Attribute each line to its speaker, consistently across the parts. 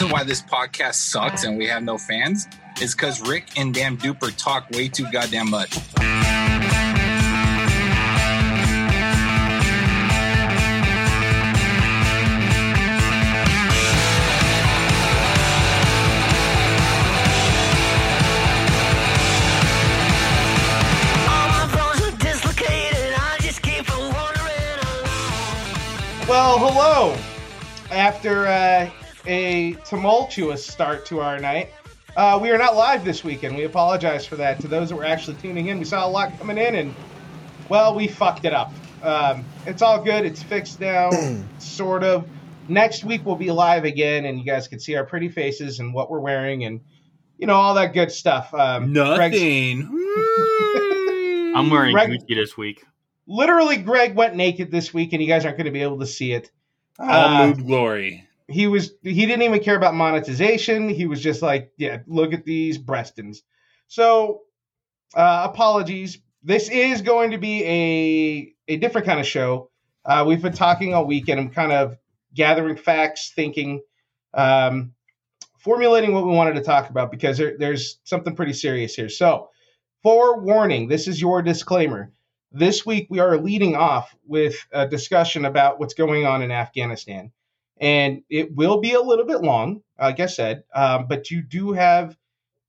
Speaker 1: reason why this podcast sucks and we have no fans is because Rick and Dan Duper talk way too goddamn much.
Speaker 2: Well, hello. After uh, a tumultuous start to our night, uh, we are not live this weekend. We apologize for that to those that were actually tuning in. We saw a lot coming in, and well, we fucked it up. Um, it's all good. It's fixed now, sort of. Next week we'll be live again, and you guys can see our pretty faces and what we're wearing, and you know all that good stuff. Um,
Speaker 3: Nothing.
Speaker 4: I'm wearing
Speaker 2: Greg-
Speaker 4: Gucci this week.
Speaker 2: literally, Greg went naked this week, and you guys aren't going to be able to see it.
Speaker 3: All
Speaker 2: Uh,
Speaker 3: mood glory.
Speaker 2: He was he didn't even care about monetization. He was just like, yeah, look at these breastins. So uh, apologies. This is going to be a a different kind of show. Uh, we've been talking all week, and I'm kind of gathering facts, thinking, um, formulating what we wanted to talk about because there, there's something pretty serious here. So, forewarning, this is your disclaimer. This week we are leading off with a discussion about what's going on in Afghanistan and it will be a little bit long, like I said, um, but you do have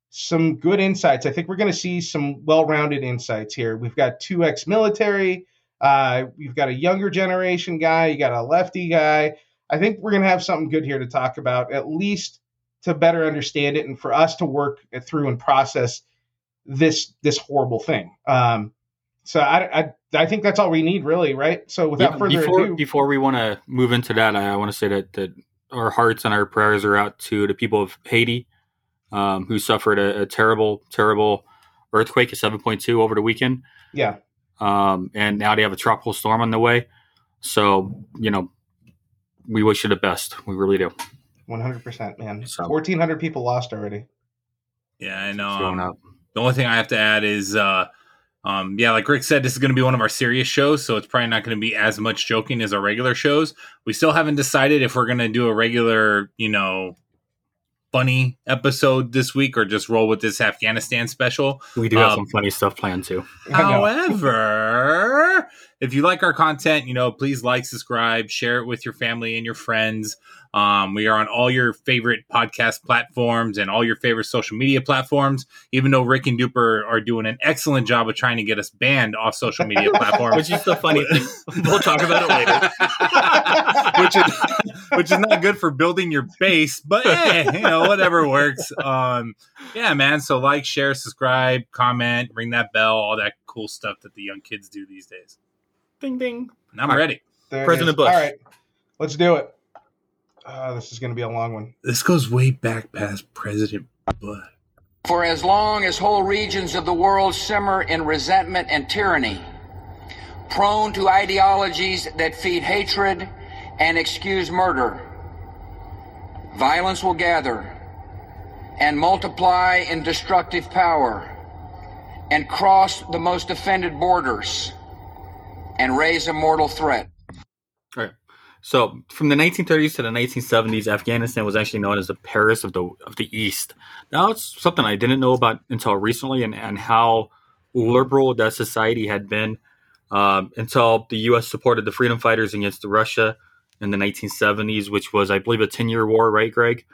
Speaker 2: some good insights. I think we're going to see some well-rounded insights here. We've got two ex-military, uh, we've got a younger generation guy, you got a lefty guy. I think we're going to have something good here to talk about, at least to better understand it, and for us to work through and process this this horrible thing. Um, so I, I I think that's all we need, really, right? So without
Speaker 4: Yeah,
Speaker 2: further
Speaker 4: before
Speaker 2: ado,
Speaker 4: before we want to move into that, I, I want to say that that our hearts and our prayers are out to the people of Haiti, um, who suffered a, a terrible, terrible earthquake, a seven point two over the weekend,
Speaker 2: yeah,
Speaker 4: um, and now they have a tropical storm on the way. So you know, we wish you the best. We really do.
Speaker 2: One hundred percent, man.
Speaker 4: So-
Speaker 2: Fourteen hundred people lost already.
Speaker 3: Yeah, I know. Um,
Speaker 4: up.
Speaker 3: the only thing I have to add is, uh, um, yeah, like Rick said, this is going to be one of our serious shows, so it's probably not going to be as much joking as our regular shows. We still haven't decided if we're going to do a regular, you know, funny episode this week or just roll with this Afghanistan special.
Speaker 4: We do have
Speaker 3: um,
Speaker 4: some funny stuff planned too.
Speaker 3: However, if you like our content, you know, please like, subscribe, share it with your family and your friends. Um, we are on all your favorite podcast platforms and all your favorite social media platforms. Even though Rick and Duper are doing an excellent job of trying to get us banned off social media platforms,
Speaker 4: Which is the funny thing. We'll talk about it later.
Speaker 3: which is which is not good for building your base, but eh, you know whatever works. Um, yeah, man. So like, share, subscribe, comment, ring that bell, all that cool stuff that the young kids do these days.
Speaker 4: Ding ding.
Speaker 3: And I'm
Speaker 4: All right.
Speaker 3: ready.
Speaker 4: President. Bush.
Speaker 2: All right, let's do it. Uh, this is going to be a long one.
Speaker 3: This goes way back past President Bush.
Speaker 5: For as long as whole regions of the world simmer in resentment and tyranny, prone to ideologies that feed hatred and excuse murder, violence will gather and multiply in destructive power and cross the most offended borders and raise a mortal threat.
Speaker 4: So, from the 1930s to the 1970s, Afghanistan was actually known as the Paris of the of the East. Now, it's something I didn't know about until recently, and, and how liberal that society had been um, until the U.S. supported the freedom fighters against Russia in the 1970s, which was, I believe, a 10 year war, right, Greg?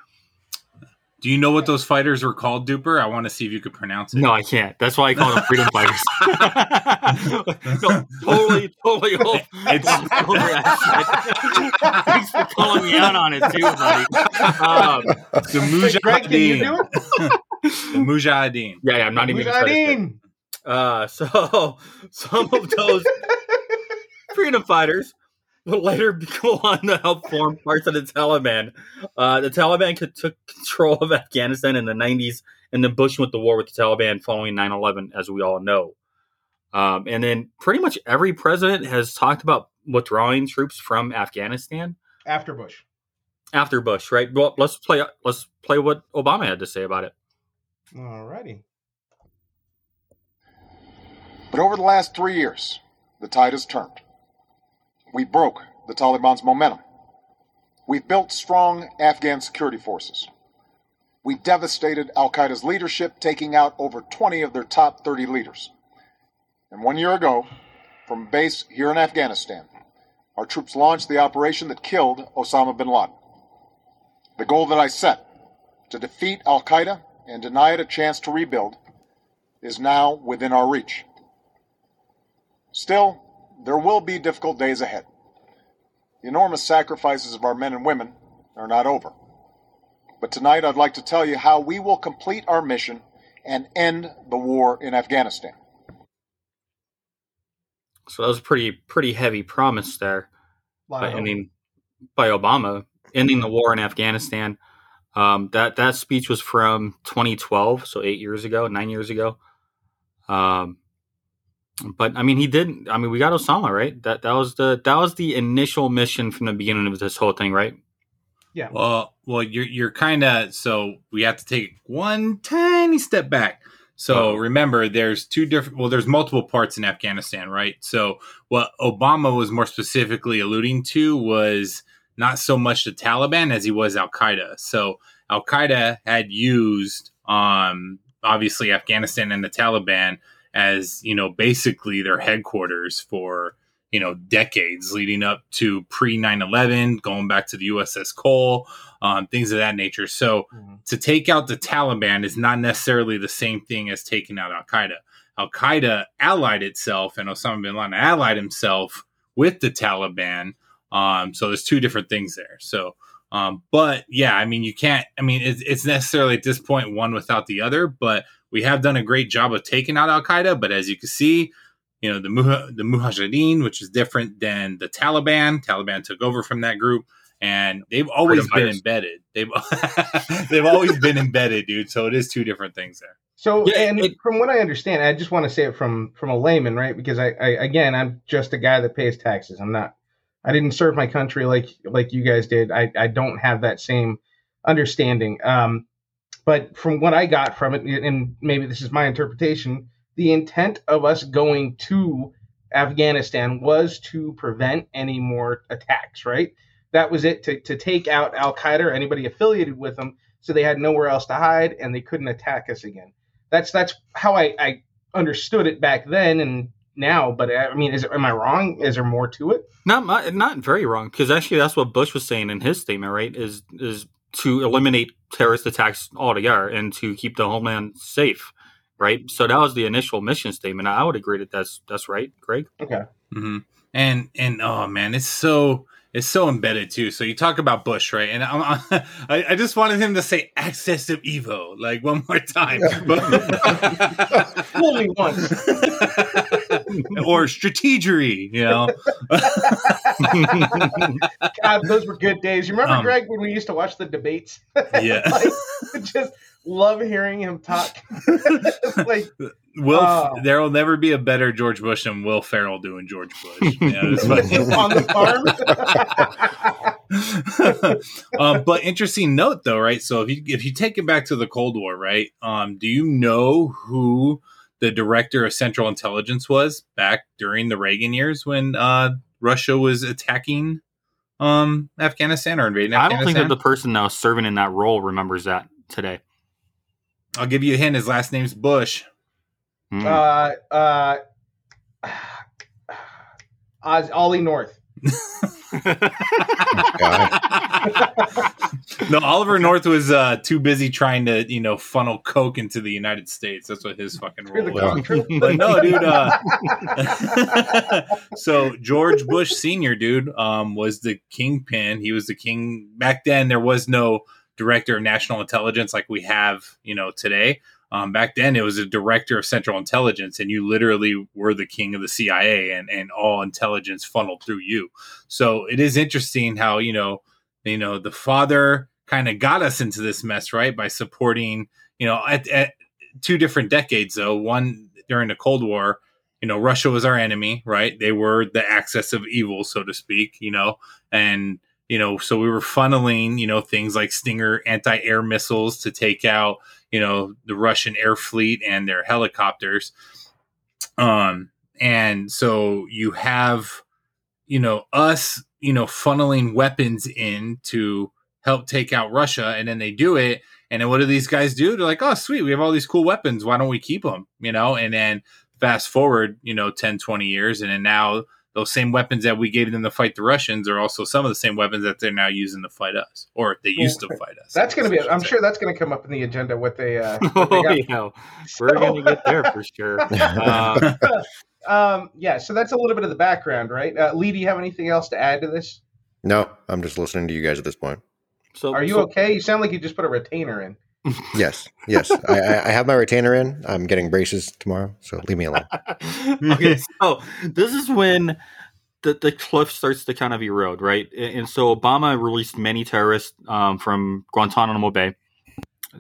Speaker 3: Do you know what those fighters were called, Duper? I want to see if you could pronounce it.
Speaker 4: No, I can't. That's why I call them freedom fighters. no, totally, totally. Old, Thanks for calling me out on it too, buddy. Um,
Speaker 3: The
Speaker 2: Hey, Greg, can you do
Speaker 3: Mujahideen. The Mujahideen.
Speaker 4: yeah, yeah, I'm not even. gonna try to say it.
Speaker 2: Mujahideen.
Speaker 4: Uh, so some of those freedom fighters would later go on to help form parts of the Taliban. Uh, the Taliban could, took control of Afghanistan in the 90s, and then Bush went to war with the Taliban following 9 11, as we all know. Um, and then pretty much every president has talked about withdrawing troops from Afghanistan
Speaker 2: After Bush.
Speaker 4: after Bush, right? Well, let's play. Let's play what Obama had to say about it.
Speaker 2: Alrighty.
Speaker 6: But over the last three years, the tide has turned. We broke the Taliban's momentum. We've built strong Afghan security forces. We devastated Al Qaeda's leadership, taking out over 20 of their top 30 leaders. And one year ago, from base here in Afghanistan, our troops launched the operation that killed Osama bin Laden. The goal that I set to defeat Al Qaeda and deny it a chance to rebuild is now within our reach. Still, there will be difficult days ahead. The enormous sacrifices of our men and women are not over. But tonight I'd like to tell you how we will complete our mission and end the war in Afghanistan.
Speaker 4: So that was a pretty pretty heavy promise there.
Speaker 2: Lot
Speaker 4: by
Speaker 2: of hope.
Speaker 4: ending by Obama ending the war in Afghanistan. Um, that that speech was from 2012, so eight years ago, nine years ago. Um, but I mean, he didn't. I mean, we got Osama right. That that was the that was the initial mission from the beginning of this whole thing, right? Yeah.
Speaker 3: Well, well, you're you're kind of so we have to take one tiny step back. So
Speaker 4: Oh.
Speaker 3: remember, there's two different. Well, there's multiple parts in Afghanistan, right? So what Obama was more specifically alluding to was not so much the Taliban as he was Al Qaeda. So Al Qaeda had used, um, obviously Afghanistan and the Taliban as you know basically their headquarters for you know decades leading up to pre 9-11 going back to the uss cole um, things of that nature. So
Speaker 2: Mhm.
Speaker 3: to take out the taliban is not necessarily the same thing as taking out al-qaeda. Al-qaeda allied itself and osama bin laden allied himself with the taliban um, so there's two different things there. So um, but yeah i mean you can't i mean it's, it's necessarily at this point one without the other but we have done a great job of taking out al-qaeda but as you can see you know the Muha- the Mujahideen, which is different than the Taliban. Taliban took over from that group, and they've always
Speaker 4: Freedom
Speaker 3: been
Speaker 4: fighters.
Speaker 3: embedded. They've they've always been embedded, dude. So it is two different things there.
Speaker 2: So,
Speaker 4: Yeah,
Speaker 2: and
Speaker 4: it-
Speaker 2: from what I understand, I just want to say it from from a layman, right? Because I, I again, I'm just a guy that pays taxes. I'm not. I didn't serve my country like like you guys did. I I don't have that same understanding. Um, but from what I got from it, and maybe this is my interpretation, the intent of us going to Afghanistan was to prevent any more attacks, right? That was it to, to take out Al Qaeda or anybody affiliated with them so they had nowhere else to hide and they couldn't attack us again. That's that's how I, I understood it back then and now. But I mean, is am I wrong? Is there more to it?
Speaker 4: Not not very wrong because actually that's what Bush was saying in his statement, right? Is is to eliminate terrorist attacks altogether and to keep the homeland safe, right? So that was the initial mission statement. I would agree that that's that's right, Greg.
Speaker 2: Okay.
Speaker 3: hmm And and oh man, it's so it's so embedded too. So you talk about Bush, right? And I'm, I I just wanted him to say "access of Evo" like one more time, but
Speaker 2: Fool me once.
Speaker 3: or strategery, you know.
Speaker 2: God, those were good days. You remember,
Speaker 3: Um,
Speaker 2: Greg, when we used to watch the debates?
Speaker 3: Yeah.
Speaker 2: like, just love hearing him talk. like,
Speaker 3: Will
Speaker 2: Oh.
Speaker 3: there will never be a better George Bush than Will Ferrell doing George Bush. Yeah,
Speaker 2: on the farm.
Speaker 3: um, but interesting note though, right? So if you if you take it back to the Cold War, right? Um, do you know who the director of Central Intelligence was back during the Reagan years when uh, Russia was attacking um, Afghanistan or invading Afghanistan.
Speaker 4: I don't think that the person now serving in that role remembers that today.
Speaker 3: I'll give you a hint. His last name's Bush.
Speaker 4: Hmm.
Speaker 2: uh, uh, Oz, Ollie North.
Speaker 3: no, Oliver North was uh, too busy trying to, you know, funnel coke into the United States. That's what his fucking role was. But no, dude. Uh, so George Bush Senior, dude, um, was the kingpin. He was the king back then. There was no director of national intelligence like we have, you know, today. Um, back then, it was a director of central intelligence, and you literally were the king of the CIA, and and all intelligence funneled through you. So it is interesting how you know, you know, the father kind of got us into this mess, right, by supporting, you know, at, at two different decades though. One during the Cold War, you know, Russia was our enemy, right? They were the axis of evil, so to speak, you know, and you know, so we were funneling, you know, things like Stinger anti-air missiles to take out, you know, the Russian air fleet and their helicopters. Um, and so you have, you know, us, you know, funneling weapons in to help take out Russia, and then they do it, and then what do these guys do? They're like, oh, sweet, we have all these cool weapons. Why don't we keep them? You know, and then fast forward, you know, 10, 20 years, and then now those same weapons that we gave them to fight the Russians are also some of the same weapons that they're now using to fight us, or they used to fight us.
Speaker 2: That's going to be. I'm sure that's going to come up in the agenda. What they. Uh, what
Speaker 4: oh,
Speaker 2: they got.
Speaker 4: yeah. We're
Speaker 2: So-
Speaker 4: going to get there for sure. Uh,
Speaker 2: um, yeah, so that's a little bit of the background, right? Uh, Lee, do you have anything else to add to this?
Speaker 7: No, I'm just listening to you guys at this point.
Speaker 4: so,
Speaker 2: Are you
Speaker 4: so-
Speaker 2: okay? You sound like you just put a retainer in.
Speaker 7: Yes, yes. I, I, I have my retainer in. I'm getting braces tomorrow, so leave me alone.
Speaker 4: okay, so this is when the, the cliff starts to kind of erode, right? And and so Obama released many terrorists um, from Guantanamo Bay.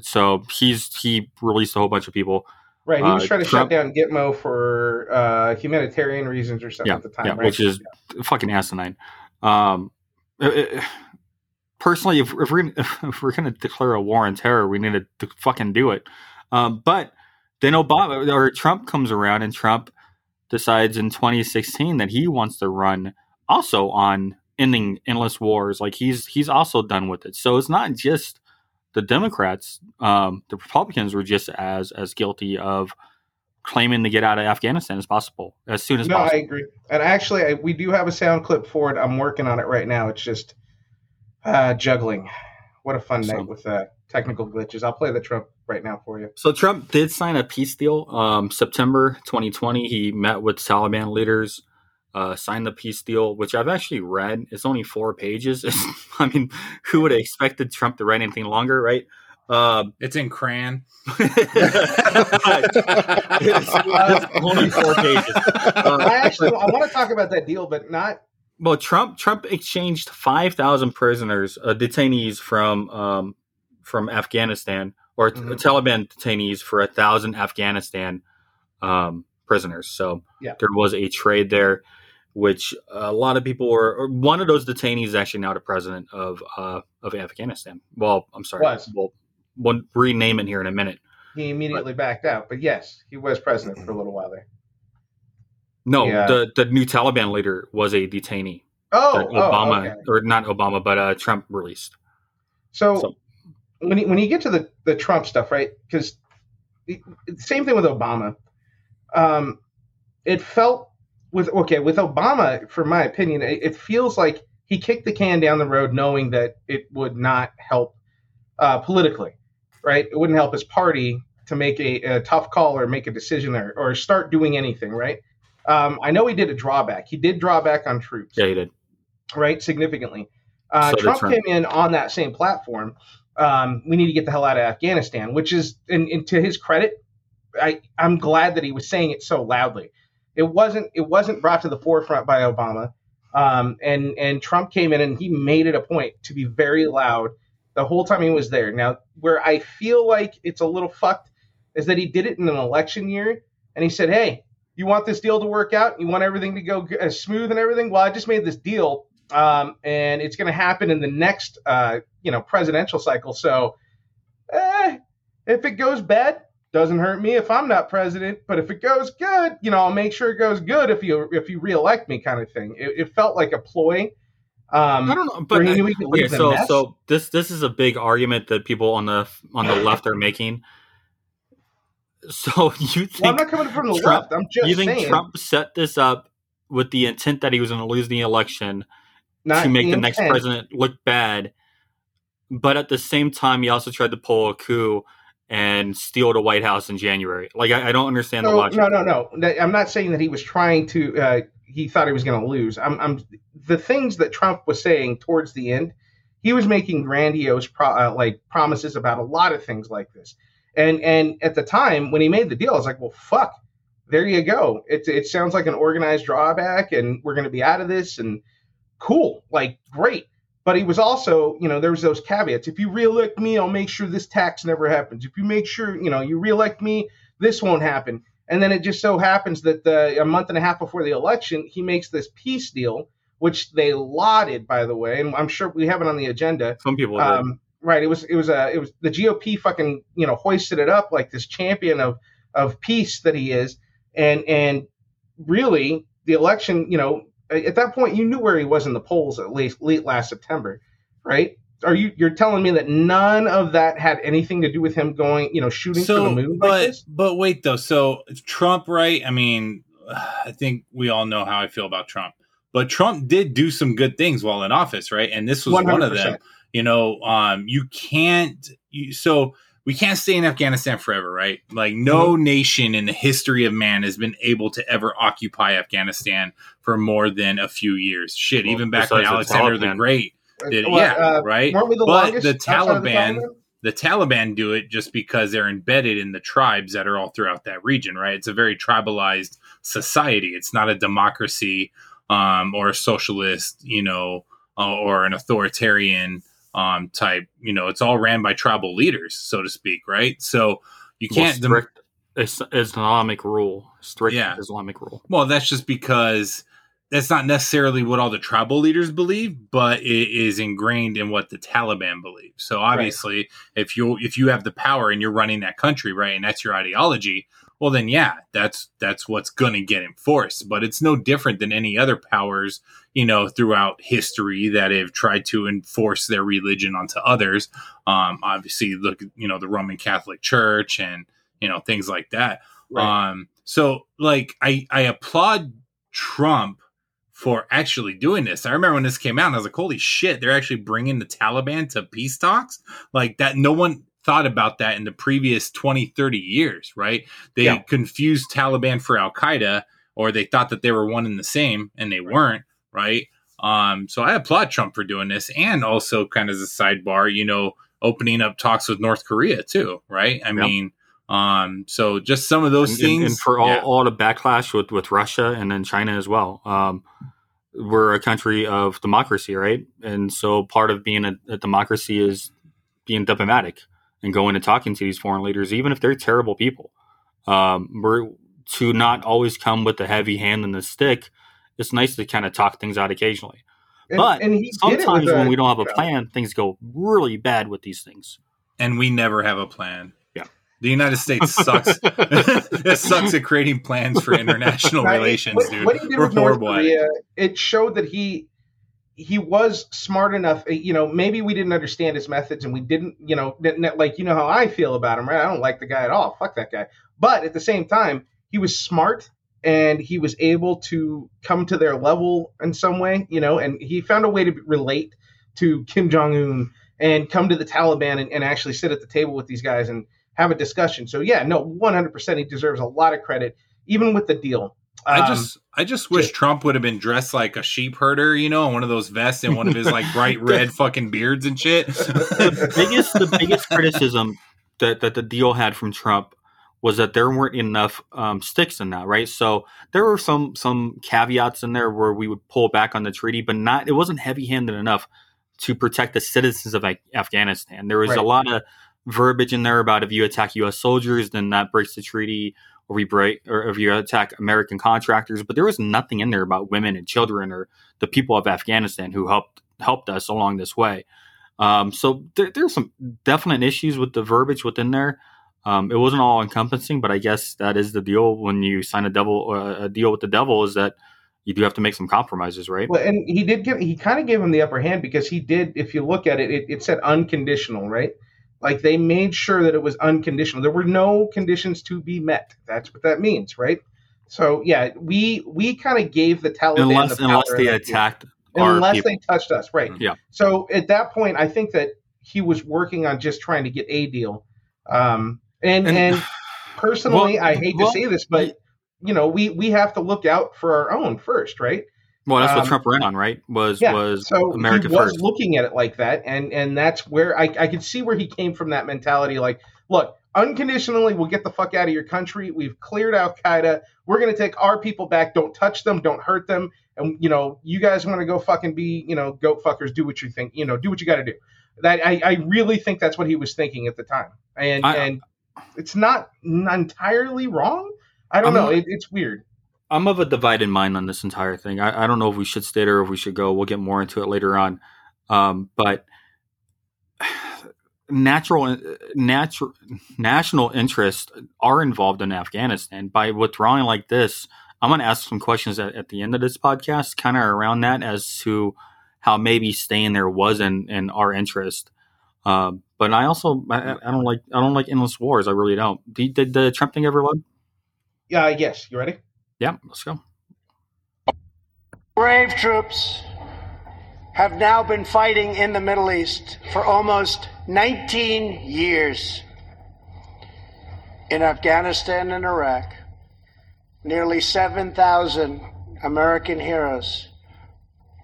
Speaker 4: So he's he released a whole bunch of people.
Speaker 2: Right, he was
Speaker 4: Uh,
Speaker 2: trying to
Speaker 4: Trump-
Speaker 2: shut down Gitmo for uh, humanitarian reasons or something
Speaker 4: Yeah,
Speaker 2: at the time,
Speaker 4: yeah,
Speaker 2: right?
Speaker 4: which is fucking asinine. Um, uh, uh, personally, if, if we're if we're gonna declare a war on terror, we need to, to fucking do it. Um, but then Obama or Trump comes around, and Trump decides in 2016 that he wants to run also on ending endless wars. Like he's he's also done with it. So it's not just the Democrats. Um, the Republicans were just as as guilty of claiming to get out of Afghanistan as possible as soon as possible.
Speaker 2: no, I agree. And actually, I, we do have a sound clip for it. I'm working on it right now. It's just uh, juggling. What a fun
Speaker 4: So-
Speaker 2: night with uh, technical glitches. I'll play the Trump right now for you.
Speaker 4: So Trump did sign a peace deal. Um, September 2020, he met with Taliban leaders, uh, signed the peace deal, which I've actually read. It's only four pages. I mean, who would have expected Trump to write anything longer, right? Um,
Speaker 3: It's in crayon.
Speaker 4: it's, it's only four pages. Uh,
Speaker 2: I actually I want to talk about that deal, but not.
Speaker 4: well, Trump Trump exchanged five thousand prisoners, uh, detainees from um, from Afghanistan, or t-
Speaker 2: Mhm.
Speaker 4: Taliban detainees for a thousand Afghanistan um, prisoners. So
Speaker 2: Yeah.
Speaker 4: there was a trade there, which a lot of people were. One of those detainees is actually now the president of uh, of Afghanistan. Well, I'm sorry,
Speaker 2: Was.
Speaker 4: we'll, we'll rename it here in a minute.
Speaker 2: He immediately backed out, but yes, he was president for a little while there.
Speaker 4: No,
Speaker 2: Yeah.
Speaker 4: the the new Taliban leader was a detainee.
Speaker 2: Oh, oh,
Speaker 4: Obama
Speaker 2: okay.
Speaker 4: or not Obama, but uh, Trump released.
Speaker 2: So,
Speaker 4: So-
Speaker 2: when you, when you get to the the Trump stuff, right? Because same thing with Obama. Um, it felt with okay with Obama, for my opinion, it, it feels like he kicked the can down the road, knowing that it would not help uh, politically, right? It wouldn't help his party to make a, a tough call or make a decision or, or start doing anything, right? Um, I know he did a drawback. He did drawback on troops
Speaker 4: Yeah, he did.
Speaker 2: right? Significantly. Uh,
Speaker 4: So
Speaker 2: Trump,
Speaker 4: Trump.
Speaker 2: came in on that same platform. Um, we need to get the hell out of Afghanistan, which is, and, and to his credit, I, I'm glad that he was saying it so loudly. It wasn't it wasn't brought to the forefront by Obama, um, and and Trump came in and he made it a point to be very loud the whole time he was there. Now, where I feel like it's a little fucked is that he did it in an election year, and he said, "Hey, you want this deal to work out? You want everything to go uh, smooth and everything? Well, I just made this deal, um, and it's going to happen in the next, uh, you know, presidential cycle. So, eh, if it goes bad, doesn't hurt me if I'm not president. But if it goes good, you know, I'll make sure it goes good if you if you reelect me, kind of thing. It, it felt like a ploy. Um,
Speaker 4: I don't know, but
Speaker 2: he
Speaker 4: okay, so
Speaker 2: mess.
Speaker 4: so this this is a big argument that people on the on the left are making. So you think
Speaker 2: well, I'm not coming from the
Speaker 4: Trump-
Speaker 2: left. I'm just
Speaker 4: you think
Speaker 2: saying,
Speaker 4: Trump set this up with the intent that he was going to lose the election
Speaker 2: not
Speaker 4: to make the next president look bad, but at the same time he also tried to pull a coup and steal the White House in January. Like I, I don't understand the logic.
Speaker 2: no, no, no. I'm not saying that he was trying to. Uh, he thought he was going to lose. I'm, I'm. The things that Trump was saying towards the end, he was making grandiose, pro, uh, like promises about a lot of things like this. And and at the time when he made the deal, I was like, well, fuck. There you go. It it sounds like an organized drawback, and we're going to be out of this. And cool, like great. But he was also, you know, there was those caveats. If you reelect me, I'll make sure this tax never happens. If you make sure, you know, you reelect me, this won't happen. And then it just so happens that the, a month and a half before the election, he makes this peace deal, which they lauded, by the way, and I'm sure we have it on the agenda.
Speaker 4: Some people.
Speaker 2: Um, right? It was it was a it was the GOP fucking you know hoisted it up like this champion of of peace that he is, and and really the election, you know, at that point you knew where he was in the polls at least late last September, right? Are you you're telling me that none of that had anything to do with him going, you know, shooting
Speaker 3: so,
Speaker 2: for the moon
Speaker 3: but
Speaker 2: like
Speaker 3: but wait though. So Trump, right? I mean, I think we all know how I feel about Trump. But Trump did do some good things while in office, right? And this was one of them. You know, um, you can't. You, so we can't stay in Afghanistan forever, right? Like no
Speaker 2: Mm-hmm.
Speaker 3: nation in the history of man has been able to ever occupy Afghanistan for more than a few years. Shit,
Speaker 4: Well,
Speaker 3: even back when
Speaker 4: besides the
Speaker 3: Alexander the Great did it.
Speaker 2: What,
Speaker 3: yeah,
Speaker 2: uh,
Speaker 3: right.
Speaker 2: We the
Speaker 3: but the
Speaker 2: outside of the
Speaker 3: Taliban,
Speaker 2: Taliban?
Speaker 3: the Taliban do it just because they're embedded in the tribes that are all throughout that region, right? It's a very tribalized society. It's not a democracy um, or a socialist, you know, uh, or an authoritarian um, type. You know, it's all ran by tribal leaders, so to speak, right? So you can't. dem-
Speaker 4: strict is- Islamic rule, strict
Speaker 3: Yeah.
Speaker 4: Islamic rule.
Speaker 3: well, that's just because that's not necessarily what all the tribal leaders believe, but it is ingrained in what the Taliban believe. So obviously, if you if you have the power and you're running that country, right, and that's your ideology, well then yeah, that's that's what's going to get enforced. But it's no different than any other powers, you know, throughout history that have tried to enforce their religion onto others. Um, obviously, look, you know, the Roman Catholic Church and you know things like that.
Speaker 2: Right.
Speaker 3: Um, so like I I applaud Trump for actually doing this. I remember when this came out, and I was like, "Holy shit! They're actually bringing the Taliban to peace talks like that." No one thought about that in the previous 20, 30 years, right? They
Speaker 2: Yeah.
Speaker 3: confused Taliban for Al Qaeda, or they thought that they were one and the same, and they weren't, right? Um, so I applaud Trump for doing this, and also kind of as a sidebar, you know, opening up talks with North Korea too, right? I
Speaker 4: Yeah.
Speaker 3: mean, um, so just some of those
Speaker 4: and,
Speaker 3: things,
Speaker 4: and, and for all,
Speaker 3: yeah.
Speaker 4: all the backlash with, with Russia and then China as well. Um, we're a country of democracy, right? And so part of being a, a democracy is being diplomatic and going and talking to these foreign leaders, even if they're terrible people. Um, we're to not always come with the heavy hand and the stick. It's nice to kind of talk things out occasionally.
Speaker 2: And,
Speaker 4: but
Speaker 2: and he did it
Speaker 4: Sometimes when
Speaker 2: a-
Speaker 4: we don't have a plan, things go really bad with these things.
Speaker 3: and we never have a plan.
Speaker 4: Yeah.
Speaker 3: The United States sucks. it sucks at creating plans for international
Speaker 2: Right?
Speaker 3: relations,
Speaker 2: What-
Speaker 3: dude.
Speaker 2: What he did
Speaker 3: We're
Speaker 2: with North
Speaker 3: it.
Speaker 2: Korea, it showed that he he was smart enough. uh, You know, maybe we didn't understand his methods, and we didn't. You know, didn't- like you know how I feel about him, right? I don't like the guy at all. Fuck that guy. But at the same time, he was smart and he was able to come to their level in some way. You know, and he found a way to relate to Kim Jong Un and come to the Taliban and, and actually sit at the table with these guys and have a discussion. So yeah, no, one hundred percent, he deserves a lot of credit, even with the deal.
Speaker 3: I
Speaker 2: Um,
Speaker 3: just, I just wish
Speaker 2: just-
Speaker 3: Trump would have been dressed like a sheep herder, you know, in one of those vests and one of his like bright red fucking beards and shit.
Speaker 4: the biggest the biggest criticism that, that the deal had from Trump was that there weren't enough um, sticks in that, right? So there were some some caveats in there where we would pull back on the treaty, but not it wasn't heavy handed enough to protect the citizens of Af- Afghanistan. There was
Speaker 2: Right.
Speaker 4: a lot of verbiage in there about if you attack U.S. soldiers, then that breaks the treaty, or we break, or if you attack American contractors. But there was nothing in there about women and children or the people of Afghanistan who helped helped us along this way. Um, so there, there's some definite issues with the verbiage within there. Um, it wasn't all encompassing, but I guess that is the deal when you sign a devil uh, a deal with the devil is that you do have to make some compromises, right?
Speaker 2: Well, and he did give he kind of gave him the upper hand because he did. If you look at it, it, it said unconditional, right? Like they made sure that it was unconditional. There were no conditions to be met. That's what that means, right? So yeah, we we kind of gave the Taliban
Speaker 4: unless
Speaker 2: the
Speaker 4: unless they attacked
Speaker 2: unless
Speaker 4: people.
Speaker 2: they touched us, right?
Speaker 4: Yeah.
Speaker 2: So at that point, I think that he was working on just trying to get a deal. Um, and
Speaker 4: And-
Speaker 2: and, personally,
Speaker 4: Well-
Speaker 2: I hate
Speaker 4: well,
Speaker 2: to say this, but you know, we we have to look out for our own first, right?
Speaker 4: well, that's what
Speaker 2: um,
Speaker 4: Trump ran on, right? Was
Speaker 2: Yeah.
Speaker 4: was
Speaker 2: so
Speaker 4: America
Speaker 2: he was
Speaker 4: first?
Speaker 2: looking at it like that, and and that's where I I could see where he came from that mentality. Like, look, unconditionally, we'll get the fuck out of your country. We've cleared Al Qaeda. We're gonna take our people back. Don't touch them. Don't hurt them. And you know, you guys want to go fucking be, you know, goat fuckers. Do what you think. You know, do what you got to do. That I, I really think that's what he was thinking at the time, and
Speaker 4: I-
Speaker 2: and it's not entirely wrong. I don't
Speaker 4: I'm
Speaker 2: know. It, it's weird.
Speaker 4: I'm of a divided mind on this entire thing. I, I don't know if we should stay there or if we should go. We'll get more into it later on. Um, but natural, natural, national interests are involved in Afghanistan. By withdrawing like this, I'm going to ask some questions at, at the end of this podcast, kind of around that as to how maybe staying there was in, in our interest. Uh, but I also I, I, don't like I don't like endless wars. I really don't. Did, did the Trump thing ever load?
Speaker 2: Yeah. yes. You ready?
Speaker 4: Yeah. Let's go.
Speaker 8: Brave troops have now been fighting in the Middle East for almost 19 years. In Afghanistan and Iraq, nearly 7,000 American heroes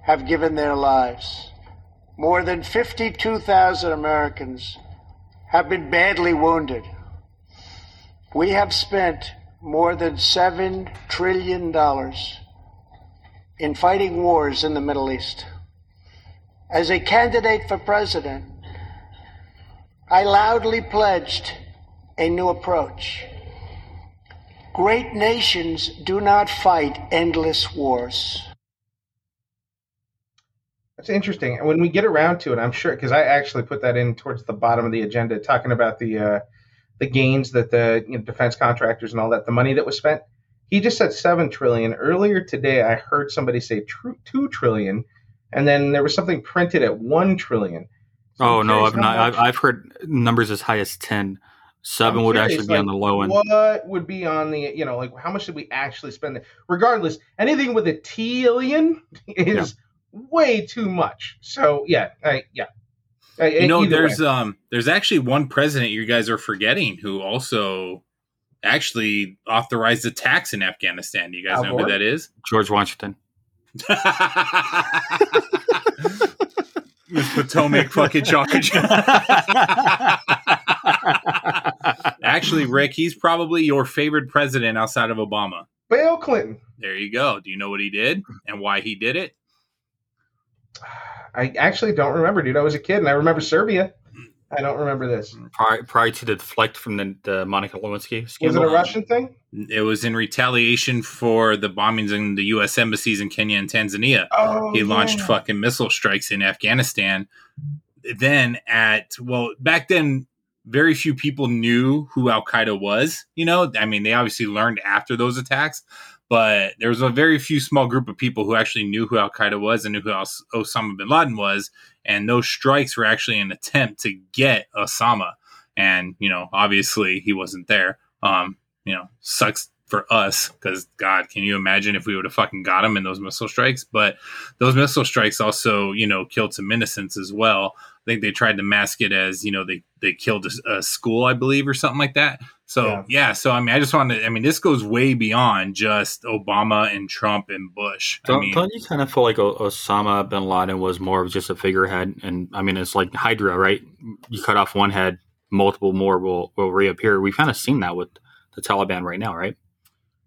Speaker 8: have given their lives. More than 52,000 Americans have been badly wounded. We have spent more than $7 trillion in fighting wars in the Middle East. As a candidate for president, I loudly pledged a new approach. Great nations do not fight endless wars.
Speaker 2: That's interesting. And when we get around to it, I'm sure because I actually put that in towards the bottom of the agenda, talking about the uh, the gains that the you know, defense contractors and all that, the money that was spent. He just said seven trillion. Earlier today, I heard somebody say tr- two trillion, and then there was something printed at one trillion.
Speaker 4: So oh no, I've not. I've, I've, heard numbers as high as ten. 7 I'm would curious, actually be like, on the low end.
Speaker 2: What would be on the you know like how much did we actually spend? Regardless, anything with a trillion is way too much. So yeah, I, yeah.
Speaker 3: I, you know, there's way. um, there's actually one president you guys are forgetting who also actually authorized attacks in Afghanistan. Do you guys Al know Gore? who that is?
Speaker 4: George Washington.
Speaker 3: Miss Potomac fucking chocolate. Actually, Rick, he's probably your favorite president outside of Obama.
Speaker 2: Bill Clinton.
Speaker 3: There you go. Do you know what he did and why he did it?
Speaker 2: I actually don't remember, dude. I was a kid and I remember Serbia. I don't remember this.
Speaker 4: Prior, prior to the deflect from the, the Monica Lewinsky
Speaker 2: scandal. Was it a Russian thing?
Speaker 3: It was in retaliation for the bombings in the U.S. embassies in Kenya and Tanzania.
Speaker 2: Oh,
Speaker 3: he launched yeah. fucking missile strikes in Afghanistan. Then at well, back then, very few people knew who Al Qaeda was. You know, I mean, they obviously learned after those attacks, but there was a very few small group of people who actually knew who Al Qaeda was and knew who Osama bin Laden was. And those strikes were actually an attempt to get Osama. And, you know, obviously he wasn't there. Um, you know, sucks for us because God, can you imagine if we would have fucking got him in those missile strikes? But those missile strikes also, you know, killed some innocents as well. I think they tried to mask it as, you know, they, they killed a, a school, I believe, or something like that. So yeah. yeah. so I mean, I just wanted. To, I mean, this goes way beyond just Obama and Trump and Bush.
Speaker 4: Don't,
Speaker 3: I mean,
Speaker 4: don't you kind of feel like Osama bin Laden was more of just a figurehead? And I mean, it's like Hydra, right? You cut off one head, multiple more will will reappear. We've kind of seen that with the Taliban right now, right?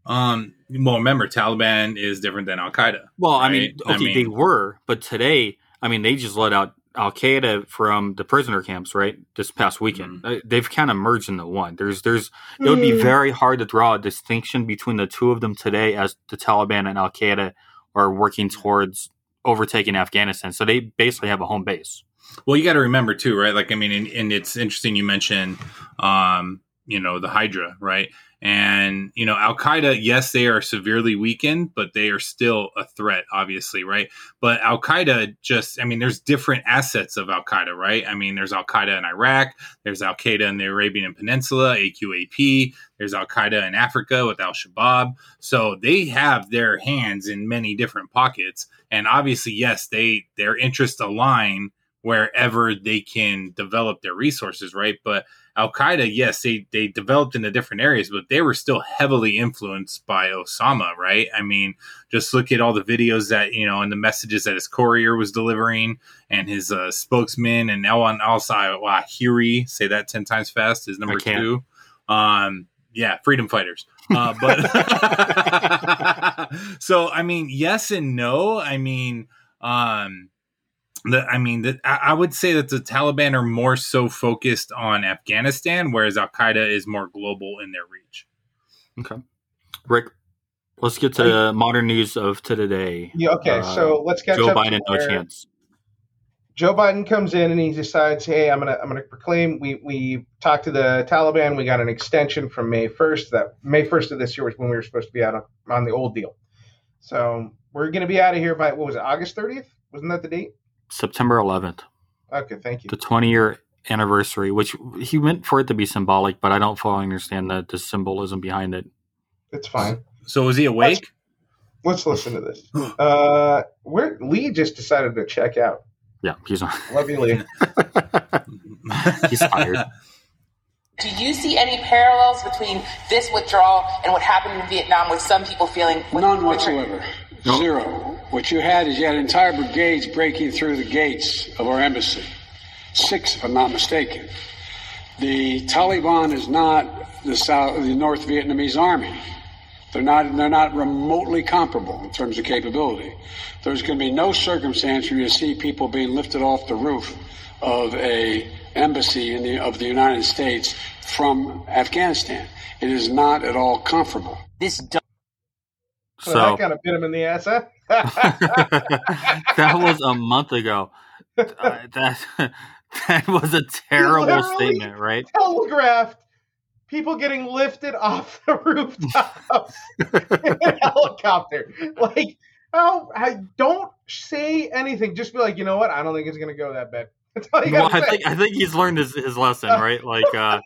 Speaker 3: Um. Well, remember, Taliban is different than Al Qaeda.
Speaker 4: Well, right? I mean, okay, I mean, they were, but today, I mean, they just let out Al Qaeda from the prisoner camps, right? This past weekend, mm-hmm. they've kind of merged into one. There's, there's, it would be mm. very hard to draw a distinction between the two of them today, as the Taliban and Al Qaeda are working towards overtaking Afghanistan. So they basically have a home base.
Speaker 3: Well, you got to remember too, right? Like, I mean, and, and it's interesting you mentioned, um, you know, the Hydra, right? And, you know, Al Qaeda, yes, they are severely weakened, but they are still a threat, obviously, right? But Al Qaeda just, I mean, there's different assets of Al Qaeda, right? I mean, there's Al Qaeda in Iraq, there's Al Qaeda in the Arabian Peninsula, AQAP, there's Al Qaeda in Africa with Al Shabaab. So they have their hands in many different pockets. And obviously, yes, they their interests align wherever they can develop their resources, right? But Al Qaeda, yes, they they developed into different areas, but they were still heavily influenced by Osama, right? I mean, just look at all the videos that you know and the messages that his courier was delivering, and his uh, spokesman and Elwan Al Zawahiri, say that ten times fast, is number two. Um, yeah, freedom fighters. Uh, but so I mean, yes and no. I mean, um, the, I mean, the, I would say that the Taliban are more so focused on Afghanistan, whereas Al Qaeda is more global in their reach.
Speaker 4: Okay, Rick, let's get to the modern news of today.
Speaker 2: Yeah, okay, uh, so let's catch
Speaker 4: Joe
Speaker 2: up.
Speaker 4: Biden, no chance.
Speaker 2: Joe Biden comes in and he decides, "Hey, I'm gonna I'm gonna proclaim." We we talked to the Taliban. We got an extension from May 1st. That May 1st of this year was when we were supposed to be out on, on the old deal. So we're gonna be out of here by what was it? August 30th? Wasn't that the date?
Speaker 4: September 11th,
Speaker 2: Okay, thank you.
Speaker 4: the 20 year anniversary, which he meant for it to be symbolic, but I don't fully understand the, the symbolism behind it.
Speaker 2: It's fine.
Speaker 3: So was he awake?
Speaker 2: Let's listen to this. Uh, where Lee just decided to check out.
Speaker 4: Yeah, he's on.
Speaker 2: Love you, Lee.
Speaker 4: He's tired.
Speaker 9: Do you see any parallels between this withdrawal and what happened in Vietnam with some people feeling
Speaker 10: None whatsoever. Zero. What you had is you had entire brigades breaking through the gates of our embassy. Six, if I'm not mistaken. The Taliban is not the South, the North Vietnamese army. They're not. They're not remotely comparable in terms of capability. There's going to be no circumstance where you see people being lifted off the roof of a embassy in the, of the United States from Afghanistan. It is not at all comparable.
Speaker 9: This
Speaker 2: So,
Speaker 4: So
Speaker 2: that kind of bit him in the ass, huh?
Speaker 4: that was a month ago. Uh, that that was a terrible statement, right?
Speaker 2: telegraphed people getting lifted off the rooftops in a helicopter. Like, oh, I don't say anything. Just be like, you know what? I don't think it's gonna go that bad. That's all you
Speaker 4: Well, I
Speaker 2: say.
Speaker 4: think I think he's learned his, his lesson, right? Like, uh,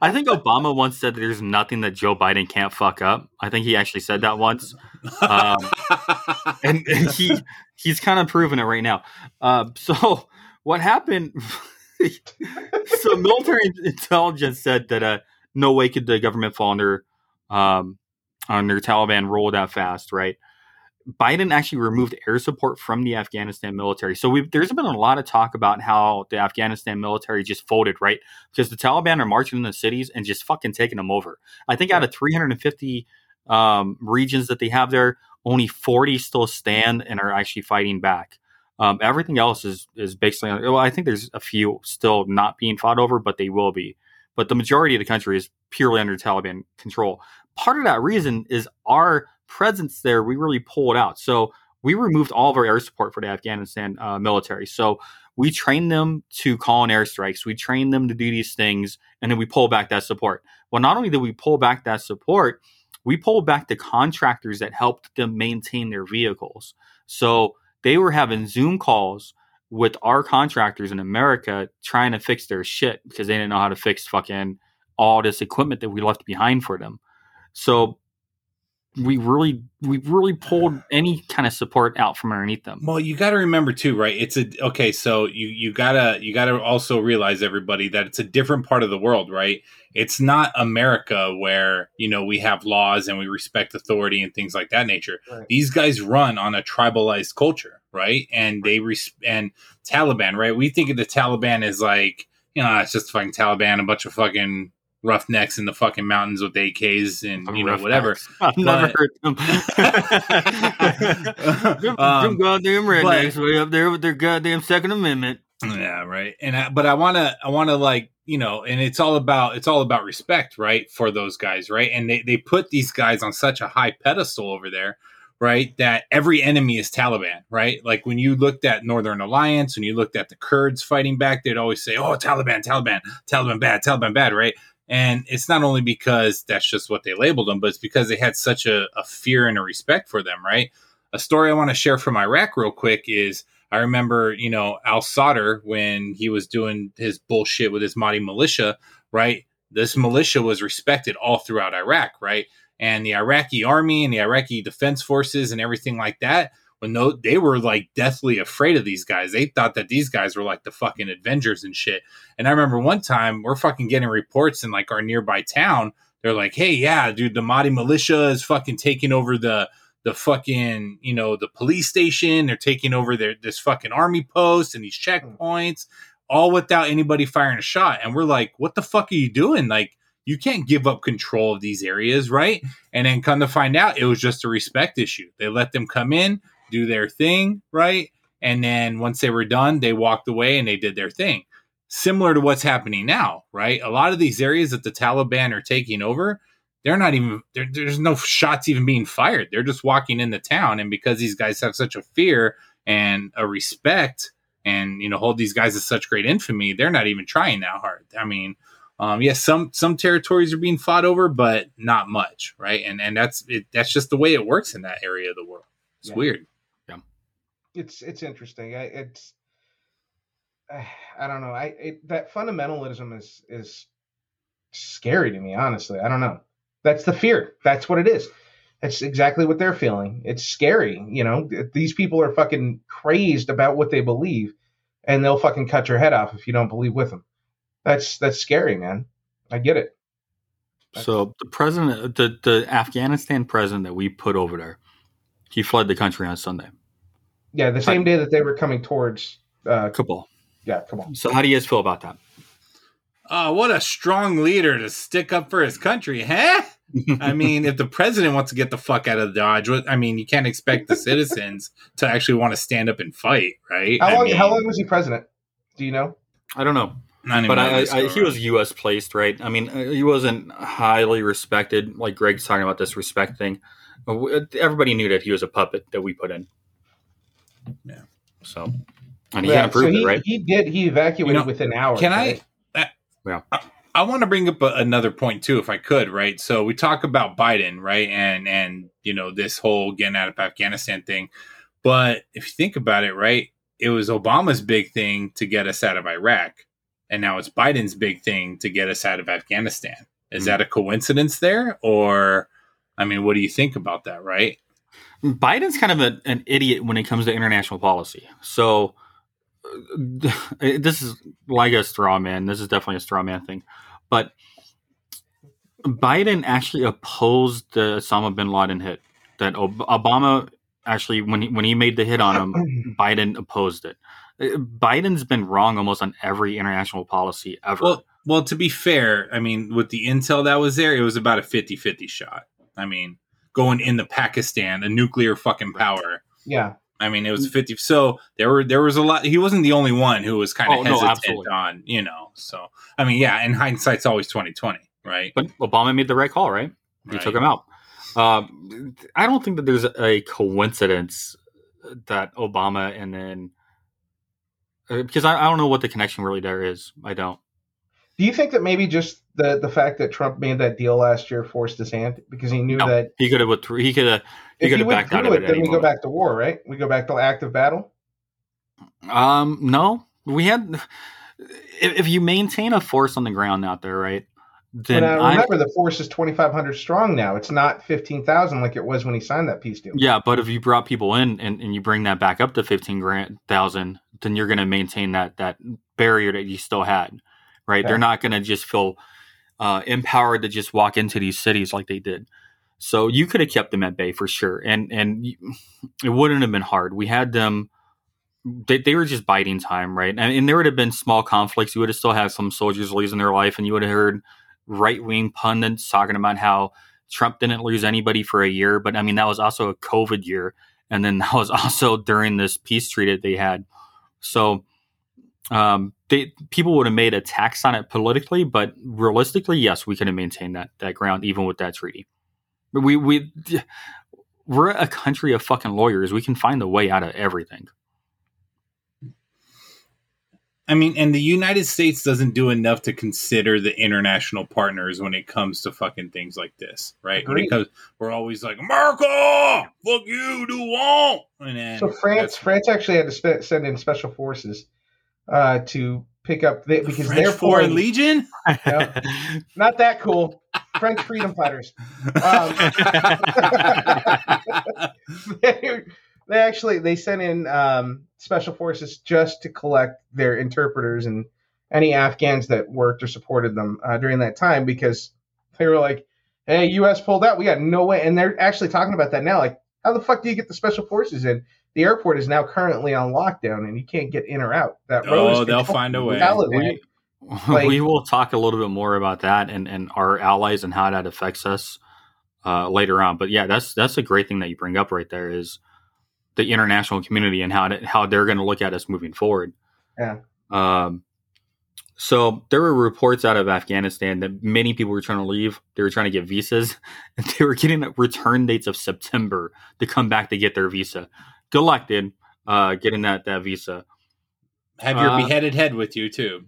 Speaker 4: I think Obama once said that there's nothing that Joe Biden can't fuck up. I think he actually said that once, um, and, and he he's kind of proven it right now. Uh, so what happened? so military intelligence said that uh, no way could the government fall under um, under Taliban rule that fast, right? Biden actually removed air support from the Afghanistan military. So we've, there's been a lot of talk about how the Afghanistan military just folded, right? Because the Taliban are marching in the cities and just fucking taking them over. I think out of 350 um, regions that they have there, only 40 still stand and are actually fighting back. Um, everything else is is basically well. I think there's a few still not being fought over, but they will be. But the majority of the country is purely under Taliban control. Part of that reason is our presence there. We really pulled out, so we removed all of our air support for the Afghanistan uh, military. So we trained them to call in airstrikes. We trained them to do these things, and then we pull back that support. Well, not only did we pull back that support, we pulled back the contractors that helped them maintain their vehicles. So they were having Zoom calls with our contractors in America trying to fix their shit because they didn't know how to fix fucking all this equipment that we left behind for them. So we really we really pulled any kind of support out from underneath them.
Speaker 3: Well, you got to remember too, right? It's a okay. So you you gotta you gotta also realize everybody that it's a different part of the world, right? It's not America where you know we have laws and we respect authority and things like that nature.
Speaker 2: Right.
Speaker 3: These guys run on a tribalized culture, right? And they res- and Taliban, right? We think of the Taliban as like you know it's just fucking Taliban, a bunch of fucking roughnecks in the fucking mountains with AKs and you know whatever.
Speaker 4: I've never heard them. them,
Speaker 3: Um,
Speaker 4: them goddamn rednecks
Speaker 3: but-
Speaker 4: way up there with their goddamn Second Amendment.
Speaker 3: Yeah, right. And I, but I want to I want to like, you know, and it's all about it's all about respect, right, for those guys, right? And they they put these guys on such a high pedestal over there, right, that every enemy is Taliban, right? Like when you looked at Northern Alliance, when you looked at the Kurds fighting back, they'd always say, "Oh, Taliban, Taliban, Taliban bad, Taliban bad," right? And it's not only because that's just what they labeled them, but it's because they had such a, a fear and a respect for them, right? A story I want to share from Iraq real quick is I remember, you know, Al Sadr when he was doing his bullshit with his Mahdi militia, right? This militia was respected all throughout Iraq, right? And the Iraqi army and the Iraqi defense forces and everything like that, when no, they were like deathly afraid of these guys. They thought that these guys were like the fucking Avengers and shit. And I remember one time we're fucking getting reports in like our nearby town. They're like, hey, yeah, dude, the Mahdi militia is fucking taking over the the fucking you know the police station they're taking over their this fucking army post and these hmm. checkpoints all without anybody firing a shot and we're like what the fuck are you doing like you can't give up control of these areas right and then come to find out it was just a respect issue they let them come in do their thing right and then once they were done they walked away and they did their thing similar to what's happening now right a lot of these areas that the taliban are taking over they're not even there, there's no shots even being fired they're just walking in the town and because these guys have such a fear and a respect and you know hold these guys in such great infamy, they're not even trying that hard. I mean, um, yes, some some territories are being fought over, but not much, right? And and that's it, that's just the way it works in that area of the world. It's
Speaker 2: Yeah.
Speaker 3: weird.
Speaker 2: It's it's interesting. I it's I don't know. I it, that fundamentalism is is scary to me. Honestly, I don't know. That's the fear. That's what it is. That's exactly what they're feeling. It's scary. You know, these people are fucking crazed about what they believe, and they'll fucking cut your head off if you don't believe with them. That's that's scary, man. I get it.
Speaker 4: So the president, the the Afghanistan president that we put over there, he fled the country on Sunday.
Speaker 2: Yeah, the same day that they were coming towards uh,
Speaker 4: Kabul.
Speaker 2: Yeah, come on.
Speaker 4: So how do you guys feel about that?
Speaker 3: Oh, what a strong leader to stick up for his country, huh? I mean, if the president wants to get the fuck out of Dodge, what, I mean, you can't expect the citizens to actually want to stand up and fight, right?
Speaker 2: How
Speaker 3: I
Speaker 2: long?
Speaker 3: mean,
Speaker 2: how long was he president? Do you know?
Speaker 4: I don't know.
Speaker 3: not even
Speaker 4: But I, I, he was U.S. placed, right? I mean, uh, he wasn't highly respected. Like Greg's talking about this respect thing. Uh, Everybody knew that he was a puppet that we put in.
Speaker 3: Yeah.
Speaker 4: So, and he
Speaker 2: Yeah,
Speaker 4: had approved
Speaker 2: so he,
Speaker 4: it, right?
Speaker 2: He did. He evacuated
Speaker 3: You know,
Speaker 2: within hours.
Speaker 3: Can
Speaker 2: right?
Speaker 3: I?
Speaker 4: Yeah.
Speaker 3: I want to bring up a, another point too, if I could, right? So we talk about Biden, right, and and you know this whole getting out of Afghanistan thing, but if you think about it, right, it was Obama's big thing to get us out of Iraq, and now it's Biden's big thing to get us out of Afghanistan. Is
Speaker 4: Mhm.
Speaker 3: that a coincidence there, or I mean, what do you think about that, right?
Speaker 4: Biden's kind of a, an idiot when it comes to international policy. So uh, this is like a straw man. This is definitely a straw man thing. But Biden actually opposed the Osama bin Laden hit. That Ob- Obama actually, when he when he made the hit on him, Biden opposed it. Uh, Biden's been wrong almost on every international policy ever.
Speaker 3: Well, well, to be fair, I mean, with the intel that was there, it was about a 50-50 shot. I mean, going into Pakistan, a nuclear fucking power.
Speaker 2: Yeah.
Speaker 3: I mean, it was 50. So there were there was a lot. He wasn't the only one who was kind of
Speaker 4: Oh,
Speaker 3: hesitant
Speaker 4: absolutely.
Speaker 3: on, you know. So I mean, yeah, and hindsight's always 2020, right?
Speaker 4: But Obama made the right call, right? He
Speaker 3: Right.
Speaker 4: took him out. Um, I don't think that there's a coincidence that Obama and then uh, because I, I don't know what the connection really there is. I don't.
Speaker 2: Do you think that maybe just the the fact that Trump made that deal last year forced his hand because he knew
Speaker 4: No,
Speaker 2: that
Speaker 4: he could have withdrew. He could have. He could have backed out of
Speaker 2: it,
Speaker 4: it.
Speaker 2: then we go back to war, right? We go back to active battle.
Speaker 4: Um, no, we had. If, if you maintain a force on the ground out there, right? Then
Speaker 2: But uh,
Speaker 4: I,
Speaker 2: remember, the force is twenty five hundred strong now. It's not fifteen thousand like it was when he signed that peace deal.
Speaker 4: Yeah, but if you brought people in and, and you bring that back up to fifteen grand thousand, then you're going to maintain that that barrier that you still had, right? They're not going to just feel uh, empowered to just walk into these cities like they did. So you could have kept them at bay for sure, and and it wouldn't have been hard. We had them; they, they were just biding time, right? And, and there would have been small conflicts. You would have still had some soldiers losing their life, and you would have heard right wing pundits talking about how Trump didn't lose anybody for a year, but I mean that was also a COVID year, and then that was also during this peace treaty that they had. So, um, they people would have made attacks on it politically, but realistically, yes, we could have maintained that that ground even with that treaty. We we we're a country of fucking lawyers. We can find a way out of everything.
Speaker 3: I mean, and the United States doesn't do enough to consider the international partners when it comes to fucking things like this, right? When it comes, we're always like, America, fuck you, do want.
Speaker 2: So France, France actually had to spe- send in special forces uh, to pick up the, because
Speaker 3: French
Speaker 2: they're
Speaker 3: Foreign
Speaker 2: pulling-
Speaker 3: Legion.
Speaker 2: Not that cool. French freedom fighters. Um, they, they actually they sent in um, special forces just to collect their interpreters and any Afghans that worked or supported them uh, during that time because they were like, "Hey, U.S. pulled out. We got no way." And they're actually talking about that now. Like, how the fuck do you get the special forces in? The airport is now currently on lockdown, and you can't get in or out. That road is
Speaker 3: oh, they'll find a way.
Speaker 4: we,
Speaker 2: Like-
Speaker 4: we will talk a little bit more about that and, and our allies and how that affects us uh, later on. But yeah, that's that's a great thing that you bring up right there is the international community and how to, how they're going to look at us moving forward.
Speaker 2: Yeah.
Speaker 4: Um, so there were reports out of Afghanistan that many people were trying to leave. They were trying to get visas, and they were getting return dates of September to come back to get their visa. Good luck, dude, uh, getting that that visa.
Speaker 3: Have your
Speaker 4: Uh,
Speaker 3: beheaded head with you too.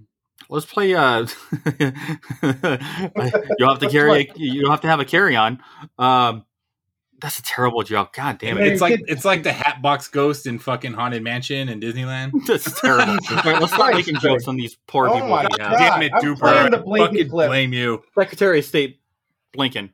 Speaker 4: Let's play. Uh, you'll have to carry. A, you'll have to have a carry on. Um, that's a terrible joke. God damn it!
Speaker 3: It's like it's like the Hatbox Ghost in fucking Haunted Mansion in Disneyland.
Speaker 4: That's terrible. All right, let's start making jokes on these poor
Speaker 2: Oh
Speaker 4: people.
Speaker 2: my God.
Speaker 3: Damn it,
Speaker 2: I'm
Speaker 3: Duper!
Speaker 2: playing
Speaker 3: I fucking
Speaker 2: clip.
Speaker 3: blame you.
Speaker 4: Secretary of State Blinken.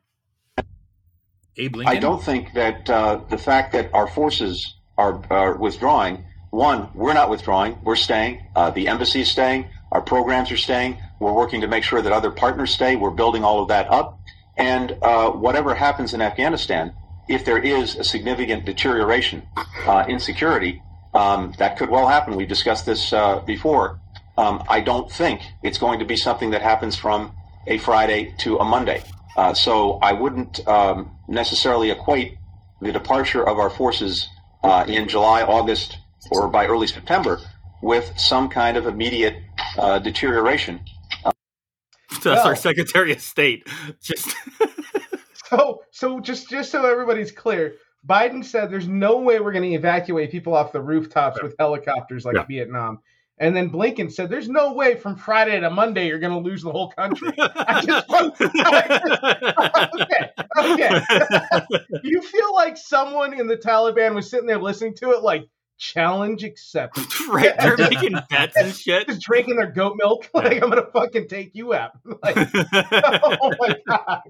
Speaker 3: Abe Lincoln.
Speaker 11: I don't think that uh, the fact that our forces are, are withdrawing, one, we're not withdrawing, we're staying. Uh, the embassy is staying. Our programs are staying. We're working to make sure that other partners stay. We're building all of that up. And uh, whatever happens in Afghanistan, if there is a significant deterioration uh, in security, um, that could well happen. We've discussed this uh, before. Um, I don't think it's going to be something that happens from a Friday to a Monday. Uh, so I wouldn't um, necessarily equate the departure of our forces uh, in July, August, or by early September with some kind of immediate uh, deterioration.
Speaker 4: That's
Speaker 2: Well-
Speaker 4: our Secretary of State. Just
Speaker 2: So, so just just so everybody's clear, Biden said there's no way we're going to evacuate people off the rooftops with helicopters like
Speaker 4: Yeah.
Speaker 2: Vietnam. And then Blinken said there's no way from Friday to Monday you're going to lose the whole country. I just okay, okay. you feel like someone in the Taliban was sitting there listening to it, like challenge accepted,
Speaker 4: right, they're making bets and shit.
Speaker 2: just drinking their goat milk. Like I'm gonna fucking take you out. Like, oh my god,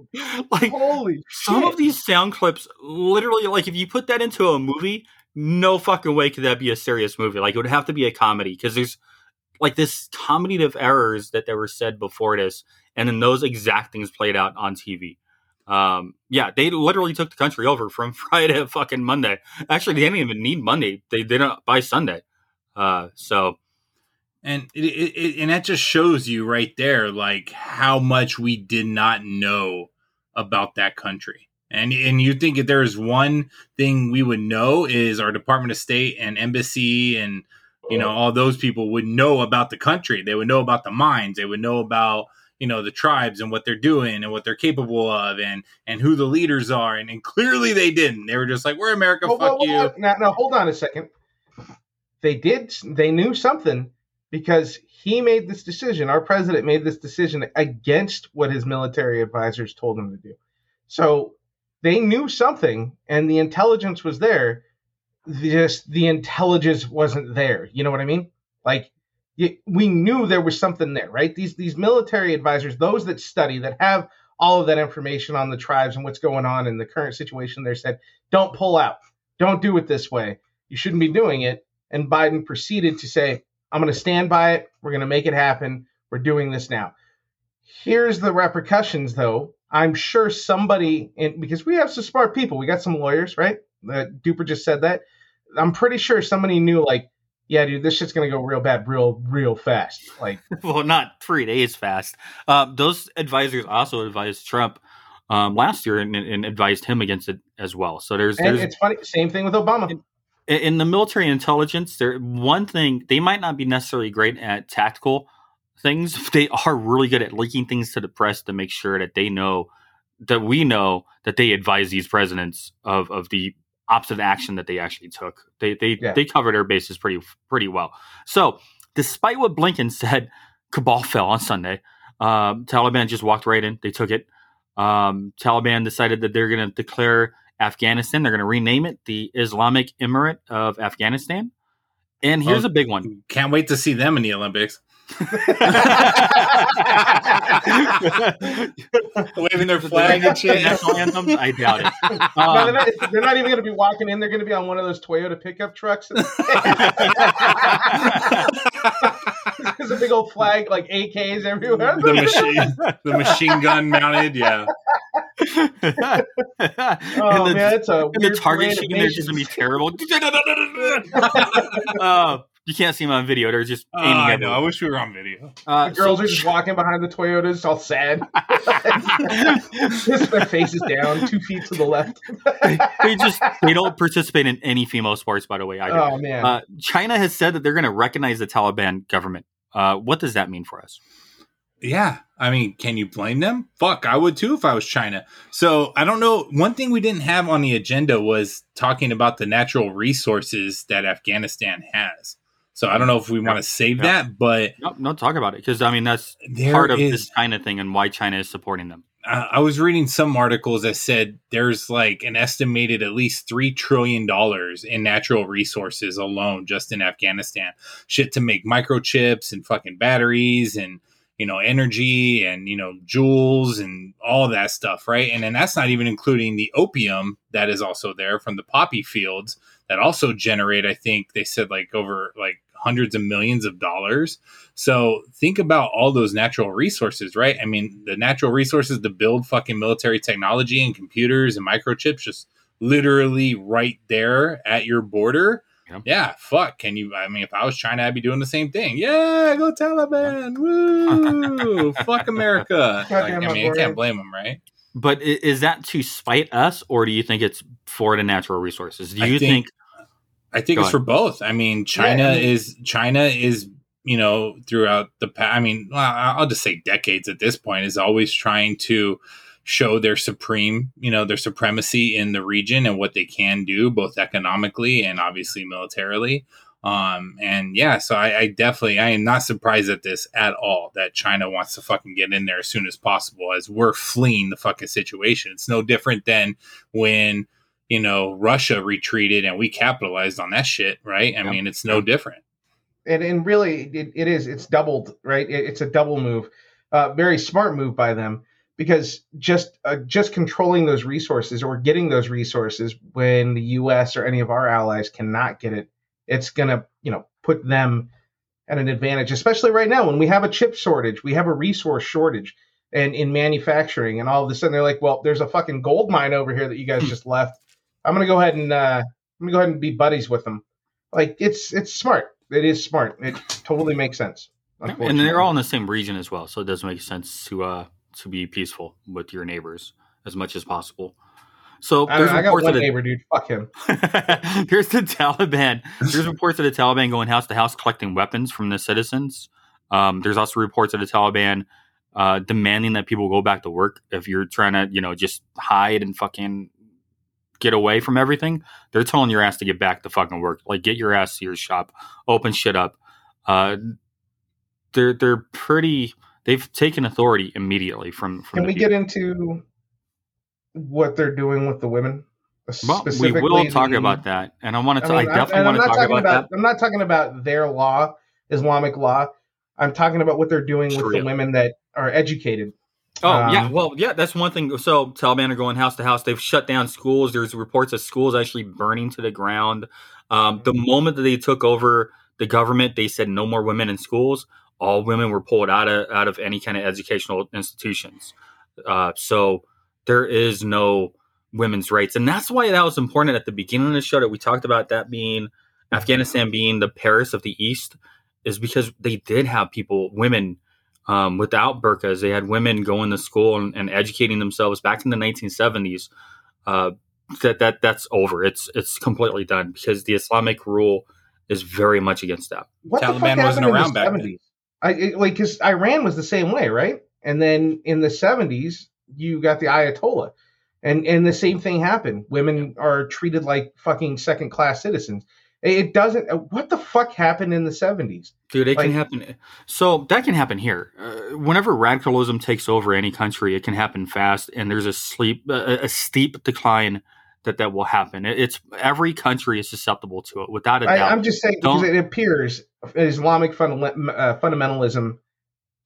Speaker 4: like
Speaker 2: holy
Speaker 4: some
Speaker 2: shit.
Speaker 4: of these sound clips, literally, like if you put that into a movie, no fucking way could that be a serious movie. Like it would have to be a comedy because there's like this comedy of errors that they were said before this, and then those exact things played out on TV. Um, yeah, they literally took the country over from Friday to fucking Monday. Actually, they didn't even need Monday; they did it by Sunday. Uh, so
Speaker 3: and it, it and that just shows you right there like how much we did not know about that country and and you think if there's one thing we would know is our department of state and embassy and you know all those people would know about the country they would know about the mines they would know about you know the tribes and what they're doing and what they're capable of and and who the leaders are and, and clearly they didn't they were just like we're america fuck
Speaker 2: whoa,
Speaker 3: you.
Speaker 2: Now, now, hold on a second. They did. They knew something because he made this decision. Our president made this decision against what his military advisors told him to do. So they knew something, and the intelligence was there. Just the intelligence wasn't there. You know what I mean? Like we knew there was something there, right? These these military advisors, those that study, that have all of that information on the tribes and what's going on in the current situation, they said, "Don't pull out. Don't do it this way. You shouldn't be doing it." And Biden proceeded to say, "I'm going to stand by it. We're going to make it happen. We're doing this now." Here's the repercussions, though. I'm sure somebody, in, because we have some smart people, we got some lawyers, right? Uh, Duper just said that. I'm pretty sure somebody knew, like, yeah, dude, this shit's gonna go real bad, real, real fast. Like,
Speaker 4: well, not three days fast. Um, those advisors also advised Trump um, last year and, and advised him against it as well. So there's,
Speaker 2: and
Speaker 4: there's
Speaker 2: it's funny. Same thing with Obama.
Speaker 4: in, in the military intelligence. There, one thing they might not be necessarily great at tactical things. They are really good at leaking things to the press to make sure that they know that we know that they advise these presidents of of the opposite action that they actually took. They they
Speaker 2: Yeah.
Speaker 4: they cover their bases pretty pretty well. So, despite what Blinken said, Kabul fell on Sunday. Um, Taliban just walked right in. They took it. Um, Taliban decided that they're going to declare Afghanistan. They're going to rename it the Islamic Emirate of Afghanistan. And here's
Speaker 3: Oh.
Speaker 4: a big one.
Speaker 3: can't wait to see them in the olympics waving their flag and shit
Speaker 4: National anthems? I doubt it.
Speaker 2: no,
Speaker 4: Um,
Speaker 2: they're, not, they're not even going to be walking in. They're going to be on one of those Toyota pickup trucks. There's a big old flag, like AKs everywhere.
Speaker 3: the machine the machine gun mounted yeah
Speaker 2: Oh
Speaker 4: and the,
Speaker 2: man, it's a
Speaker 4: and the target
Speaker 2: parade of
Speaker 4: shooting is gonna be terrible. uh, you can't see them on video. They're just aiming
Speaker 3: I
Speaker 4: at
Speaker 3: know.
Speaker 4: them.
Speaker 3: I wish we were on video.
Speaker 4: Uh,
Speaker 2: The girls
Speaker 4: so-
Speaker 2: are just walking behind the Toyotas, all sad. just their faces down, two feet to the left.
Speaker 4: they just they don't participate in any female sports, by the way. Either.
Speaker 2: oh man,
Speaker 4: Uh, China has said that they're going to recognize the Taliban government. Uh, what does that mean for us?
Speaker 3: Yeah. I mean, can you blame them? Fuck, I would too if I was China. So I don't know. One thing we didn't have on the agenda was talking about the natural resources that Afghanistan has. So I don't know if we want to save that, but
Speaker 4: no, no, talk about it because I mean that's part of
Speaker 3: is-
Speaker 4: this China thing and why China is supporting them.
Speaker 3: uh, I was reading some articles that said there's like an estimated at least three trillion dollars in natural resources alone just in Afghanistan. Shit to make microchips and fucking batteries and you know energy and you know jewels and all that stuff, right? And then that's not even including the opium that is also there from the poppy fields that also generate. I think they said like over like hundreds of millions of dollars. So think about all those natural resources, right? I mean, the natural resources to build fucking military technology and computers and microchips just literally right there at your border. Yeah. fuck. Can you? I mean, if I was China, I'd be doing the same thing. Yeah, go Taliban. Woo! fuck America. Like, I mean, I can't blame them, right?
Speaker 4: But is that to spite us, or do you think it's for the natural resources? Do
Speaker 3: I
Speaker 4: you think,
Speaker 3: I think it's for both. I mean, China
Speaker 4: Yeah.
Speaker 3: is China is you know throughout the past. I mean, I'll just say decades at this point is always trying to show their supreme, you know, their supremacy in the region and what they can do, both economically and obviously militarily. Um, and yeah, so I, I definitely, I am not surprised at this at all that China wants to fucking get in there as soon as possible as we're fleeing the fucking situation. It's no different than when, you know, Russia retreated and we capitalized on that shit, right? I mean, it's no different.
Speaker 2: and and really it, it is it's doubled right it, it's a double move uh, very smart move by them because just uh, just controlling those resources or getting those resources when the us or any of our allies cannot get it it's going to you know put them at an advantage especially right now when we have a chip shortage we have a resource shortage and in manufacturing and all of a sudden they're like well there's a fucking gold mine over here that you guys just left i'm going to go ahead and uh, i'm going to go ahead and be buddies with them like it's it's smart it is smart. It totally makes sense.
Speaker 4: and they're all in the same region as well, so it does make sense to uh to be peaceful with your neighbors as much as possible. So
Speaker 2: I,
Speaker 4: there's
Speaker 2: I got
Speaker 4: reports it-
Speaker 2: neighbor, dude. Fuck him.
Speaker 4: Here's the Taliban. There's reports of the Taliban going house to house collecting weapons from the citizens. Um, there's also reports of the Taliban uh, demanding that people go back to work. If you're trying to, you know, just hide and fucking get away from everything, they're telling your ass to get back to fucking work. Like, get your ass to your shop, open shit up. Uh, they're they're pretty. They've taken authority immediately from. from
Speaker 2: Can
Speaker 4: the
Speaker 2: we
Speaker 4: people.
Speaker 2: get into what they're doing with the women?
Speaker 4: Well, we will talk
Speaker 2: the-
Speaker 4: about that, and I want to.
Speaker 2: I, mean, I-
Speaker 4: definitely want to talk
Speaker 2: talking
Speaker 4: about, that.
Speaker 2: I'm not talking about their law, Islamic law. I'm talking about what they're doing with the women that are educated.
Speaker 4: Oh
Speaker 2: Um,
Speaker 4: yeah, well yeah, that's one thing. So Taliban are going house to house. They've shut down schools. There's reports of schools actually burning to the ground. Um, the moment that they took over the government, they said no more women in schools. All women were pulled out of out of any kind of educational institutions. Uh, so there is no women's rights, and that's why that was important at the beginning of the show that we talked about that being Afghanistan being the Paris of the East, is because they did have people, women um, without burqas. They had women going to school and, and educating themselves back in the 1970s. Uh, that that that's over. It's it's completely done because the Islamic rule is very much against that.
Speaker 2: What the fuck happened in the 70s? I it, like because Iran was the same way, right? And then in the 70s, you got the Ayatollah, and and the same thing happened. Women are treated like fucking second class citizens. It doesn't. What the fuck happened in the 70s?
Speaker 4: Dude, it
Speaker 2: Like-
Speaker 4: can happen. So that can happen here. Uh, whenever radicalism takes over any country, it can happen fast, and there's a sleep a, a steep decline that that will happen. It, it's every country is susceptible to it, without a
Speaker 2: I,
Speaker 4: doubt.
Speaker 2: I'm just saying because
Speaker 4: Don't-
Speaker 2: it appears Islamic fundal- uh, fundamentalism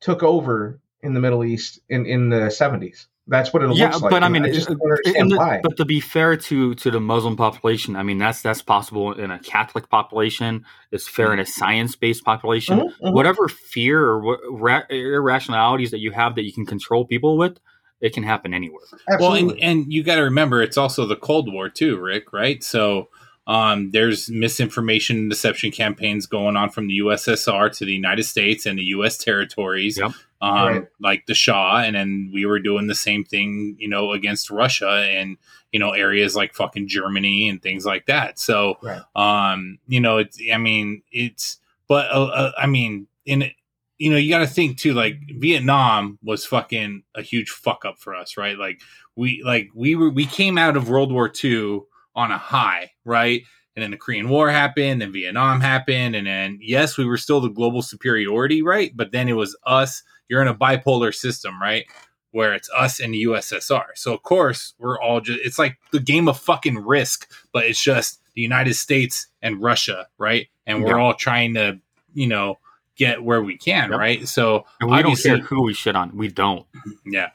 Speaker 2: took over in the Middle East in in the 70s. That's what it
Speaker 4: yeah,
Speaker 2: looks like.
Speaker 4: but I mean,
Speaker 2: I just
Speaker 4: it-
Speaker 2: don't understand
Speaker 4: and the-
Speaker 2: why.
Speaker 4: But to be fair to to the Muslim population, I mean that's that's possible in a Catholic population. It's fair in a science based population.
Speaker 2: Mhm, mhm.
Speaker 4: Whatever fear or what ra- irrationalities that you have that you can control people with, it can happen anywhere.
Speaker 3: Well, and, and you got to remember, it's also the Cold War too, Rick. Right? So um, there's misinformation and deception campaigns going on from the USSR to the United States and the U.S. territories, um,
Speaker 2: Right.
Speaker 3: like the Shah, and then we were doing the same thing, you know, against Russia and you know areas like fucking Germany and things like that. So,
Speaker 2: Right.
Speaker 3: um, you know, it's I mean, it's but uh, uh, I mean, in you know, you got to think too. Like Vietnam was fucking a huge fuck up for us, right? Like we, like we were, we came out of World War II on a high, right? and then the Korean War happened, and Vietnam happened, and then yes, we were still the global superiority, right? But then it was us. You're in a bipolar system, right? Where it's us and the USSR. So of course we're all just it's like the game of fucking risk, but it's just the United States and Russia, right? And we're
Speaker 4: Yeah.
Speaker 3: all trying to, you know, get where we can,
Speaker 4: Yep.
Speaker 3: right? So
Speaker 4: And we don't care who we shit on. We don't.
Speaker 3: yeah.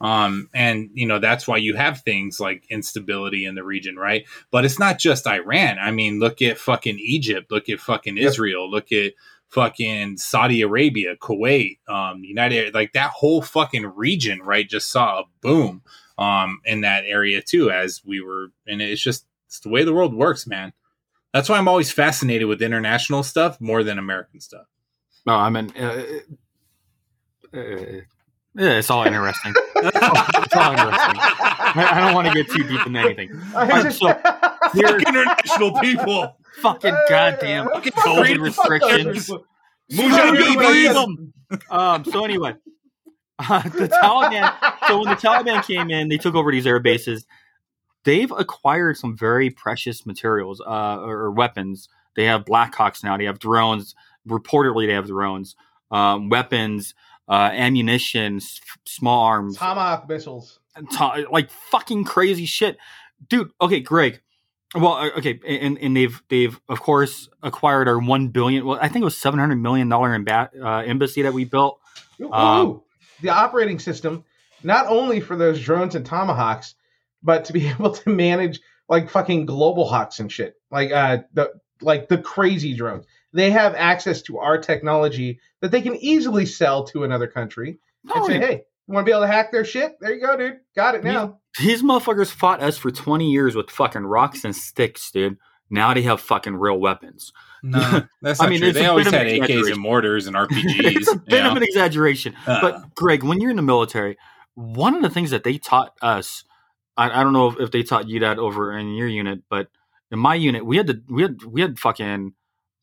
Speaker 3: Um, and you know, that's why you have things like instability in the region, right? But it's not just Iran. I mean, look at fucking Egypt, look at fucking
Speaker 2: Yep.
Speaker 3: Israel, look at fucking Saudi Arabia, Kuwait, um, United like that whole fucking region, right, just saw a boom um in that area too, as we were and it's just it's the way the world works, man. That's why I'm always fascinated with international stuff more than American stuff.
Speaker 4: No, I mean, uh, uh, yeah, it's all interesting. it's all interesting. I, I don't want to get too deep into anything.
Speaker 2: I
Speaker 4: Alright, so here,
Speaker 3: international people.
Speaker 4: Fucking goddamn
Speaker 2: Fucking
Speaker 4: COVID
Speaker 2: freedom,
Speaker 4: restrictions.
Speaker 2: Mujahideen.
Speaker 4: Um. So anyway, uh, the Taliban. So when the Taliban came in, they took over these air bases. They've acquired some very precious materials uh, or weapons. They have Blackhawks now. They have drones. Reportedly, they have drones, um, weapons, uh, ammunition, s- small arms,
Speaker 2: Tomahawk missiles.
Speaker 4: to- like fucking crazy shit, dude. Okay, Greg. Well, uh, okay, and and they've they've of course acquired our one billion. Well, I think it was seven hundred million dollar uh, embassy that we built.
Speaker 2: Ooh,
Speaker 4: Um,
Speaker 2: the operating system, not only for those drones and tomahawks, but to be able to manage like fucking global hawks and shit, like uh, the like the crazy drones. They have access to our technology that they can easily sell to another country and
Speaker 4: Oh,
Speaker 2: say. "Hey, you want to be able to hack their shit? There you go, dude. Got it now."
Speaker 4: These motherfuckers fought us for twenty years with fucking rocks and sticks, dude. Now they have fucking real weapons.
Speaker 3: No, that's
Speaker 4: I mean,
Speaker 3: true. They always had AKs and mortars and RPGs.
Speaker 4: it's a bit
Speaker 3: know?
Speaker 4: of an exaggeration.
Speaker 3: Uh.
Speaker 4: but Greg, when you're in the military, one of the things that they taught us, I, I don't know if, if they taught you that over in your unit, but in my unit, we had to we had we had fucking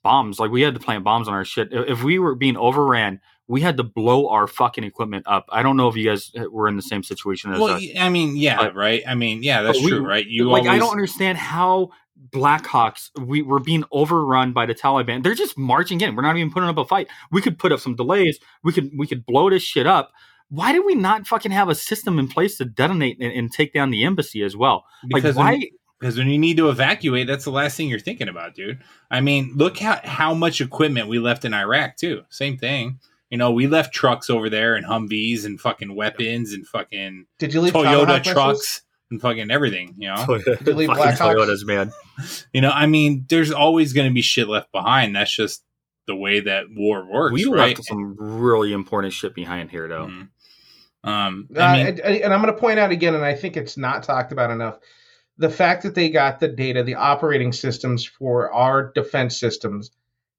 Speaker 4: bombs. Like we had to plant bombs on our shit. If if we were being overran, we had to blow our fucking equipment up. I don't know if you guys eh, were in the same situation as
Speaker 3: well,
Speaker 4: us.
Speaker 3: I mean, yeah,
Speaker 4: But-
Speaker 3: right. I mean, yeah, that's
Speaker 4: we-
Speaker 3: true, right? You
Speaker 4: like
Speaker 3: always,
Speaker 4: I don't understand how Blackhawks we were being overrun by the Taliban. They're just marching in. We're not even putting up a fight. We could put up some delays. We could we could blow this shit up. Why did we not fucking have a system in place to detonate and, and take down the embassy as well?
Speaker 3: because
Speaker 4: like why?
Speaker 3: when, because when you need to evacuate, that's the last thing you're thinking about, dude. I mean, look how how much equipment we left in Iraq too. Same thing. You know, we left trucks over there and Humvees and fucking weapons and fucking
Speaker 2: Did you leave
Speaker 3: Toyota
Speaker 2: Tomahawk
Speaker 3: trucks and fucking everything. You know,
Speaker 2: Did you leave
Speaker 4: Fucking
Speaker 2: Blackhawks?
Speaker 4: Toyotas, man.
Speaker 3: you know. I mean, there's always going to be shit left behind. That's just the way that war works,
Speaker 4: We
Speaker 3: right?
Speaker 4: left some really important shit behind here, though.
Speaker 3: Mhm. Um,
Speaker 2: Uh,
Speaker 3: I mean,
Speaker 2: and, and I'm going to point out again, and I think it's not talked about enough, the fact that they got the data, the operating systems for our defense systems,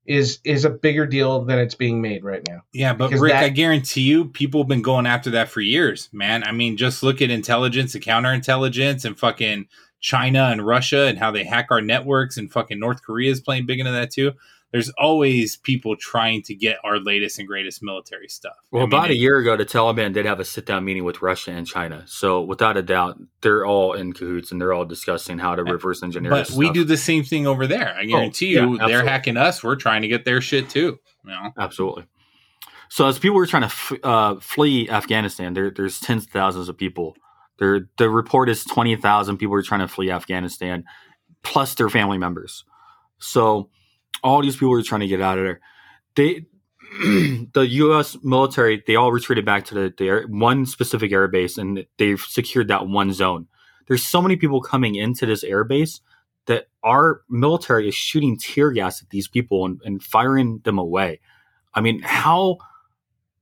Speaker 2: is is a bigger deal than it's being made right now.
Speaker 3: Yeah, but
Speaker 2: Because
Speaker 3: Rick,
Speaker 2: that-
Speaker 3: I guarantee you, people have been going after that for years, man. I mean, just look at intelligence and counterintelligence and fucking China and Russia and how they hack our networks and fucking North Korea is playing big into that too. There's always people trying to get our latest and greatest military stuff.
Speaker 4: Well,
Speaker 3: I mean,
Speaker 4: about a year ago, the Taliban did have a sit down meeting with Russia and China. So, without a doubt, they're all in cahoots and they're all discussing how to reverse engineer.
Speaker 3: But we do the same thing over there. I guarantee
Speaker 4: yeah,
Speaker 3: you, they're hacking us. We're trying to get their shit too. You know?
Speaker 4: Absolutely. So, as people were trying to f- uh, flee Afghanistan, there, there's tens of thousands of people. There, the report is 20,000 people were trying to flee Afghanistan, plus their family members. So, all these people were trying to get out of there. They, the U.S. military, they all retreated back to the, the air, one specific air base, and they've secured that one zone. There's so many people coming into this air base that our military is shooting tear gas at these people and, and firing them away. I mean, how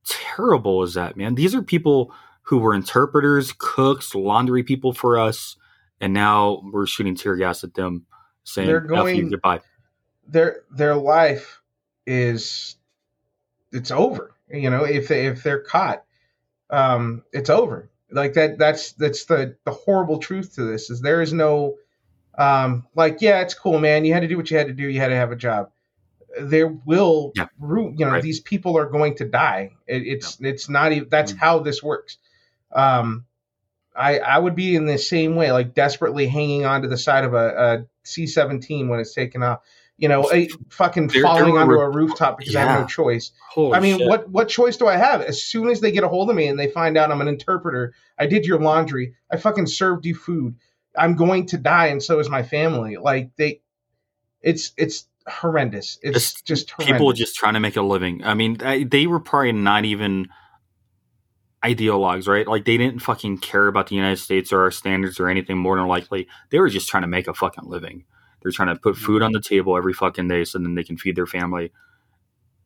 Speaker 4: terrible is that, man? These are people who were interpreters, cooks, laundry people for us, and now we're shooting tear gas at them, saying
Speaker 2: They're
Speaker 4: "F you, goodbye."
Speaker 2: Their their life is it's over. You know, if they if they're caught, um, it's over. Like that. That's that's the the horrible truth to this is there is no, um, like yeah, it's cool, man. You had to do what you had to do. You had to have a job. There will,
Speaker 4: Yeah.
Speaker 2: you know,
Speaker 4: Right.
Speaker 2: these people are going to die. It, it's it's not even. That's
Speaker 4: Mm.
Speaker 2: how this works. Um, I I would be in the same way, like desperately hanging on to the side of a, a C seventeen when it's taken off. You know, a, fucking
Speaker 4: There-
Speaker 2: falling
Speaker 4: there
Speaker 2: onto
Speaker 4: were-
Speaker 2: a rooftop because I have no choice.
Speaker 4: Holy
Speaker 2: I mean,
Speaker 4: shit.
Speaker 2: what what choice do I have? As soon as they get a hold of me and they find out I'm an interpreter, I did your laundry, I fucking served you food. I'm going to die, and so is my family. Like they, it's it's horrendous. It's just horrendous.
Speaker 4: people just trying to make a living. I mean, I, they were probably not even ideologues, right? Like they didn't fucking care about the United States or our standards or anything. More than likely, they were just trying to make a fucking living. They're trying to put food on the table every fucking day, so then they can feed their family.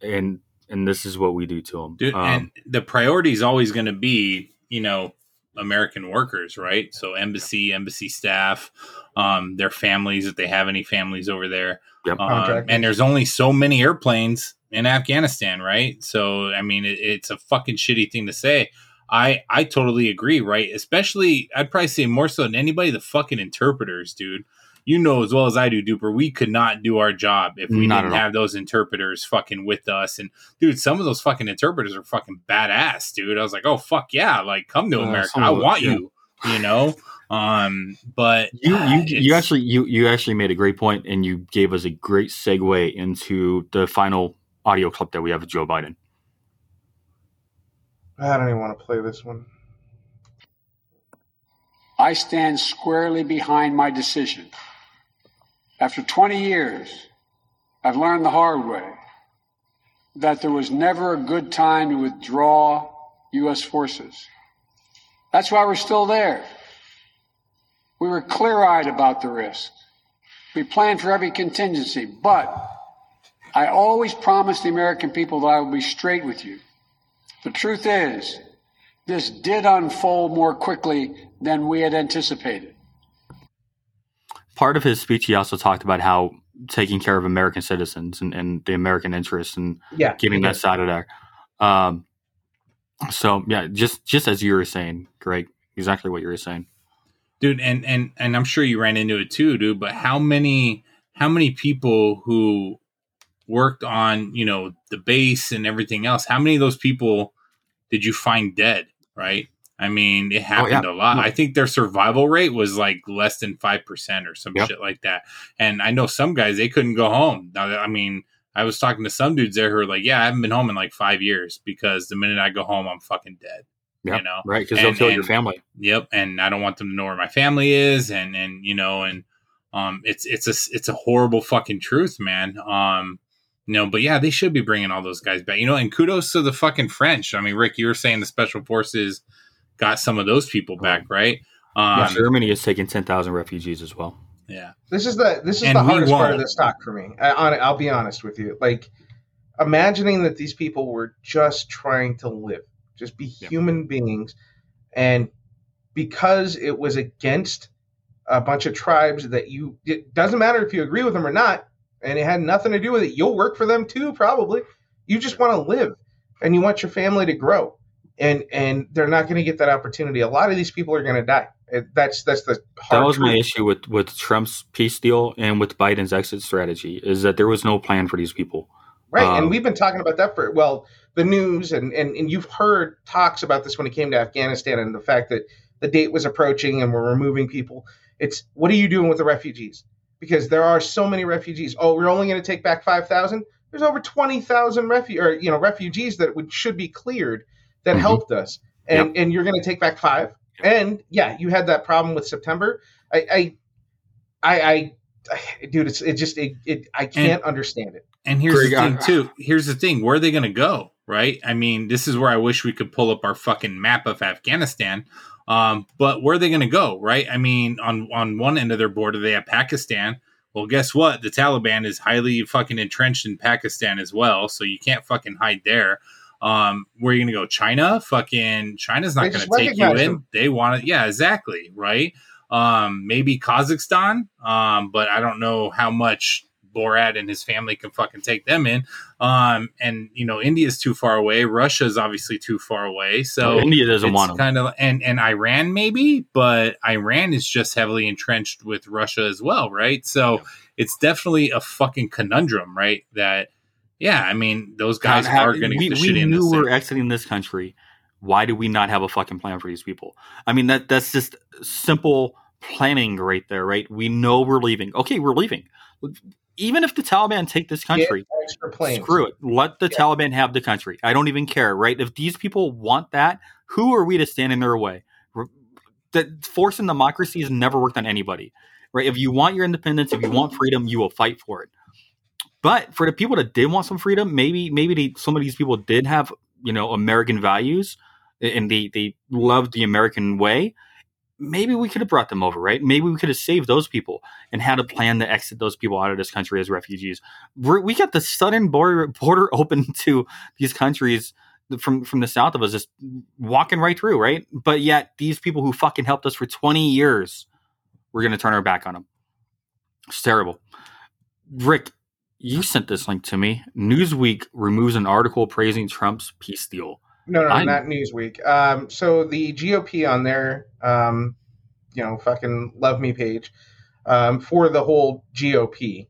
Speaker 4: And and this is what we do to them,
Speaker 3: Dude,
Speaker 4: Um,
Speaker 3: and the priority is always going to be, you know, American workers, right? So embassy, embassy staff, um, their families, if they have any families over there.
Speaker 4: Yep.
Speaker 3: Um, and there's only so many airplanes in Afghanistan, right? So, I mean, it, it's a fucking shitty thing to say. I I totally agree, right? Especially, I'd probably say more so than anybody, the fucking interpreters, dude. You know as well as I do, Duper. We could not do our job if we
Speaker 4: Not
Speaker 3: didn't have those interpreters fucking with us. And dude, some of those fucking interpreters are fucking badass, dude. I was like, oh fuck yeah, like come to
Speaker 4: Uh,
Speaker 3: America. I want
Speaker 4: yeah.
Speaker 3: you, you know. Um, but
Speaker 4: you
Speaker 3: uh,
Speaker 4: you, you actually you you actually made a great point, and you gave us a great segue into the final audio clip that we have of Joe Biden.
Speaker 2: I don't even want to play this one.
Speaker 10: I stand squarely behind my decision. After 20 years, I've learned the hard way that there was never a good time to withdraw U.S. forces. That's why we're still there. We were clear eyed about the risk. We planned for every contingency, but I always promised the American people that I would be straight with you. The truth is, this did unfold more quickly than we had anticipated.
Speaker 4: Part of his speech, he also talked about how taking care of American citizens and, and the American interests and
Speaker 2: Yeah,
Speaker 4: getting that side of there. Um, so yeah, just just as you were saying, Greg, exactly what you were saying.
Speaker 3: dude and and and i'm sure you ran into it too dude but how many how many people who worked on you know the base and everything else how many of those people did you find dead right i mean it happened a lot
Speaker 4: No.
Speaker 3: i think their survival rate was like less than 5% or some
Speaker 4: Yep.
Speaker 3: shit like that and i know some guys they couldn't go home now i mean i was talking to some dudes there who were like yeah i haven't been home in like five years because the minute i go home i'm fucking dead
Speaker 4: Yep,
Speaker 3: you know
Speaker 4: right? Because they'll
Speaker 3: And-
Speaker 4: kill your family.
Speaker 3: Yep, and I don't want them to know where my family is, and and you know, and um, it's it's a it's a horrible fucking truth, man. Um, you know, but yeah, they should be bringing all those guys back. You know, and kudos to the fucking French. I mean, Rick, you were saying the special forces got some of those people back, right? Um,
Speaker 4: Yeah, Germany has taken ten thousand refugees as well.
Speaker 3: yeah,
Speaker 2: This is the this is
Speaker 3: And
Speaker 2: the
Speaker 3: we
Speaker 2: hardest part of
Speaker 3: won't.
Speaker 2: this talk for me. I, I'll be honest with you. Like imagining that these people were just trying to live, just be human beings, and because it was against a bunch of tribes that you it doesn't matter if you agree with them or not, and it had nothing to do with it. You'll work for them too, probably. You just want to live, and you want your family to grow, and and they're not going to get that opportunity. A lot of these people are going to die. That's that's the hard
Speaker 4: That was my issue with with Trump's peace deal and with Biden's exit strategy is that there was no plan for these people.
Speaker 2: Right,
Speaker 4: Um,
Speaker 2: and we've been talking about that for well, the news and, and and you've heard talks about this when it came to Afghanistan and the fact that the date was approaching and we're removing people. It's what are you doing with the refugees? Because there are so many refugees. Oh, we're only going to take back five thousand. There's over twenty thousand refu- or you know refugees that would should be cleared that
Speaker 4: Mhm.
Speaker 2: helped us, and and you're going to take back five. And yeah, you had that problem with September. I I I, I, I dude, it's it just it, it I can't understand it.
Speaker 3: And here's
Speaker 4: Greg,
Speaker 3: the thing too. Here's the thing. Where are they going to go? Right. I mean, this is where I wish we could pull up our fucking map of Afghanistan. Um, but where are they going to go? Right. I mean, on on one end of their border, they have Pakistan. Well, guess what? The Taliban is highly fucking entrenched in Pakistan as well, so you can't fucking hide there. Um, where are you going to go? China? Fucking China's
Speaker 2: They
Speaker 3: not going to take you in.
Speaker 2: them.
Speaker 3: They want to. Yeah, exactly. Right. Um, maybe Kazakhstan. Um, but I don't know how much Borat and his family can fucking take them in. Um, and you know, India's too far away. Russia's obviously too far away. So
Speaker 4: Well, India doesn't
Speaker 3: want
Speaker 4: want 'em.
Speaker 3: kind of and and Iran maybe, but Iran is just heavily entrenched with Russia as well, right? So it's definitely a fucking conundrum, right? That yeah, I mean, those guys
Speaker 4: How- how-
Speaker 3: are going to
Speaker 4: we,
Speaker 3: get the
Speaker 4: we
Speaker 3: shit in.
Speaker 4: knew we were
Speaker 3: same-
Speaker 4: exiting this country Why do we not have a fucking plan for these people? I mean, that that's just simple planning right there, right? We know we're leaving. Okay, we're leaving. Even if the Taliban take this country,
Speaker 2: Get extra planes.
Speaker 4: screw it. Let the Taliban have the country. I don't even care, right? If these people want that, who are we to stand in their way? Re- That forcing democracy has never worked on anybody, right? If you want your independence, if you want freedom, you will fight for it. But for the people that did want some freedom, maybe maybe some of these people did have you know American values and they they loved the American way. Maybe we could have brought them over, right? Maybe we could have saved those people and had a plan to exit those people out of this country as refugees. We're, we got the southern border border open to these countries from from the south of us, just walking right through, right? But yet these people who fucking helped us for twenty years, we're gonna turn our back on them. It's terrible. Rick, you sent this link to me. Newsweek removes an article praising Trump's peace deal.
Speaker 2: No, no,
Speaker 4: I-
Speaker 2: not Newsweek. Um, so the GOP on their, um, you know, fucking love me page, um, for the whole GOP.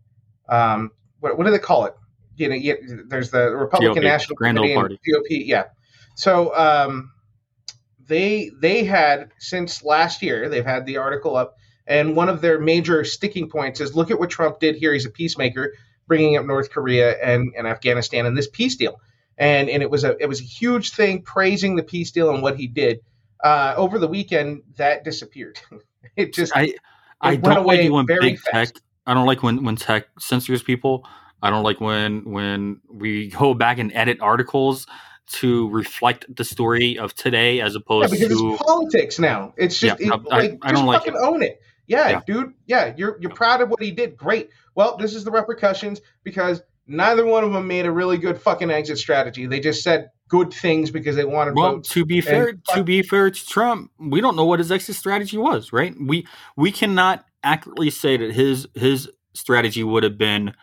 Speaker 2: Um, what, what do they call it? You know, yeah, there's the Republican
Speaker 4: GOP,
Speaker 2: National
Speaker 4: Grand
Speaker 2: Committee
Speaker 4: Party.
Speaker 2: GOP. Yeah. So um, they they had since last year they've had the article up, and one of their major sticking points is look at what Trump did here. He's a peacemaker, bringing up North Korea and, and Afghanistan and this peace deal and and it was a it was a huge thing praising the peace deal and what he did. Uh, over the weekend, that disappeared. it just
Speaker 4: I I
Speaker 2: went
Speaker 4: don't like it when
Speaker 2: very
Speaker 4: big tech. I don't like when when tech censors people. I don't like when when we go back and edit articles to reflect the story of today as
Speaker 2: yeah,
Speaker 4: opposed
Speaker 2: because
Speaker 4: to
Speaker 2: it's politics now. It's just
Speaker 4: Yeah,
Speaker 2: it-
Speaker 4: I-
Speaker 2: like
Speaker 4: I
Speaker 2: just
Speaker 4: don't like
Speaker 2: fucking
Speaker 4: it.
Speaker 2: own it. Yeah,
Speaker 4: Yeah.
Speaker 2: dude. Yeah, you're you're proud of what he did. Great. Well, this is the repercussions because neither one of them made a really good fucking exit strategy. They just said good things because they wanted
Speaker 4: well
Speaker 2: votes.
Speaker 4: to be fair to be fair to Trump, we don't know what his exit strategy was, right? We we cannot accurately say that his his strategy would have been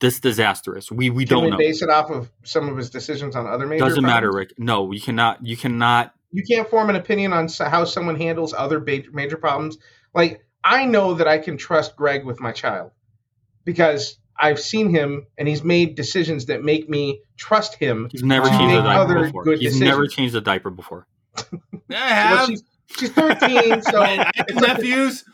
Speaker 4: this disastrous. We we
Speaker 2: Can
Speaker 4: don't
Speaker 2: we
Speaker 4: know.
Speaker 2: base it off of some of his decisions on other major?
Speaker 4: Doesn't matter. Rick. No, you cannot. You cannot.
Speaker 2: you can't form an opinion on how someone handles other major problems. Like I know that I can trust Greg with my child because I've seen him and he's made decisions that make me trust him.
Speaker 4: He's never
Speaker 2: to
Speaker 4: changed a diaper
Speaker 2: other
Speaker 4: before.
Speaker 2: good
Speaker 4: He's
Speaker 2: decisions.
Speaker 4: never changed a diaper before.
Speaker 3: I
Speaker 2: Well,
Speaker 3: have.
Speaker 2: she's, she's 13, so
Speaker 3: I have
Speaker 2: like-
Speaker 3: nephews.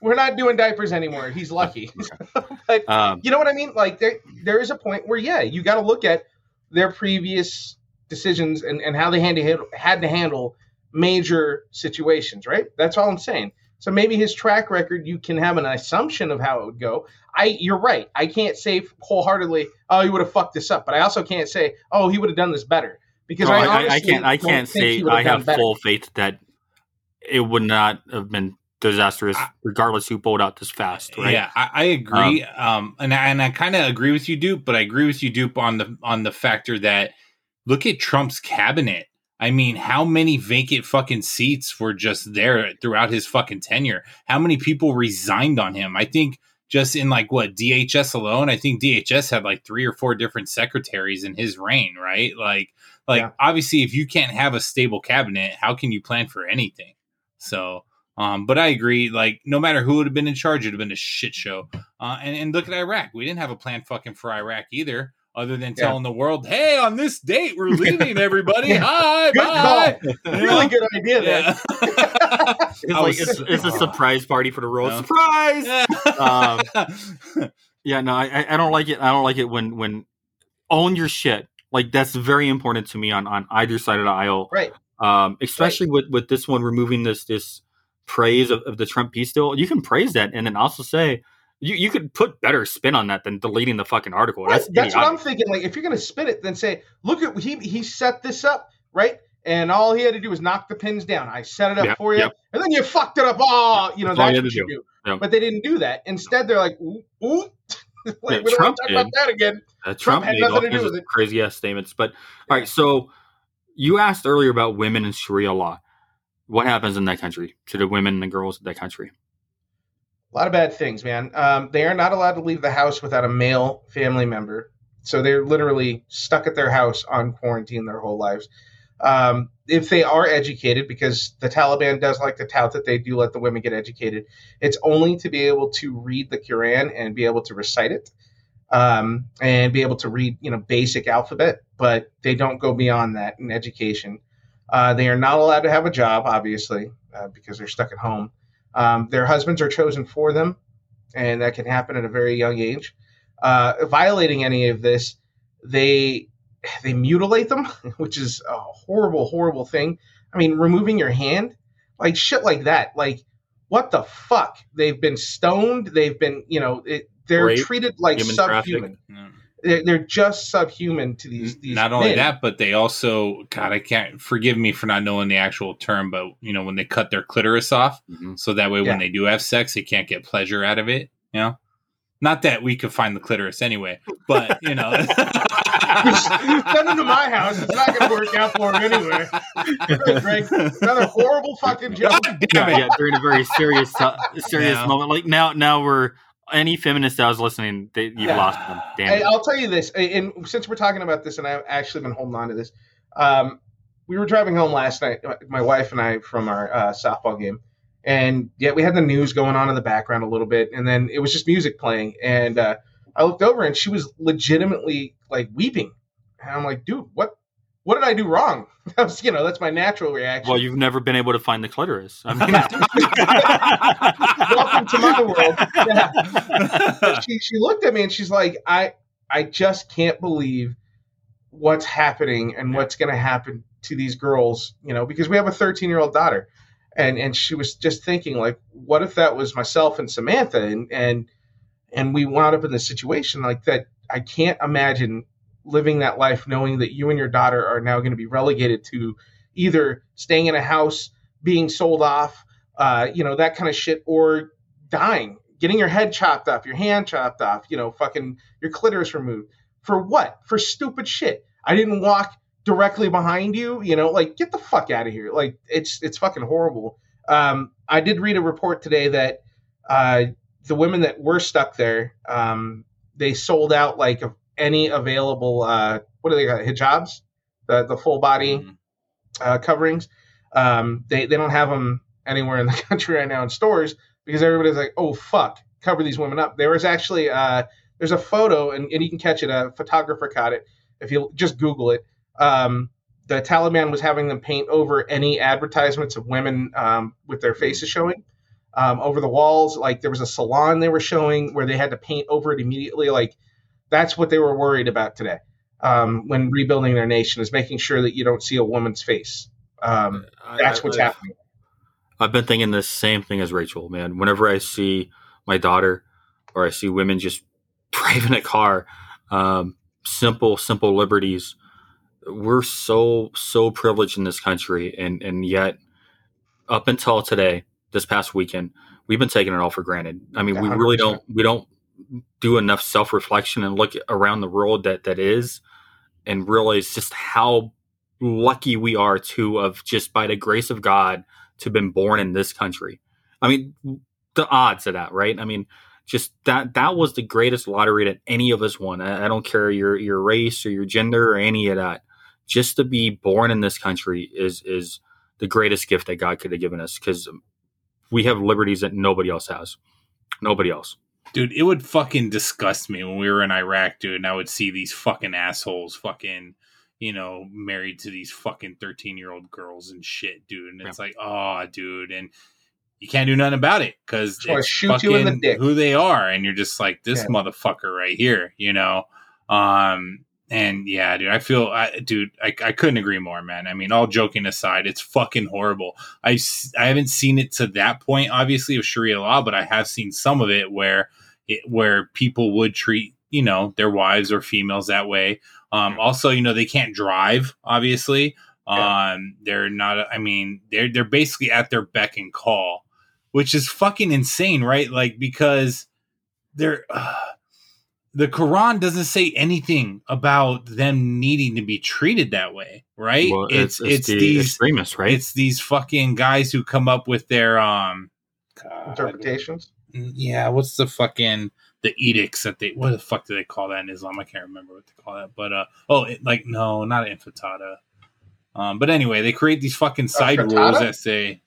Speaker 2: we're not doing diapers anymore. He's lucky. but
Speaker 4: Um,
Speaker 2: you know what I mean? Like there, there is a point where yeah, you got to look at their previous decisions and, and how they had to had to handle major situations, right? That's all I'm saying. So maybe his track record, you can have an assumption of how it would go. I, you're right. I can't say wholeheartedly, oh, he would have fucked this up, but I also can't say, oh, he would have done this better because
Speaker 4: no,
Speaker 2: I,
Speaker 4: I, I, I
Speaker 2: honestly
Speaker 4: can't. I can't say I have
Speaker 2: better.
Speaker 4: full faith that it would not have been disastrous, regardless who pulled out this fast. Right?
Speaker 3: Yeah, I, I agree. Um, and I, and I kind of agree with you, Dupe. But I agree with you, Dupe, on the on the factor that look at Trump's cabinet. I mean, how many vacant fucking seats were just there throughout his fucking tenure? How many people resigned on him? I think just in like what DHS alone, I think DHS had like three or four different secretaries in his reign, right? Like, like
Speaker 2: Yeah.
Speaker 3: obviously, if you can't have a stable cabinet, how can you plan for anything? So, um, but I agree. Like, no matter who would have been in charge, it'd have been a shit show. Uh, and, and look at Iraq. We didn't have a plan fucking for Iraq either, other than
Speaker 2: Yeah.
Speaker 3: telling the world, "Hey, on this date, we're leaving. Everybody,
Speaker 2: Yeah.
Speaker 3: hi,
Speaker 2: Good
Speaker 3: bye."
Speaker 2: call. Really good idea there.
Speaker 3: Yeah.
Speaker 4: It's
Speaker 3: I
Speaker 4: like it's, it's a surprise party for the road.
Speaker 3: No.
Speaker 4: Surprise! Um, Yeah, no, I, I- I don't like it. I don't like it when when own your shit. Like that's very important to me on on either side of the aisle.
Speaker 2: Right.
Speaker 4: Um, especially with with this one removing this this praise of, of the Trump peace deal. You can praise that and then also say you you could put better spin on that than deleting the fucking article.
Speaker 2: Right,
Speaker 4: That's
Speaker 2: That's, what I'm thinking. Like, if you're gonna spin it, then say, "Look at he he set this up, right?" And all he had to do was knock the pins down. I set it up
Speaker 4: Yep,
Speaker 2: for you,
Speaker 4: yep.
Speaker 2: and then you fucked it up. Oh, you know
Speaker 4: That's
Speaker 2: that's
Speaker 4: you
Speaker 2: what you
Speaker 4: do.
Speaker 2: do.
Speaker 4: Yep.
Speaker 2: But they didn't do that. Instead, they're like, "Ooh, ooh." like,
Speaker 4: Yeah,
Speaker 2: we don't
Speaker 4: Trump
Speaker 2: talk about that again.
Speaker 4: Uh,
Speaker 2: Trump
Speaker 4: Trump
Speaker 2: had nothing to do with it.
Speaker 4: crazy ass statements. But all right, so you asked earlier about women in Sharia law. What happens in that country to the women and the girls of that country?
Speaker 2: A lot of bad things, man. Um, they are not allowed to leave the house without a male family member. So they're literally stuck at their house on quarantine their whole lives. Um, if they are educated, because the Taliban does like to tout that they do let the women get educated, it's only to be able to read the Quran and be able to recite it, um, and be able to read, you know, basic alphabet. But they don't go beyond that in education. Uh, they are not allowed to have a job, obviously, uh, because they're stuck at home. Um, their husbands are chosen for them, and that can happen at a very young age. Uh, violating any of this, they they mutilate them, which is a horrible, horrible thing. I mean, removing your hand, like shit like that. Like, what the fuck? They've been stoned. They've been, you know, it, they're
Speaker 4: Rape,
Speaker 2: treated like
Speaker 4: human
Speaker 2: subhuman. They're, they're just subhuman to these. these
Speaker 3: Not only that, but they also, God, I can't forgive me for not knowing the actual term, but you know, when they cut their clitoris off, so that way
Speaker 2: Yeah.
Speaker 3: when they do have sex, they can't get pleasure out of it. You know, not that we could find the clitoris anyway, but you know,
Speaker 2: Send them to my house. It's not going to work out for them anyway. Greg, another horrible fucking joke.
Speaker 4: yeah, during a very serious, uh, serious
Speaker 2: Yeah.
Speaker 4: moment. Like now, now we're any feminist that was listening, they, you've
Speaker 2: Yeah.
Speaker 4: lost them. Damn.
Speaker 2: I'll tell you this, and since we're talking about this, and I've actually been holding on to this, um, we were driving home last night, my wife and I, from our uh, softball game, and yeah, we had the news going on in the background a little bit, and then it was just music playing, and uh, I looked over, and she was legitimately like weeping, and I'm like, dude, what, what did I do wrong? That was, you know, that's my natural reaction.
Speaker 4: well, you've never been able to find the clitoris. I mean,
Speaker 2: welcome to my world. Yeah. she she looked at me and she's like, I I just can't believe what's happening and what's going to happen to these girls. You know, because we have a 13 year old daughter, and and she was just thinking like, what if that was myself and Samantha, and and and we wound up in this situation like that. I can't imagine living that life knowing that you and your daughter are now going to be relegated to either staying in a house, being sold off, uh, you know, that kind of shit, or dying, getting your head chopped off, your hand chopped off, you know, fucking your clitoris removed. For what? For stupid shit. I didn't walk directly behind you, you know, like get the fuck out of here. Like it's it's fucking horrible. Um, I did read a report today that uh, the women that were stuck there, um, they sold out like of any available uh, what do they got hijabs, the the full body uh, coverings. Um, they they don't have them anywhere in the country right now in stores because everybody's like, oh fuck, cover these women up. There was actually uh, there's a photo and, and you can catch it. A photographer caught it. If you just Google it, um, the Taliban was having them paint over any advertisements of women um, with their faces showing um, over the walls. Like there was a salon they were showing where they had to paint over it immediately. Like that's what they were worried about today um, when rebuilding their nation is making sure that you don't see a woman's face. Um, that's what's
Speaker 4: I-
Speaker 2: happening.
Speaker 4: I've been thinking the same thing as Rachel, man. Whenever I see my daughter or I see women just driving a car, um, simple, simple liberties. We're so, so privileged in this country. And, and yet, up until today, this past weekend, we've been taking it all for granted. I mean, we really don't, we don't do enough self reflection and look around the world that that is and realize just how lucky we are to of just by the grace of God to have been born in this country. I mean, the odds of that, right? I mean, just that that was the greatest lottery that any of us won. I, I don't care your your race or your gender or any of that. Just to be born in this country is is the greatest gift that God could have given us because we have liberties that nobody else has. Nobody else.
Speaker 3: Dude, it would fucking disgust me when we were in Iraq, dude, and I would see these fucking assholes fucking, you know, married to these fucking 13 year old girls and shit, dude. And it's like, oh, dude. And you can't do nothing about it because it's
Speaker 2: shoot you in the dick.
Speaker 3: who they are. And you're just like, this
Speaker 2: Yeah.
Speaker 3: motherfucker right here, you know? Um, and yeah, dude, I feel, I, dude, I, I couldn't agree more, man. I mean, all joking aside, it's fucking horrible. I, I haven't seen it to that point, obviously, of Sharia law, but I have seen some of it where it, where people would treat you know their wives or females that way. Um, also, you know they can't drive. Obviously, um, they're not. I mean, they're they're basically at their beck and call, which is fucking insane, right? Like because they're. Uh, the Quran doesn't say anything about them needing to be treated that way, right?
Speaker 4: Well, it's, it's, the extremists, right?
Speaker 3: It's these fucking guys who come up with their um
Speaker 2: Interpretations.
Speaker 3: yeah, what's the fucking the edicts that they what the fuck do they call that in Islam? I can't remember what they call that. But uh oh it, like no, not intifada. Um, but anyway, they create these fucking side rules that say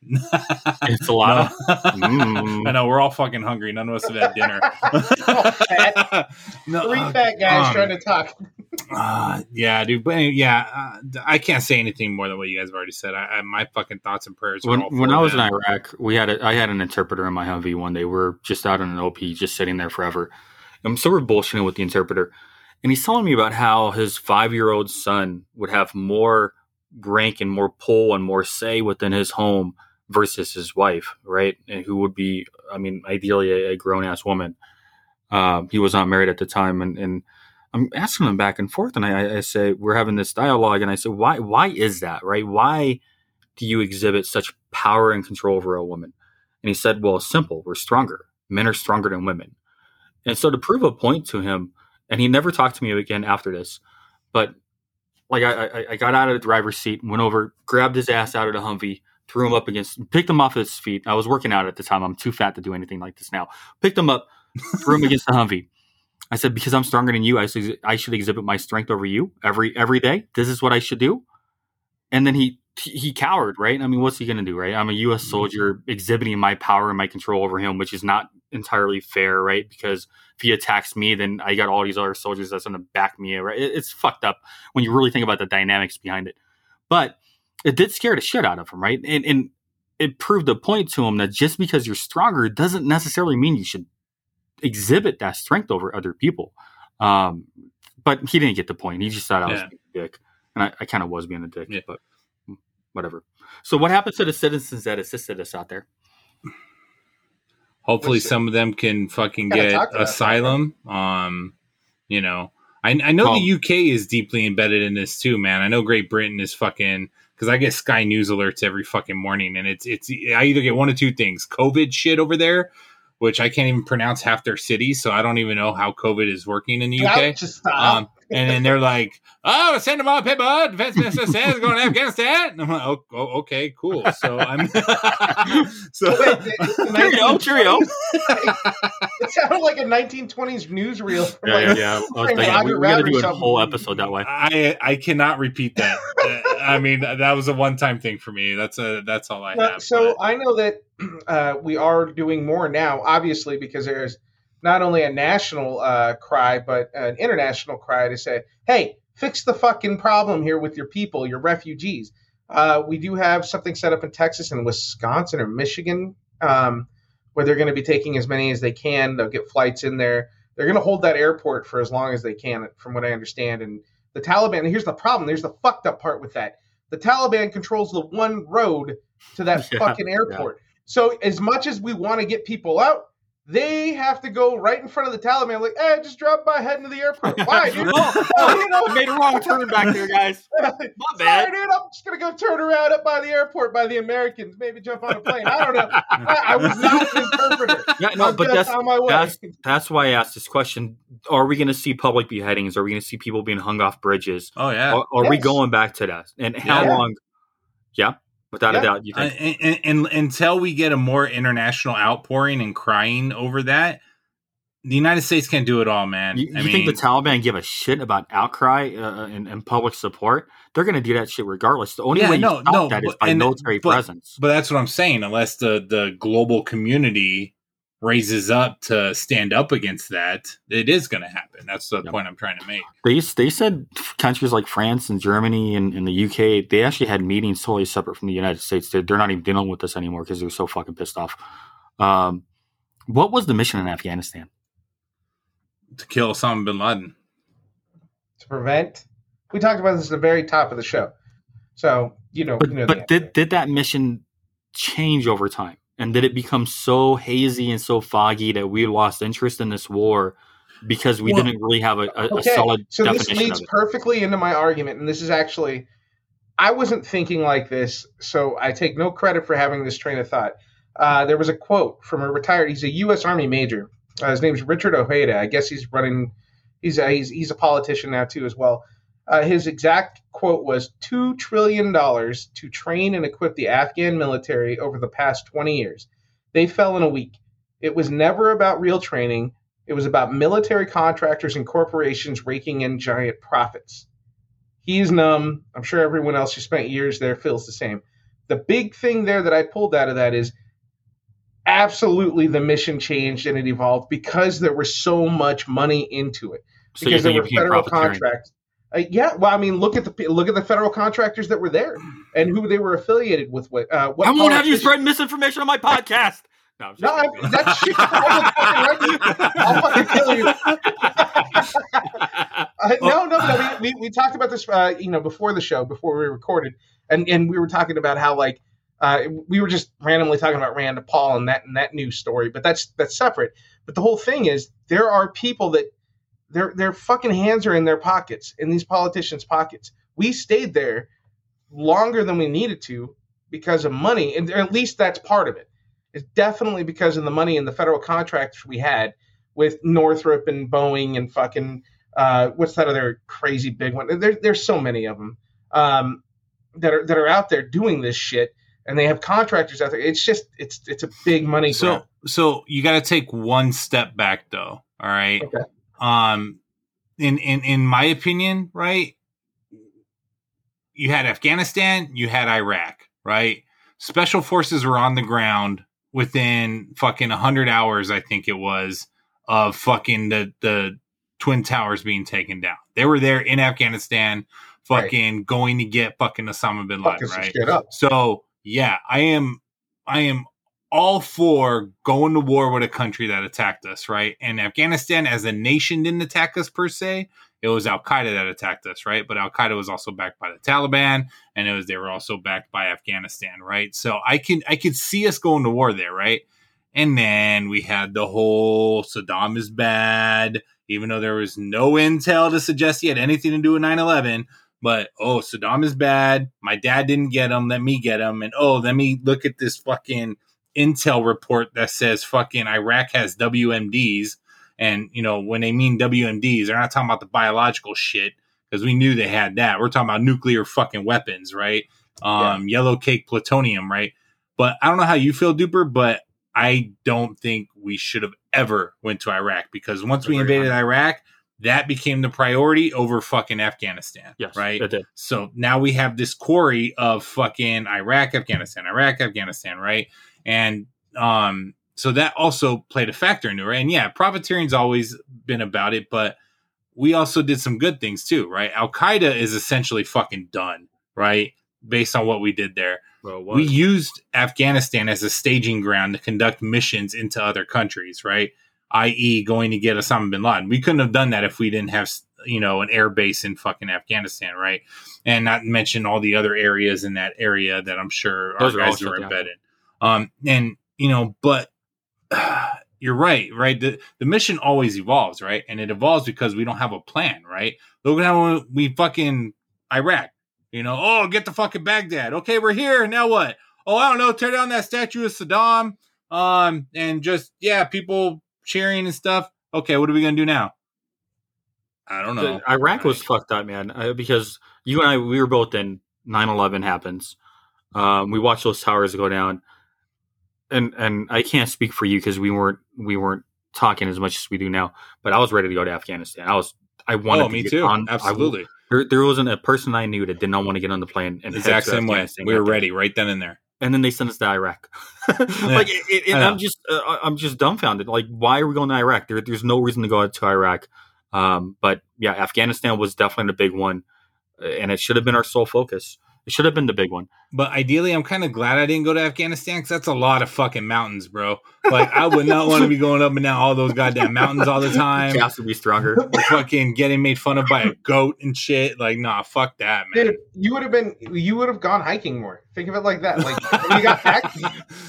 Speaker 4: It's a lot.
Speaker 3: No.
Speaker 4: Mm.
Speaker 3: I know we're all fucking hungry. None of us have had dinner. no,
Speaker 2: Three
Speaker 3: uh,
Speaker 2: fat guys
Speaker 3: um,
Speaker 2: trying to talk.
Speaker 3: Uh, yeah, dude. But yeah, uh, I can't say anything more than what you guys have already said. I, I my fucking thoughts and prayers.
Speaker 4: When,
Speaker 3: all
Speaker 4: when I was
Speaker 3: them.
Speaker 4: in Iraq, we had a, I had an interpreter in my Humvee one day. We're just out on an OP, just sitting there forever. And so we're bullshitting with the interpreter, and he's telling me about how his five year old son would have more rank and more pull and more say within his home versus his wife, right? And who would be, I mean, ideally a, a grown ass woman. Um, he was not married at the time, and and I'm asking him back and forth, and I, I say we're having this dialogue, and I said, why why is that, right? Why do you exhibit such power and control over a woman? And he said, well, simple. We're stronger. Men are stronger than women. And so to prove a point to him, and he never talked to me again after this, but like I, I, I got out of the driver's seat, went over, grabbed his ass out of the Humvee, threw him up against, picked him off his feet. I was working out at the time. I'm too fat to do anything like this now. Picked him up, threw him against the Humvee. I said, because I'm stronger than you, I should, I should exhibit my strength over you every every day. This is what I should do. And then he he cowered, right? I mean, what's he going to do, right? I'm a U.S. Mm-hmm. soldier exhibiting my power and my control over him, which is not entirely fair, right? Because if he attacks me, then I got all these other soldiers that's going to back me, right? It- It's fucked up when you really think about the dynamics behind it. But it did scare the shit out of him, right? And, and it proved a point to him that just because you're stronger doesn't necessarily mean you should exhibit that strength over other people. Um, but he didn't get the point. He just thought I was
Speaker 3: Yeah.
Speaker 4: being a dick, and I, I kind of was being a dick, but whatever. So, what happened to the citizens that assisted us out there?
Speaker 3: Hopefully,
Speaker 2: What's
Speaker 3: some of them can fucking get
Speaker 2: talk about that,
Speaker 3: asylum. Um, you know, I, I know
Speaker 4: Oh.
Speaker 3: the UK is deeply embedded in this too, man. I know Great Britain is fucking because I get Sky News alerts every fucking morning, and it's it's I either get one of two things: COVID shit over there, which I can't even pronounce half their cities, so I don't even know how COVID is working in the UK.
Speaker 2: Just stop.
Speaker 3: Um, and then they're like, "Oh, send them all paper. Defense Minister says going to Afghanistan." And I'm like, "Oh, oh, okay, cool." So I'm so
Speaker 2: Wait, the- the
Speaker 4: Cheerio, cheerio.
Speaker 2: It sounded like a 1920s newsreel. from
Speaker 4: Yeah, yeah,
Speaker 2: like,
Speaker 4: yeah. I was
Speaker 2: Roger
Speaker 4: thinking, we, we got to do a
Speaker 2: something.
Speaker 4: whole episode that way.
Speaker 3: I I cannot repeat that. Uh, I mean, that was a one time thing for me. That's a that's all I
Speaker 2: No,
Speaker 3: have.
Speaker 2: so
Speaker 3: but-
Speaker 2: I know that uh, we are doing more now, obviously, because there's not only a national uh, cry, but an international cry to say, hey, fix the fucking problem here with your people, your refugees. Uh, we do have something set up in Texas and Wisconsin or Michigan um, where they're going to be taking as many as they can. They'll get flights in there. They're going to hold that airport for as long as they can, from what I understand. And the Taliban, here's the problem there's the fucked up part with that. The Taliban controls the one road to that
Speaker 4: Yeah,
Speaker 2: fucking airport. So as much as we want to get people out, they have to go right in front of the Taliban, like, eh, just drop by heading to the airport. Why, dude?
Speaker 4: oh,
Speaker 2: Oh, you know,
Speaker 4: I made a wrong turn back there, guys. My
Speaker 2: Sorry,
Speaker 4: bad.
Speaker 2: dude. I'm just gonna go turn around up by the airport by the Americans. Maybe jump on a plane. I don't know. I, I was not an interpreter.
Speaker 4: Yeah, no,
Speaker 2: I'm
Speaker 4: but
Speaker 2: just
Speaker 4: that's
Speaker 2: on my way.
Speaker 4: that's that's why I asked this question. Are we going to see public beheadings? Are we going to see people being hung off bridges?
Speaker 3: oh yeah,
Speaker 4: Are, are we going back to that? And how
Speaker 2: Yeah.
Speaker 4: long? Yeah, without
Speaker 2: Yeah.
Speaker 4: a doubt. You
Speaker 3: Uh,
Speaker 4: think?
Speaker 3: and, and, and until we get a more international outpouring and crying over that, the United States can't do it all, man.
Speaker 4: You, you
Speaker 3: mean,
Speaker 4: think the Taliban give a shit about outcry uh, and, and public support? They're going to do that shit regardless. The only
Speaker 3: Yeah,
Speaker 4: way you
Speaker 3: no,
Speaker 4: stop
Speaker 3: no,
Speaker 4: that is
Speaker 3: but-
Speaker 4: by
Speaker 3: and-
Speaker 4: military
Speaker 3: but-
Speaker 4: presence.
Speaker 3: But that's what I'm saying. Unless the the global community raises up to stand up against that, it is going to happen. That's the
Speaker 4: Yep.
Speaker 3: point I'm trying to make.
Speaker 4: They they said countries like France and Germany and, and the UK they actually had meetings totally separate from the United States. They're, they're not even dealing with this anymore because they're so fucking pissed off. Um, what was the mission in Afghanistan?
Speaker 3: To kill Osama bin Laden.
Speaker 2: to prevent. We talked about this at the very top of the show. So you know,
Speaker 4: But
Speaker 2: you know
Speaker 4: but
Speaker 2: the
Speaker 4: did did that mission change over time? And did it become so hazy and so foggy that we lost interest in this war because we
Speaker 3: Well-
Speaker 4: didn't really have a, a, a
Speaker 2: Okay,
Speaker 4: solid
Speaker 2: so this
Speaker 4: definition
Speaker 2: leads
Speaker 4: of it?
Speaker 2: perfectly into my argument, and this is actually, I wasn't thinking like this, so I take no credit for having this train of thought. Uh, there was a quote from a retired. He's a U.S. Army major. Uh, his name's Richard Ojeda. I guess he's running. He's a, he's he's a politician now too as well. Uh, his exact quote was two trillion dollars to train and equip the Afghan military over the past twenty years. They fell in a week. It was never about real training. It was about military contractors and corporations raking in giant profits. He's numb. I'm sure everyone else who spent years there feels the same. The big thing there that I pulled out of that is absolutely the mission changed and it evolved because there was so much money into it.
Speaker 4: So
Speaker 2: Because there were federal contracts. Uh, yeah, well, I mean, look at the look at the federal contractors that were there and who they were affiliated with. What, uh, what
Speaker 4: I won't have you spread misinformation on my podcast. No, I'm
Speaker 2: No, I- that's shit. fucking. I'll fucking kill you. Uh, no, no, no. We, we, we talked about this, uh, you know, before the show, before we recorded, and and we were talking about how like uh, we were just randomly talking about Rand Paul and that and that news story, but that's that's separate. But the whole thing is, there are people that their their fucking hands are in their pockets, in these politicians' pockets. We stayed there longer than we needed to because of money, and at least that's part of it. It's definitely because of the money and the federal contracts we had with Northrop and Boeing and fucking uh, what's that other crazy big one? There, there's so many of them um, that are that are out there doing this shit, and they have contractors out there. It's just it's it's a big money.
Speaker 3: So
Speaker 2: grab.
Speaker 3: so you got to take one step back though. All right.
Speaker 2: Okay.
Speaker 3: Um, in in in my opinion, right? You had Afghanistan, you had Iraq, right? Special forces were on the ground within fucking hundred hours, I think it was, of fucking the the twin towers being taken down. They were there in Afghanistan, fucking going to get fucking Osama bin Laden,
Speaker 2: Fucking
Speaker 3: right? So yeah, I am I am all for going to war with a country that attacked us, right? And Afghanistan as a nation didn't attack us per se. It was Al Qaeda that attacked us, right? But Al Qaeda was also backed by the Taliban, and it was they were also backed by Afghanistan, right? So I can I could see us going to war there, right? And then we had the whole Saddam is bad, even though there was no intel to suggest he had anything to do with 9 11. But oh, Saddam is bad. My dad didn't get him. Let me get him. And oh, let me look at this fucking intel report that says fucking Iraq has WMDs. And, you know, when they mean WMDs, they're not talking about the biological shit because we knew they had that. We're talking about nuclear fucking weapons, right? Um, Yellow cake plutonium, right? But I don't know how you feel, Duper, but I don't think we should have ever went to Iraq because once we invaded Iraq, that became the priority over fucking Afghanistan.
Speaker 4: Yes,
Speaker 3: right. So now we have this quarry of fucking Iraq, Afghanistan, Iraq, Afghanistan, right? And um, so that also played a factor into it. And yeah, profiteering's always been about it, but we also did some good things too, right? Al Qaeda is essentially fucking done, right? Based on what we did there.
Speaker 4: Well,
Speaker 3: We used Afghanistan as a staging ground to conduct missions into other countries, right? I.e., going to get Osama bin Laden. We couldn't have done that if we didn't have, you know, an air base in fucking Afghanistan, right? And not mention all the other areas in that area that I'm sure
Speaker 4: Those
Speaker 3: our
Speaker 4: are
Speaker 3: guys
Speaker 4: down.
Speaker 3: embedded. Um, and you know, but you're right, right? The the mission always evolves, right? And it evolves because we don't have a plan, right? Look at how we fucking Iraq, you know, oh, get the fucking Baghdad. Okay, we're here. Now what? Oh, I don't know, tear down that statue of Saddam. Um, and just yeah, people cheering and stuff. Okay, what are we gonna do now? I don't know.
Speaker 4: The- Iraq was fucked up, man, uh, because you and I, we were both in 9-11 happens. Um, we watched those towers go down, and and I can't speak for you because we weren't we weren't talking as much as we do now. But I was ready to go to Afghanistan. I was I wanted
Speaker 3: Oh,
Speaker 4: to
Speaker 3: me
Speaker 4: get
Speaker 3: too.
Speaker 4: on- I-
Speaker 3: Absolutely.
Speaker 4: there, there wasn't a person I knew that did not want to get on the plane and
Speaker 3: Exact same way. We were ready right then and there.
Speaker 4: and then they sent us to Iraq. like, it, it,
Speaker 3: I
Speaker 4: and
Speaker 3: know.
Speaker 4: I'm just, uh, I'm just dumbfounded. Like, why are we going to Iraq? There, there's no reason to go to Iraq. Um, but yeah, Afghanistan was definitely the big one, uh, and it should have been our sole focus. It should have been the big one.
Speaker 3: But ideally, I'm kind of glad I didn't go to Afghanistan because that's a lot of fucking mountains, bro. Like, I would not want to be going up and down all those goddamn mountains all the time.
Speaker 4: Calves would be stronger.
Speaker 3: fucking getting made fun of by a goat and shit. Like, nah, fuck that, man.
Speaker 2: Dude, you would have been you would have gone hiking more. Think of it like that. Like when you got back, you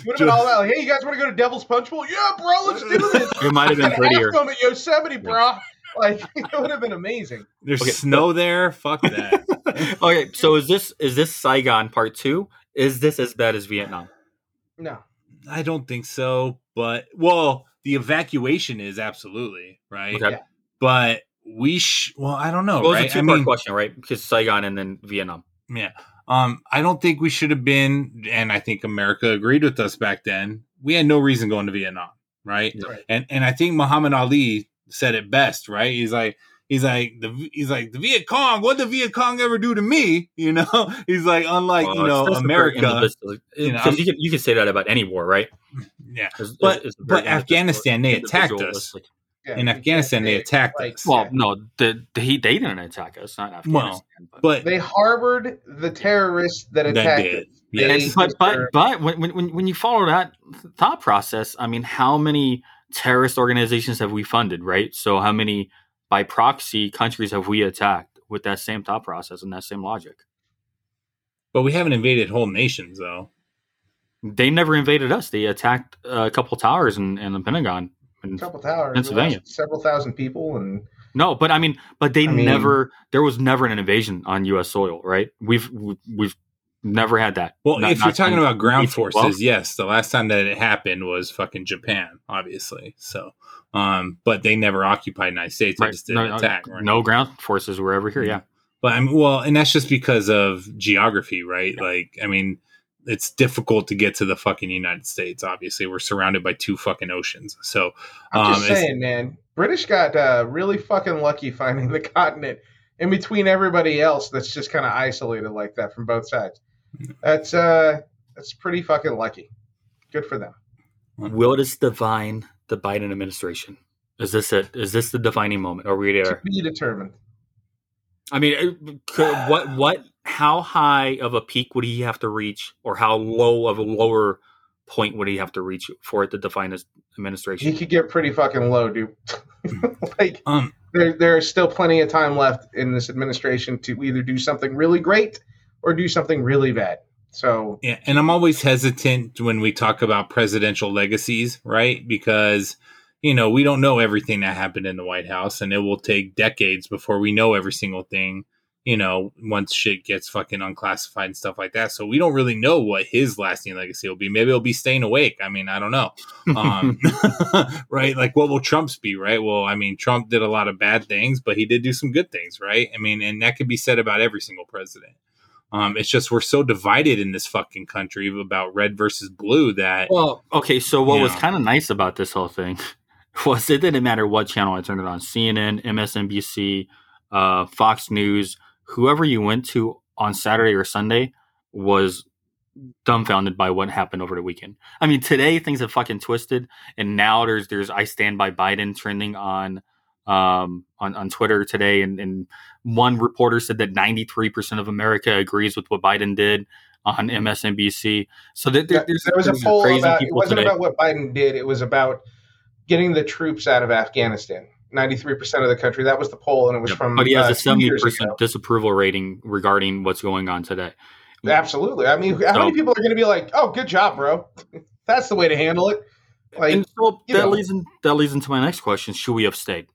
Speaker 2: would have been all that. Like, hey, you guys want to go to Devil's Punch Bowl? Yeah, bro, let's do this.
Speaker 4: It might have been prettier.
Speaker 2: Film at Yosemite, bro. Like it would have been amazing.
Speaker 3: There's
Speaker 4: Okay.
Speaker 3: snow there. Fuck that.
Speaker 4: okay, so is this is this Saigon part two? Is this as bad as Vietnam?
Speaker 2: No.
Speaker 3: I don't think so. But, well, the evacuation is absolutely, right?
Speaker 4: Okay.
Speaker 3: But we, sh- well, I don't know,
Speaker 4: well,
Speaker 3: right?
Speaker 4: it's a
Speaker 3: I
Speaker 4: two part
Speaker 3: mean,
Speaker 4: question, right? Because Saigon and then Vietnam.
Speaker 3: Yeah. Um, I don't think we should have been, and I think America agreed with us back then. We had no reason going to Vietnam, right?
Speaker 2: Right.
Speaker 3: And and I think Muhammad Ali said it best, right? He's like, he's like the he's like the Viet Cong. What did the Viet Cong ever do to me? You know, he's like unlike
Speaker 4: Well,
Speaker 3: you know
Speaker 4: it's just a very
Speaker 3: America. you know,
Speaker 4: you can you can say that about any war, right?
Speaker 3: Yeah,
Speaker 4: It's-
Speaker 3: but
Speaker 4: it's a
Speaker 3: but Afghanistan they attacked us.
Speaker 2: Yeah,
Speaker 3: in Afghanistan,
Speaker 2: can't
Speaker 3: they attacked
Speaker 2: like,
Speaker 3: us.
Speaker 4: Well, no, the, the, he they didn't attack us, not Afghanistan. but,
Speaker 3: But
Speaker 2: They harbored the terrorists that
Speaker 3: That
Speaker 2: attacked
Speaker 3: did,
Speaker 2: us.
Speaker 3: yes.
Speaker 2: They
Speaker 4: but but but when, when when you follow that thought process, I mean, how many terrorist organizations have we funded, right? So how many by proxy countries have we attacked with that same thought process and that same logic?
Speaker 3: but we haven't invaded whole nations though.
Speaker 4: They never invaded us. They attacked a couple towers in, in the Pentagon. And-
Speaker 2: couple towers,
Speaker 4: Pennsylvania.
Speaker 2: several thousand people, and
Speaker 4: no, but I mean, but they
Speaker 2: I mean-
Speaker 4: never. There was never an invasion on U.S. soil, right? We've we've never had that.
Speaker 3: Well,
Speaker 4: Not-
Speaker 3: if you're talking about ground
Speaker 4: 1812.
Speaker 3: forces, yes, the last time that it happened was fucking Japan, obviously. So, um, but they never occupied the United States; they just didn't
Speaker 4: no,
Speaker 3: attack.
Speaker 4: no,
Speaker 3: right?
Speaker 4: no ground forces were ever here. Yeah.
Speaker 3: But I mean, well, and that's just because of geography, right? Like, I mean, it's difficult to get to the fucking United States. Obviously, we're surrounded by two fucking oceans. So,
Speaker 2: I'm just saying, man, British got uh, really fucking lucky finding the continent in between everybody else that's just kind of isolated like that from both sides. That's uh, that's pretty fucking lucky. Good for them.
Speaker 4: Will this define the Biden administration? Is this it? Is this the defining moment? Are we
Speaker 2: To
Speaker 4: there?
Speaker 2: be determined.
Speaker 4: I mean, could, what what? How high of a peak would he have to reach, or how low of a lower point would he have to reach for it to define his administration?
Speaker 2: He could get pretty fucking low, dude. like
Speaker 3: um,
Speaker 2: there, there's still plenty of time left in this administration to either do something really great or do something really bad. So
Speaker 3: Yeah, and I'm always hesitant when we talk about presidential legacies, right? Because you know we don't know everything that happened in the White House, and it will take decades before we know every single thing. You know, once shit gets fucking unclassified and stuff like that, so we don't really know what his lasting legacy will be. Maybe it'll be staying awake. I mean, I don't know, um, right? Like, what will Trump's be? Right? Well, I mean, Trump did a lot of bad things, but he did do some good things, right? I mean, and that could be said about every single president. Um, it's just we're so divided in this fucking country about red versus blue that
Speaker 4: Well, okay. So what was kind of nice about this whole thing was it didn't matter what channel I turned it on CNN, MSNBC, uh, Fox News, whoever you went to on Saturday or Sunday was dumbfounded by what happened over the weekend. I mean, today things have fucking twisted, and now there's there's I stand by Biden trending on um on, on Twitter today, and, and one reporter said that 93% of America agrees with what Biden did on MSNBC. So there,
Speaker 2: Yeah,
Speaker 4: there's
Speaker 2: there was a poll about it wasn't
Speaker 4: today.
Speaker 2: about what Biden did. It was about getting the troops out of Afghanistan. Ninety-three percent of the country. That was the poll, and it was from.
Speaker 4: but he has
Speaker 2: uh,
Speaker 4: a
Speaker 2: two
Speaker 4: seventy
Speaker 2: years
Speaker 4: percent
Speaker 2: ago.
Speaker 4: disapproval rating regarding what's going on today.
Speaker 2: Absolutely. I mean, how
Speaker 4: So-
Speaker 2: many people are going to be like, "Oh, good job, bro"? That's the way to handle it. Like,
Speaker 4: and so that
Speaker 2: know.
Speaker 4: leads in, that leads into my next question: Should we have stayed?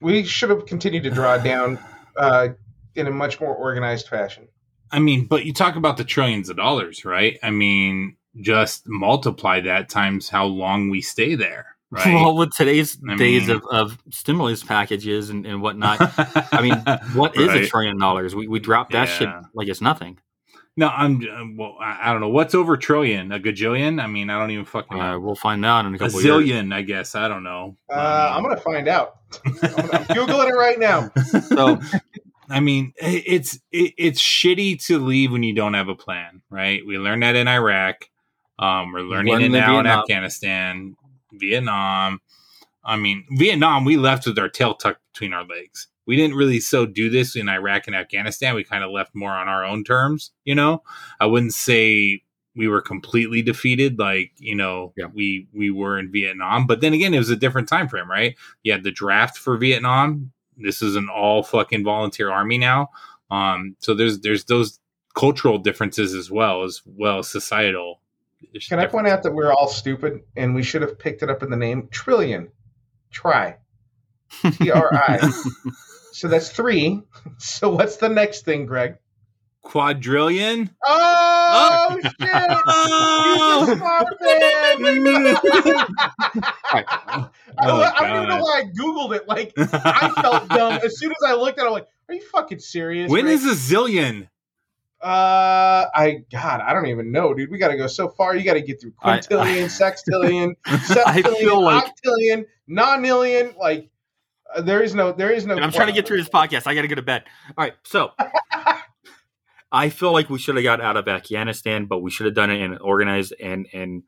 Speaker 2: We should have continued to draw down uh, in a much more organized fashion.
Speaker 3: I mean, but you talk about the trillions of dollars, right? I mean, just multiply that times how long we stay there, right?
Speaker 4: Well, with today's
Speaker 3: I
Speaker 4: days
Speaker 3: mean-
Speaker 4: of, of stimulus packages and, and whatnot, I mean, what is a trillion dollars? We we drop that shit like it's nothing.
Speaker 3: No, I'm uh, well. I I don't know what's over trillion. A gajillion? I mean, I don't even fucking
Speaker 4: Uh,
Speaker 3: know.
Speaker 4: we'll find out in a
Speaker 3: A
Speaker 4: couple of years.
Speaker 3: zillion, I guess. I don't know.
Speaker 2: Uh, I'm going to find out. I'm, gonna, I'm googling it right now.
Speaker 4: So
Speaker 3: I mean, it's it, it's shitty to leave when you don't have a plan, right? We learned that in Iraq. Um, we're learning
Speaker 4: Learned
Speaker 3: it
Speaker 4: in
Speaker 3: now in Afghanistan, Vietnam. I mean, Vietnam, we left with our tail tucked between our legs. We didn't really so do this in Iraq and Afghanistan. We kind of left more on our own terms, you know. I wouldn't say we were completely defeated like you know
Speaker 4: Yeah.
Speaker 3: we we were in Vietnam, but then again, it was a different time frame, right? You had the draft for Vietnam. This is an all fucking volunteer army now. Um, so there's there's those cultural differences as well as well as societal.
Speaker 2: Can I point out that we're all stupid and we should have picked it up in the name trillion? Try. T R I. So that's three. So what's the next thing, Greg?
Speaker 3: quadrillion?
Speaker 2: Oh, shit!
Speaker 3: Oh!
Speaker 2: You!
Speaker 4: Right.
Speaker 2: I,
Speaker 3: Oh,
Speaker 2: I don't even know why I googled it. Like I felt dumb as soon as I looked at it. I'm like, "Are you fucking serious?"
Speaker 3: When
Speaker 2: Rick?
Speaker 3: is a zillion?
Speaker 2: Uh, I God, I don't even know, dude. We got to go so far. You got to get through
Speaker 4: I-
Speaker 2: quintillion, sextillion,
Speaker 4: I
Speaker 2: septillion,
Speaker 4: feel like-
Speaker 2: octillion, nonillion. Like there is no, there is no.
Speaker 4: And I'm trying to get through this podcast. I got to go to bed. All right, so I feel like we should have got out of Afghanistan, but we should have done it in an organized and and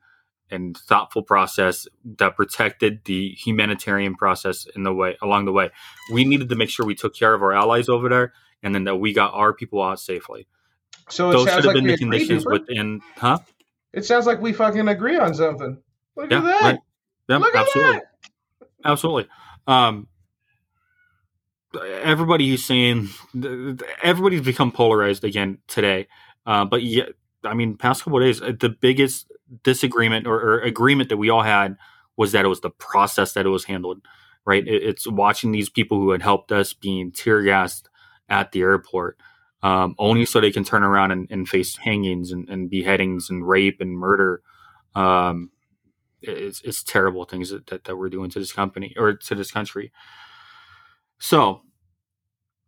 Speaker 4: and thoughtful process that protected the humanitarian process in the way along the way. We needed to make sure we took care of our allies over there, and then that we got our people out safely.
Speaker 2: So it
Speaker 4: Those should have
Speaker 2: like
Speaker 4: been the conditions
Speaker 2: Duper.
Speaker 4: within, huh?
Speaker 2: It sounds like we fucking agree on something. Look
Speaker 4: Yeah,
Speaker 2: at that.
Speaker 4: right. Yeah,
Speaker 2: Look at
Speaker 4: absolutely, absolutely. Um, everybody who's saying everybody's become polarized again today. Uh, but yeah, I mean, past couple days, uh, the biggest disagreement or, or agreement that we all had was that it was the process that it was handled. Right? It, it's watching these people who had helped us being tear gassed at the airport. Um, only so they can turn around and, and face hangings and, and beheadings and rape and murder. Um, it's, it's terrible things that, that, that we're doing to this company or to this country. So,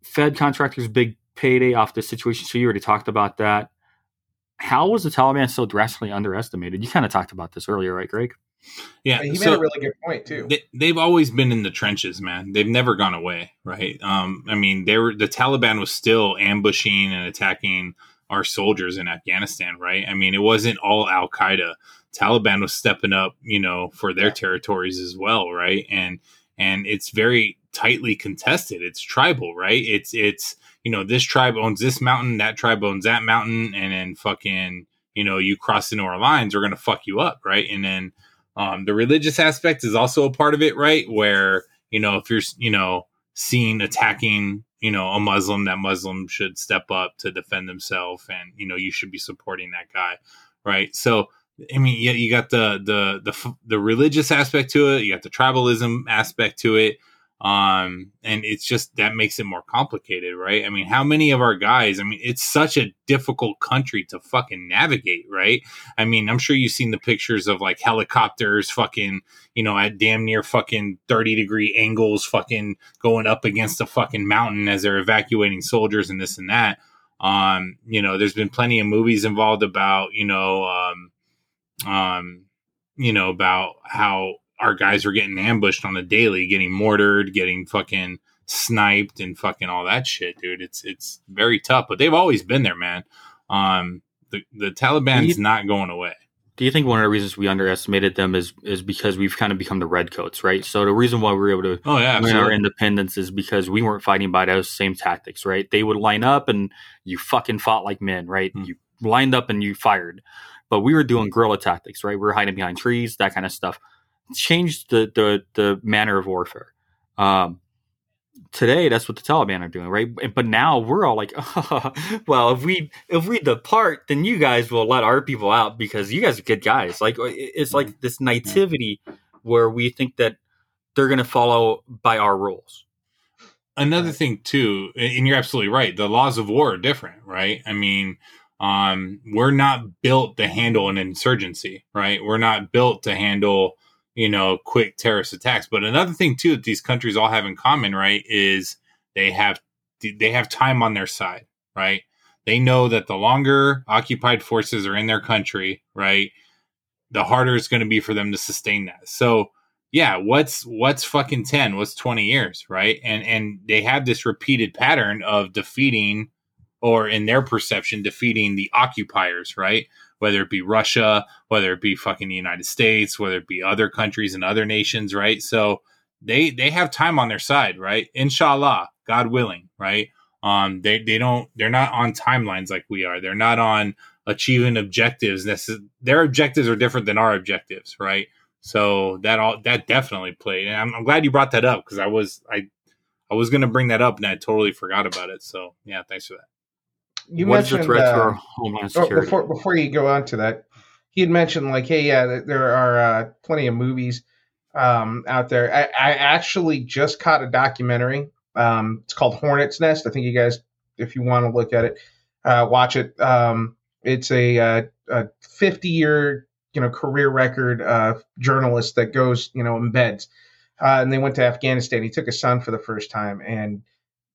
Speaker 4: Fed contractors' big payday off this situation. So, you already talked about that. How was the Taliban so drastically underestimated? You kind of talked about this earlier, right, Greg?
Speaker 3: Yeah,
Speaker 2: He made
Speaker 3: so
Speaker 2: a really good point too.
Speaker 3: they, they've always been in the trenches, man. They've never gone away, right? Um, I mean, they were the Taliban was still ambushing and attacking our soldiers in Afghanistan, right? I mean, it wasn't all Al Qaeda. Taliban was stepping up, you know, for their territories as well, right? And and it's very tightly contested. It's tribal, right? It's it's you know this tribe owns this mountain, that tribe owns that mountain, and then fucking you know you cross into our lines, we're gonna fuck you up, right? And then um, the religious aspect is also a part of it, right? Where you know if you're you know seen attacking you know a Muslim, that Muslim should step up to defend themselves, and you know you should be supporting that guy, right? So I mean, yeah, you got the the the the religious aspect to it, you got the tribalism aspect to it, um, and it's just that makes it more complicated, right? I mean, how many of our guys? I mean, it's such a difficult country to fucking navigate, right? I mean, I'm sure you've seen the pictures of like helicopters, fucking, you know, at damn near fucking 30 degree angles, fucking going up against a fucking mountain as they're evacuating soldiers and this and that. Um, you know, there's been plenty of movies involved about, you know, um, um, you know, about how our guys were getting ambushed on the daily, getting mortared, getting fucking sniped and fucking all that shit, dude. It's it's very tough, but they've always been there, man. Um, the the Taliban's
Speaker 4: You-
Speaker 3: not going away.
Speaker 4: Do you think one of the reasons we underestimated them is is because we've kind of become the redcoats, right? So the reason why we were able to
Speaker 3: Oh yeah,
Speaker 4: win our independence is because we weren't fighting by those same tactics, right? They would line up and you fucking fought like men, right?
Speaker 3: Hmm.
Speaker 4: You lined up and you fired. But we were doing guerrilla tactics, right? We were hiding behind trees, that kind of stuff. Changed the the the manner of warfare. Um, today, that's what the Taliban are doing, right? But now we're all like, well, if we if we depart, then you guys will let our people out because you guys are good guys. Like it's like this nativity where we think that they're going to follow by our rules.
Speaker 3: another thing too and you're absolutely right the laws of war are different right i mean um we're not built to handle an insurgency right we're not built to handle you know quick terrorist attacks. But another thing too that these countries all have in common right is they have they have time on their side right? They know that the longer occupied forces are in their country right the harder it's going to be for them to sustain that. So yeah what's what's fucking 10 what's 20 years right? And and they have this repeated pattern of defeating or in their perception defeating the occupiers right? Whether it be russia whether it be fucking the united states whether it be other countries and other nations right? So they they have time on their side right? Inshallah god willing right? Um they they don't they're not on timelines like we are. They're not on achieving objectives necess- their objectives are different than our objectives right? So that all that definitely played, and I'm, I'm glad you brought that up because I was I I was gonna bring that up and I totally forgot about it. So yeah, thanks for that.
Speaker 2: You
Speaker 4: what is the
Speaker 2: mentioned
Speaker 4: threat to
Speaker 2: uh,
Speaker 4: our homeland
Speaker 2: oh,
Speaker 4: security?
Speaker 2: before before you go on to that, he had mentioned like, hey, yeah, there are uh, plenty of movies um, out there. I, I actually just caught a documentary. Um, it's called Hornet's Nest. I think you guys, if you want to look at it, uh, watch it. Um, it's a, uh, a 50 year you know career record uh, journalist that goes you know embeds, uh, and they went to Afghanistan. He took his son for the first time, and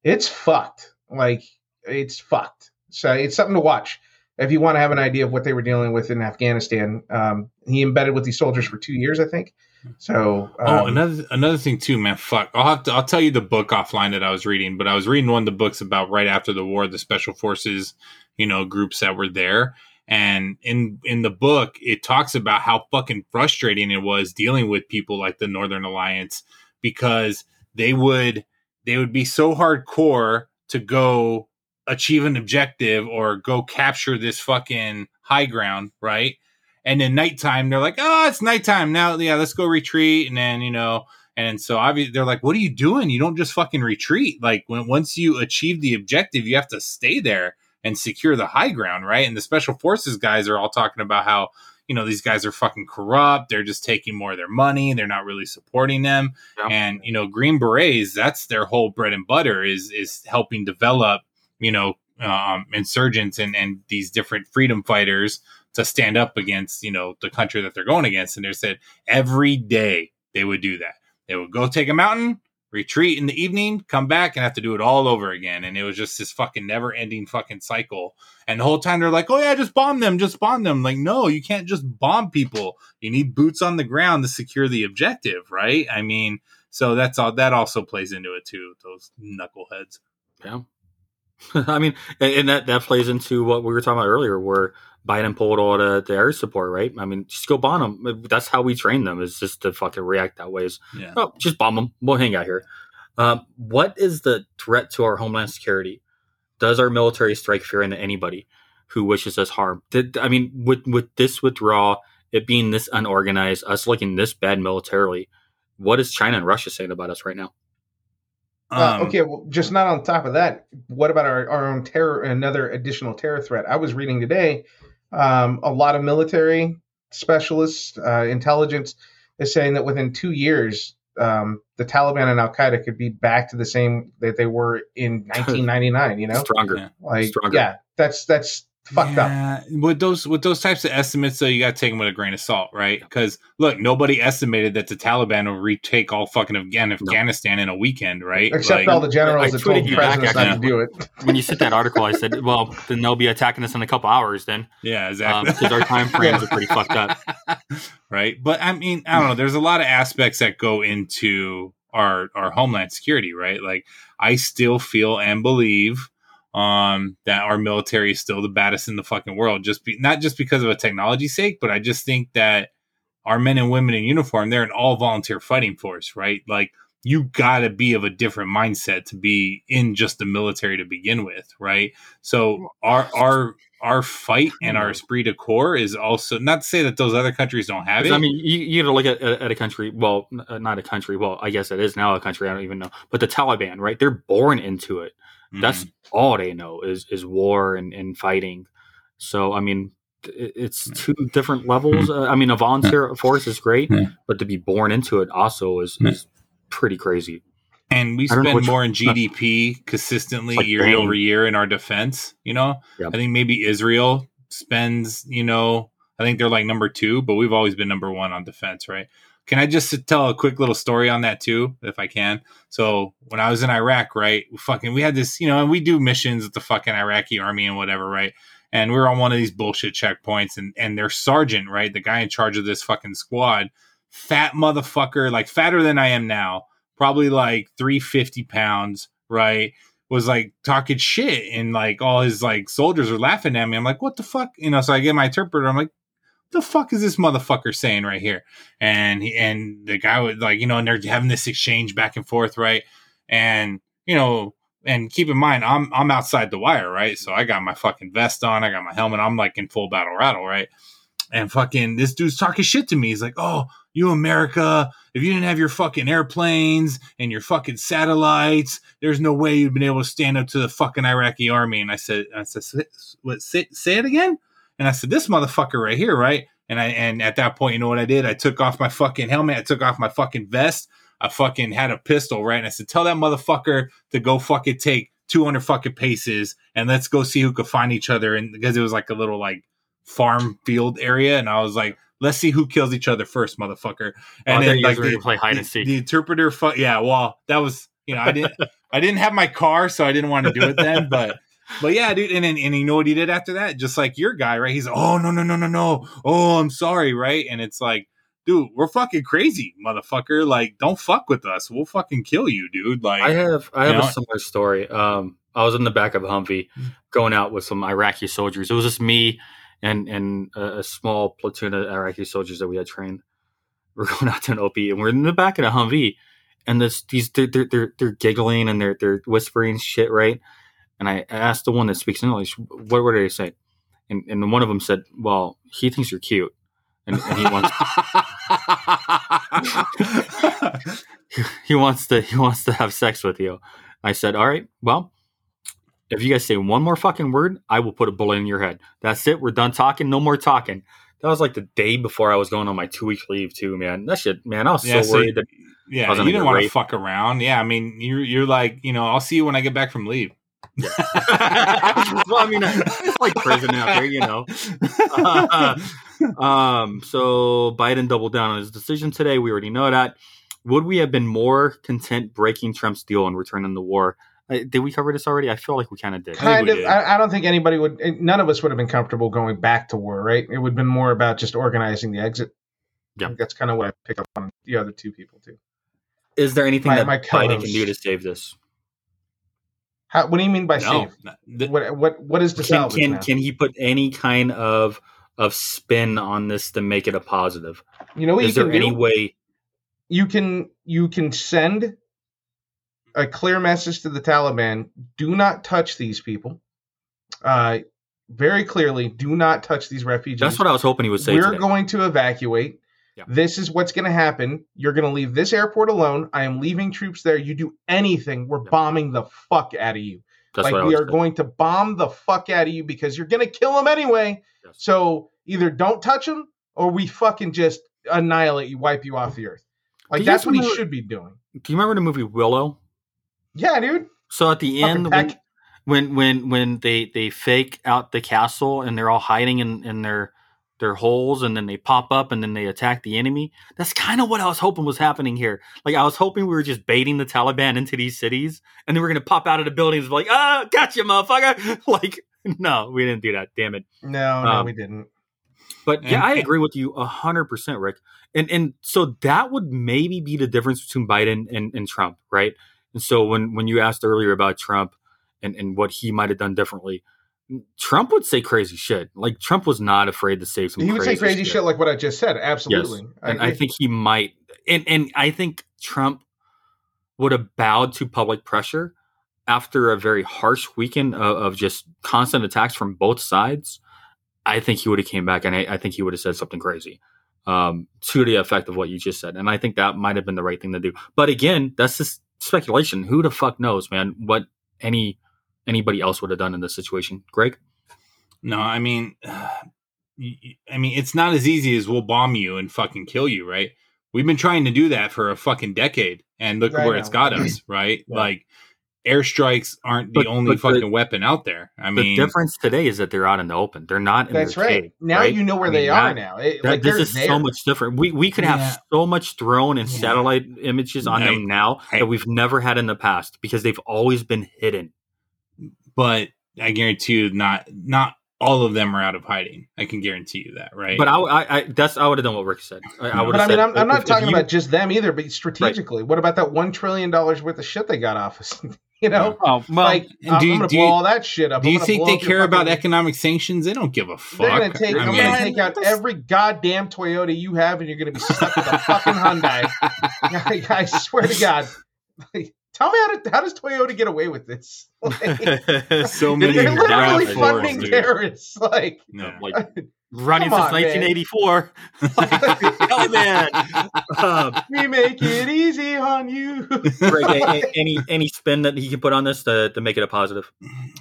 Speaker 2: it's fucked. Like it's fucked. So it's something to watch if you want to have an idea of what they were dealing with in Afghanistan. Um, he embedded with these soldiers for two years, I think. So um,
Speaker 3: oh, another another thing too, man. Fuck, I'll have to I'll tell you the book offline that I was reading, but I was reading one of the books about right after the war, the special forces, you know, groups that were there, And in in the book, it talks about how fucking frustrating it was dealing with people like the Northern Alliance because they would they would be so hardcore to go achieve an objective or go capture this fucking high ground, right? And then nighttime, they're like, oh, it's nighttime now. Yeah, let's go retreat. And then, you know, and so obviously they're like, what are you doing? You don't just fucking retreat. Like when once you achieve the objective, you have to stay there and secure the high ground, right? And the special forces guys are all talking about how, you know, these guys are fucking corrupt. They're just taking more of their money. They're not really supporting them.
Speaker 4: Yeah.
Speaker 3: And, you know, Green Berets, that's their whole bread and butter is is helping develop, you know, um, insurgents and, and these different freedom fighters to stand up against, you know, the country that they're going against. And they said every day they would do that. They would go take a mountain, retreat in the evening, come back and have to do it all over again. And it was just this fucking never ending fucking cycle. And the whole time they're like, oh yeah, just bomb them, just bomb them. Like, no, you can't just bomb people. You need boots on the ground to secure the objective, right? I mean, so that's all that also plays into it too, those knuckleheads.
Speaker 4: Yeah. I mean, and and that, that plays into what we were talking about earlier, where Biden pulled all the, the air support, right? I mean, just go bomb them. That's how we train them, is just to fucking react that way. Is,
Speaker 3: Yeah.
Speaker 4: oh, just bomb them. We'll hang out here. Um, what is the threat to our homeland security? Does our military strike fear into anybody who wishes us harm? Did, I mean, with, with this withdrawal, it being this unorganized, us looking this bad militarily, what is China and Russia saying about us right now?
Speaker 2: Uh,
Speaker 3: Um,
Speaker 2: okay, well, just not on top of that. What about our, our own terror? Another additional terror threat. I was reading today. Um, a lot of military specialists, uh, intelligence, is saying that within two years, um, the Taliban and Al Qaeda could be back to the same that they were in 1999. You know,
Speaker 4: Stronger.
Speaker 2: Like
Speaker 4: Stronger.
Speaker 2: yeah, that's that's fucked up.
Speaker 3: With those with those types of estimates, though, you got to take them with a grain of salt, right? Because look, nobody estimated that the Taliban will retake all fucking Afghan- Afghanistan in a weekend, right?
Speaker 2: Except
Speaker 3: Like,
Speaker 2: all the
Speaker 4: I
Speaker 2: generals that told
Speaker 4: tweeted you back,
Speaker 2: presidents not to do it.
Speaker 4: when you sent that article, I said, "Well, then they'll be attacking us in a couple hours." Then,
Speaker 3: yeah,
Speaker 4: um,
Speaker 3: exactly.
Speaker 4: because our time frames are pretty fucked up.
Speaker 3: right? But I mean, I don't know. There's a lot of aspects that go into our our homeland security, right? Like I still feel and believe um that our military is still the baddest in the fucking world just be, not just because of a technology sake but i just think that our men and women in uniform they're an all volunteer fighting force right like you gotta be of a different mindset to be in just the military to begin with right so our our our fight and our esprit de corps is also not to say that those other countries don't have it
Speaker 4: I mean, you, you to look at, at a country. Well, not a country. Well, I guess it is now a country. I don't even know. But the Taliban, right? They're born into it.
Speaker 3: Mhm.
Speaker 4: That's all they know is is war and, and fighting. So, I mean, it's two different levels. Uh, I mean, a volunteer force is great, but to be born into it also is, is pretty crazy.
Speaker 3: and we
Speaker 4: I don't know
Speaker 3: spend more in GDP consistently
Speaker 4: Like
Speaker 3: year
Speaker 4: bang.
Speaker 3: over year in our defense. You know,
Speaker 4: Yep.
Speaker 3: I think maybe Israel spends. You know, I think they're like number two, but we've always been number one on defense, right? Can I just tell a quick little story on that too, if I can? So when I was in Iraq, right, fucking we had this, you know, and we do missions with the fucking Iraqi army and whatever, right? And we were on one of these bullshit checkpoints, and and their sergeant, right, the guy in charge of this fucking squad, fat motherfucker, like fatter than I am now, probably like 350 pounds, right? Was like talking shit, and like all his like soldiers are laughing at me. I'm like, what the fuck? You know, so I get my interpreter. I'm like, the fuck is this motherfucker saying right here? And he, and the guy was like, you know, and they're having this exchange back and forth, right? And you know, and keep in mind, I'm I'm outside the wire, right? So I got my fucking vest on, I got my helmet, I'm like in full battle rattle, right? And fucking this dude's talking shit to me. He's like, "Oh, you America, if you didn't have your fucking airplanes and your fucking satellites, there's no way you'd been able to stand up to the fucking Iraqi army." And I said, "I said, "Say- what? Say, say it again." And I said, "This motherfucker right here, right?" And I and at that point, you know what I did? I took off my fucking helmet, I took off my fucking vest, I fucking had a pistol, right? And I said, "Tell that motherfucker to go fucking take 200 fucking paces and let's go see who could find each other." And because it was like a little like farm field area, and I was like, "Let's see who kills each other first, motherfucker."
Speaker 4: And
Speaker 3: And
Speaker 4: then
Speaker 3: like
Speaker 4: were
Speaker 3: the,
Speaker 4: gonna play hide and
Speaker 3: the-
Speaker 4: seek.
Speaker 3: the interpreter, fu- yeah, well, that was you know I didn't I didn't have my car, so I didn't want to do it then, but. But yeah, dude, and then and you know what he did after that? Just like your guy, right? He's oh no no no no no oh I'm sorry, right? And it's like, dude, we're fucking crazy, motherfucker. Like, don't fuck with us. We'll fucking kill you, dude. Like,
Speaker 4: I have I have
Speaker 3: know?
Speaker 4: a similar story. Um, I was in the back of a Humvee going out with some Iraqi soldiers. It was just me and and a, a small platoon of Iraqi soldiers that we had trained. We're going out to an OP, and we're in the back of a Humvee, and this these they're they're they're, they're giggling and they're they're whispering shit, right? And I asked the one that speaks English, what what did they say? And and one of them said, "Well, he thinks you're cute." And, and he wants he wants to he wants to have sex with you. I said, "All right, well, if you guys say one more fucking word, I will put a bullet in your head. That's it. We're done talking. No more talking." That was like the day before I was going on my two week leave too, man. That shit, man. I was
Speaker 3: Yeah,
Speaker 4: so
Speaker 3: so
Speaker 4: worried that
Speaker 3: Yeah, you didn't want to fuck around. Yeah, I mean, you're you're like, you know, I'll see you when I get back from leave.
Speaker 4: well, I mean, it's like prison out there, you know. um, so Biden doubled down on his decision today. We already know that. Would we have been more content breaking Trump's deal and returning the war? Uh, did we cover this already? I feel like we kind of did.
Speaker 2: kind of. I, I don't think anybody would. None of us would have been comfortable going back to war, right? It would have been more about just organizing the exit.
Speaker 4: Yeah.
Speaker 2: That's kind of what I pick up on the other two people too.
Speaker 4: Is there anything
Speaker 2: My-
Speaker 4: that
Speaker 2: my
Speaker 4: Biden can do to save this?
Speaker 2: How, what do you mean by
Speaker 3: No,
Speaker 2: save? what what what is the
Speaker 4: Can
Speaker 2: salvage
Speaker 4: can,
Speaker 2: now?
Speaker 4: can he put any kind of of spin on this to make it a positive?
Speaker 2: You know what
Speaker 4: Is
Speaker 2: you
Speaker 4: there
Speaker 2: can
Speaker 4: any
Speaker 2: do?
Speaker 4: way?
Speaker 2: you can you can send a clear message to the Taliban: do not touch these people. Uh, very clearly, do not touch these refugees.
Speaker 4: That's what I was hoping he would say.
Speaker 2: We're
Speaker 4: today.
Speaker 2: going to evacuate. This is what's going to happen. You're going to leave this airport alone. I am leaving troops there. You do anything, we're bombing the fuck out of you.
Speaker 4: That's
Speaker 2: like we are
Speaker 4: saying.
Speaker 2: going to bomb the fuck out of you because you're going to kill them anyway. So either don't touch them or we fucking just annihilate you, wipe you off the earth. Like that's what he should be doing.
Speaker 4: Do you remember the movie Willow?
Speaker 2: Yeah, dude.
Speaker 4: So at the
Speaker 2: Fucking
Speaker 4: end, when, when when when they they fake out the castle and they're all hiding in in their their holes, and then they pop up and then they attack the enemy. That's kind of what I was hoping was happening here. Like I was hoping we were just baiting the Taliban into these cities, and then we're gonna pop out of the buildings and be like, ah, gotcha, motherfucker. Like, no, we didn't do that. Damn it.
Speaker 2: No, no,
Speaker 4: Um,
Speaker 2: we didn't.
Speaker 4: But yeah, I agree with you hundred percent, Rick. And and so that would maybe be the difference between Biden and, and Trump, right? And so when when you asked earlier about Trump and, and what he might have done differently, Trump would say crazy shit. Like Trump was not afraid to say some
Speaker 2: He would
Speaker 4: crazy
Speaker 2: say crazy shit. like what I just said. Absolutely.
Speaker 4: Yes. And I, think he might and and I think Trump would have bowed to public pressure after a very harsh weekend of, of just constant attacks from both sides. I think he would have came back and I, I think he would have said something crazy um, to the effect of what you just said. And I think that might have been the right thing to do. But again, that's just speculation. Who the fuck knows, man? What any anybody else would have done in this situation? Greg?
Speaker 3: No, I mean, y- y- I mean, it's not as easy as we'll bomb you and fucking kill you, right? We've been trying to do that for a fucking decade, and look
Speaker 4: Right
Speaker 3: where it's got us, right?
Speaker 4: Yeah.
Speaker 3: Like, airstrikes aren't the
Speaker 4: But-
Speaker 3: only
Speaker 4: but the-
Speaker 3: fucking weapon out there. I mean, the
Speaker 4: difference today is that they're out in the open. They're not in
Speaker 2: That's
Speaker 4: their
Speaker 2: right.
Speaker 4: cave,
Speaker 2: Now
Speaker 4: right?
Speaker 2: you know where
Speaker 4: I
Speaker 2: they
Speaker 4: mean,
Speaker 2: are
Speaker 4: that-
Speaker 2: now. It-
Speaker 4: that-
Speaker 2: like,
Speaker 4: this is
Speaker 2: there.
Speaker 4: so much different. We we could have so much drone and
Speaker 3: Yeah.
Speaker 4: satellite images on
Speaker 3: I-
Speaker 4: them now
Speaker 3: I-
Speaker 4: that we've never had in the past because they've always been hidden.
Speaker 3: But I guarantee you, not not all of them are out of hiding. I can guarantee you that, right?
Speaker 4: But I, I, I that's I would have done what Rick said. I, I would
Speaker 2: But I
Speaker 4: have
Speaker 2: mean,
Speaker 4: said,
Speaker 2: I'm, I'm not
Speaker 4: if
Speaker 2: talking
Speaker 4: you-
Speaker 2: about just them either, but strategically. What about that one trillion dollars worth of shit they got off us? you know,
Speaker 3: Oh, well,
Speaker 2: like
Speaker 3: and
Speaker 2: I'm,
Speaker 3: do you-
Speaker 2: I'm gonna
Speaker 3: do
Speaker 2: blow
Speaker 3: you-
Speaker 2: all that shit up.
Speaker 3: Do you think they care about
Speaker 2: fucking-
Speaker 3: economic sanctions? They don't give a fuck.
Speaker 2: They're gonna take.
Speaker 3: I
Speaker 2: I'm
Speaker 3: mean-
Speaker 2: gonna take out every goddamn Toyota you have, and you're gonna be stuck with a fucking Hyundai. I, I swear to God. Like, tell me how, to, how does Toyota get away with this? Like,
Speaker 3: so many
Speaker 2: they're literally
Speaker 3: RAV4s,
Speaker 2: funding
Speaker 3: dude.
Speaker 2: terrorists. Like,
Speaker 3: No.
Speaker 4: like running since
Speaker 2: on, man.
Speaker 4: 1984. Hell, man. Um,
Speaker 2: we make it easy on you.
Speaker 4: Greg, a- a- any any spin that he can put on this to, to make it a positive?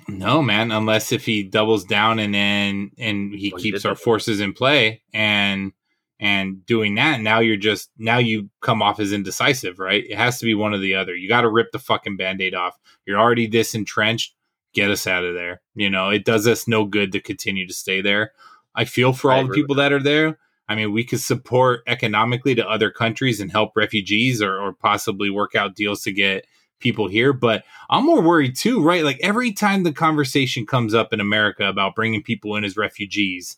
Speaker 3: No, man, unless if he doubles down and then and he
Speaker 4: Well, he
Speaker 3: keeps
Speaker 4: did
Speaker 3: our
Speaker 4: that.
Speaker 3: forces in play and and doing that, now you're just now you come off as indecisive, right? It has to be one or the other. You got to rip the fucking band-aid off. You're already this entrenched. Get us out of there. You know, it does us no good to continue to stay there. I feel for all the people that are there. I mean, we could support economically to other countries and help refugees or, or possibly work out deals to get people here. But I'm more worried too, right? Like every time the conversation comes up in America about bringing people in as refugees,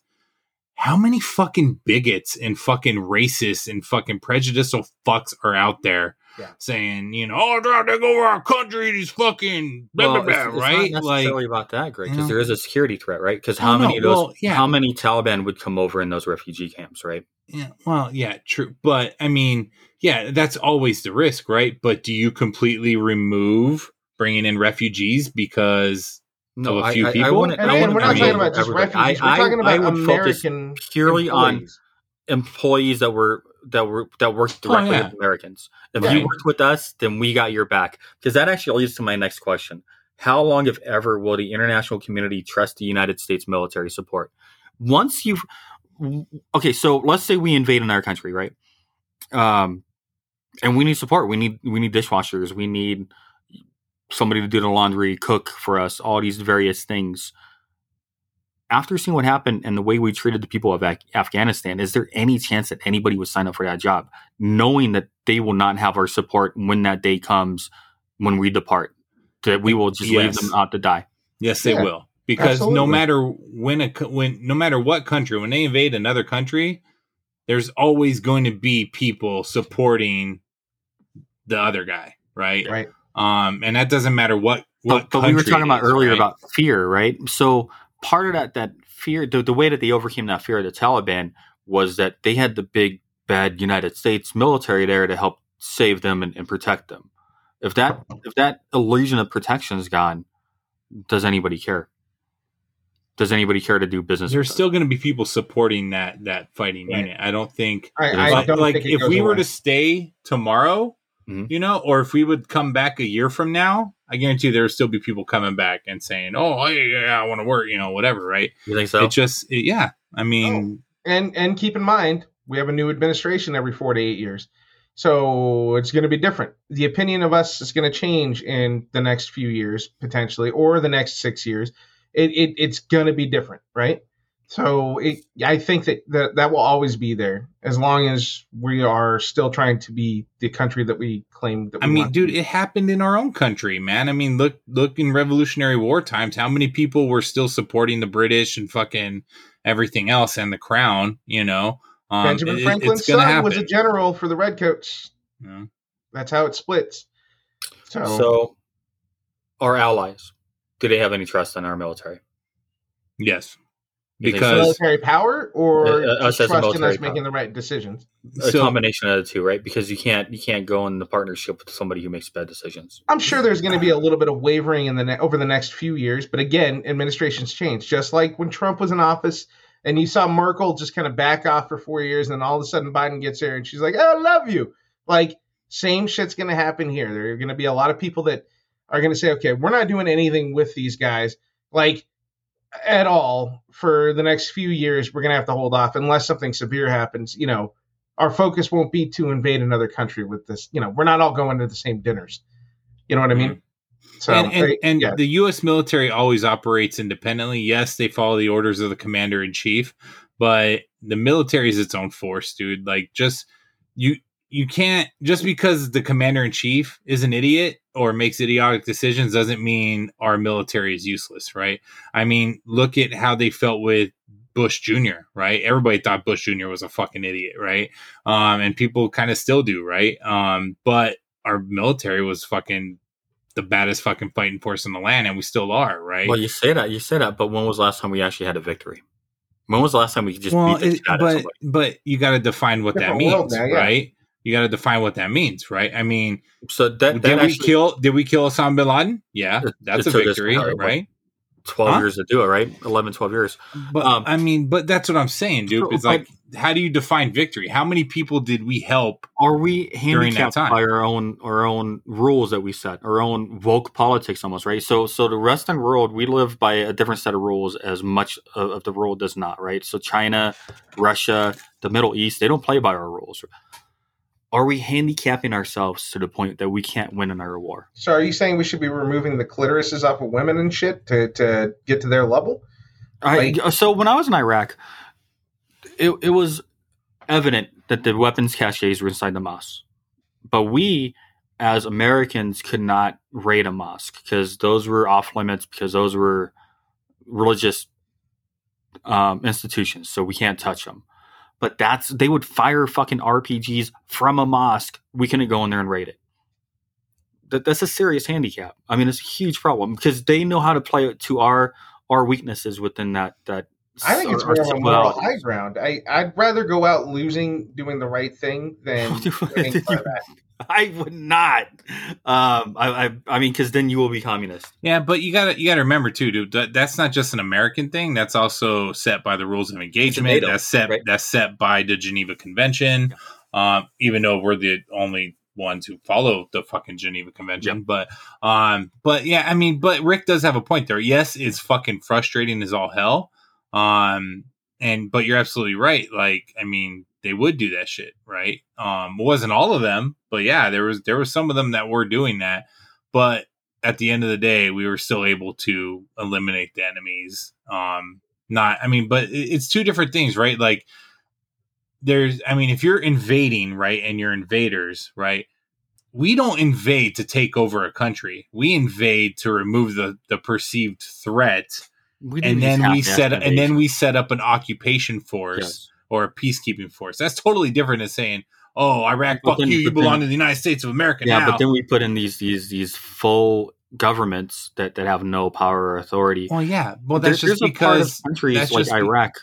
Speaker 3: how many fucking bigots and fucking racists and fucking prejudicial fucks are out there
Speaker 2: Yeah.
Speaker 3: saying, you know, oh, they're take over our country, these fucking blah,
Speaker 4: Well,
Speaker 3: blah, blah,
Speaker 4: it's
Speaker 3: right?
Speaker 4: not
Speaker 3: Like,
Speaker 4: necessarily about that, Greg,
Speaker 3: you
Speaker 4: because
Speaker 3: know.
Speaker 4: there is a security threat, right? Because
Speaker 3: Oh,
Speaker 4: how
Speaker 3: no,
Speaker 4: many of those,
Speaker 3: well, yeah.
Speaker 4: how many Taliban would come over in those refugee camps, right?
Speaker 3: Yeah, well, yeah, true. But I mean, yeah, that's always the risk, right? But do you completely remove bringing in refugees because
Speaker 4: No,
Speaker 3: of a
Speaker 4: I-
Speaker 3: few
Speaker 4: I- I
Speaker 3: people?
Speaker 4: wouldn't-
Speaker 2: And
Speaker 4: I wouldn't
Speaker 2: we're not talking about just refugees.
Speaker 4: I-
Speaker 2: we're talking
Speaker 4: I- I
Speaker 2: about
Speaker 4: would focus
Speaker 2: American
Speaker 4: purely on
Speaker 2: employees.
Speaker 4: employees that were that were that worked directly
Speaker 3: yeah.
Speaker 4: with Americans. If
Speaker 2: Yeah.
Speaker 4: you worked with us, then we got your back. Because that actually leads to my next question: How long, if ever, will the international community trust the United States military support? Once you've okay, so let's say we invade another country, right? Um, and we need support. We need we need dishwashers. We need somebody to do the laundry, cook for us. All these various things after seeing what happened and the way we treated the people of Af- Afghanistan, is there any chance that anybody would sign up for that job, knowing that they will not have our support when that day comes when we depart? That we will just leave them out to die.
Speaker 3: Yes, they
Speaker 2: Yeah,
Speaker 3: will. Because no matter when a co- when no matter what country when they invade another country, there's always going to be people supporting the other guy, right?
Speaker 2: Right.
Speaker 3: Um, and that doesn't matter what what.
Speaker 4: But, but we were talking
Speaker 3: it
Speaker 4: about
Speaker 3: is,
Speaker 4: earlier
Speaker 3: right?
Speaker 4: about fear, right? So part of that that fear, the, the way that they overcame that fear of the Taliban was that they had the big bad United States military there to help save them and, and protect them. If that if that illusion of protection is gone, does anybody care? Does anybody care to do business?
Speaker 3: There's
Speaker 4: with
Speaker 3: still going to be people supporting that that fighting
Speaker 2: Right.
Speaker 3: unit. I don't think
Speaker 2: I, I
Speaker 3: like,
Speaker 2: don't
Speaker 3: like
Speaker 2: think
Speaker 3: if
Speaker 2: goes
Speaker 3: we were to stay tomorrow,
Speaker 4: Mhm.
Speaker 3: you know, or if we would come back a year from now, I guarantee there would still be people coming back and saying, "Oh, hey, yeah, I want to work," you know, whatever, right?
Speaker 4: You think so?
Speaker 3: It just, it- yeah. I mean,
Speaker 2: and and keep in mind we have a new administration every four to eight years so it's going to be different the opinion of us is going to change in the next few years potentially or the next six years it, it it's going to be different right so it, i think that, that that will always be there as long as we are still trying to be the country that we claim that we
Speaker 3: I mean,
Speaker 2: want
Speaker 3: dude, it happened in our own country, man. I mean, look, look in Revolutionary War times, how many people were still supporting the British and fucking everything else and the crown, you know? Um,
Speaker 2: benjamin franklin's
Speaker 3: it's gonna
Speaker 2: son
Speaker 3: happen.
Speaker 2: was a general for the redcoats
Speaker 3: you know?
Speaker 2: that's how it splits so,
Speaker 4: So, our allies, do they have any trust in our military?
Speaker 3: Yes,
Speaker 4: You think so?
Speaker 3: Because
Speaker 2: military power or
Speaker 4: Uh, uh, us as a
Speaker 2: trust in
Speaker 4: military
Speaker 2: us making
Speaker 4: power.
Speaker 2: the right decisions
Speaker 4: A
Speaker 3: so
Speaker 4: combination of the two, right? Because you can't you can't go in the partnership with somebody who makes bad decisions.
Speaker 2: I'm sure there's going to be a little bit of wavering in the ne- over the next few years, but again, administrations change. Just like when Trump was in office, and you saw Merkel just kind of back off for four years, and then all of a sudden Biden gets there, and she's like, "Oh, I love you." Like same shit's going to happen here. There are going to be a lot of people that are going to say, "Okay, we're not doing anything with these guys." Like at all for the next few years we're going to have to hold off unless something severe happens you know our focus won't be to invade another country with this you know we're not all going to the same dinners you know what i mean mm-hmm. so
Speaker 3: and and, and
Speaker 2: yeah.
Speaker 3: the U.S. military always operates independently. Yes, they follow the orders of the commander in chief, but the military is its own force, dude. Like, just you you can't just because the commander in chief is an idiot or makes idiotic decisions doesn't mean our military is useless, right? I mean, look at how they felt with Bush Jr., right? Everybody thought Bush Jr. was a fucking idiot, right? Um, and people kind of still do, right? Um, but our military was fucking the baddest fucking fighting force in the land, and we still are, right?
Speaker 4: Well, you say that, you say that, but when was the last time we actually had a victory? When was the last time we just
Speaker 3: well,
Speaker 4: beat the
Speaker 3: it-
Speaker 4: shit out of
Speaker 3: but
Speaker 4: somebody?
Speaker 3: but you got to define what that means,
Speaker 2: world now, yeah.
Speaker 3: right? You got to define what that means, right? I mean,
Speaker 4: So that,
Speaker 3: did
Speaker 4: that
Speaker 3: we kill? Did we kill Osama bin Laden? Yeah, that's a
Speaker 4: us,
Speaker 3: victory, right?
Speaker 4: twelve
Speaker 3: Huh?
Speaker 4: years to do it, right? 11, 12 years.
Speaker 3: But
Speaker 4: Um,
Speaker 3: I mean, but that's what I'm saying, dude. It's like, how do you define victory? How many people did we help?
Speaker 4: Are we
Speaker 3: During that
Speaker 4: handicapped
Speaker 3: time.
Speaker 4: by our own our own rules that we set, our own woke politics, almost right? So, so the Western world, we live by a different set of rules, as much of, of the world does not, right? So, China, Russia, the Middle East, they don't play by our rules. Are we handicapping ourselves to the point that we can't win another war?
Speaker 2: so are you saying we should be removing the clitorises off of women and shit to, to get to their level
Speaker 4: I, so when I was in Iraq, it, it was evident that the weapons caches were inside the mosque, but we, as Americans, could not raid a mosque because those were off limits because those were religious um, institutions, so we can't touch them. But that's they would fire fucking RPGs from a mosque. We couldn't go in there and raid it. that that's a serious handicap. I mean, it's a huge problem because they know how to play it to our our weaknesses within that that.
Speaker 2: I think it's more of a moral high ground. I, I'd rather go out losing doing the right thing than winning by that.
Speaker 4: I would not. Um, I, I, I mean, because then you will be communist.
Speaker 3: Yeah, but you gotta you gotta remember too, dude. That, that's not just an American thing. That's also set by the rules of engagement.
Speaker 4: NATO,
Speaker 3: that's set that's set by the Geneva Convention. Um, even though we're the only ones who follow the fucking Geneva Convention, but um, but yeah, I mean, but Rick does have a point there. Yes, it's fucking frustrating as all hell. Um, and but you're absolutely right. Like, I mean, they would do that shit, right? Um, wasn't all of them, but yeah, there was there was some of them that were doing that. But at the end of the day, we were still able to eliminate the enemies. Um, not, I mean, but it- it's two different things, right? Like, there's, I mean, if you're invading, right, and you're invaders, right, we don't invade to take over a country. We invade to remove the the perceived threat, and then we set and then we set up an occupation force
Speaker 4: Yes.
Speaker 3: or a peacekeeping force. That's totally different than saying, "Oh, Iraq, fuck
Speaker 4: then-
Speaker 3: you, you belong
Speaker 4: then-
Speaker 3: to the United States of America
Speaker 4: yeah,
Speaker 3: now."
Speaker 4: but then we put in these these these full governments that that have no power or authority.
Speaker 3: well, yeah, well, that's
Speaker 4: There-
Speaker 3: just
Speaker 4: there's a part of
Speaker 3: because
Speaker 4: countries like
Speaker 3: just be-
Speaker 4: Iraq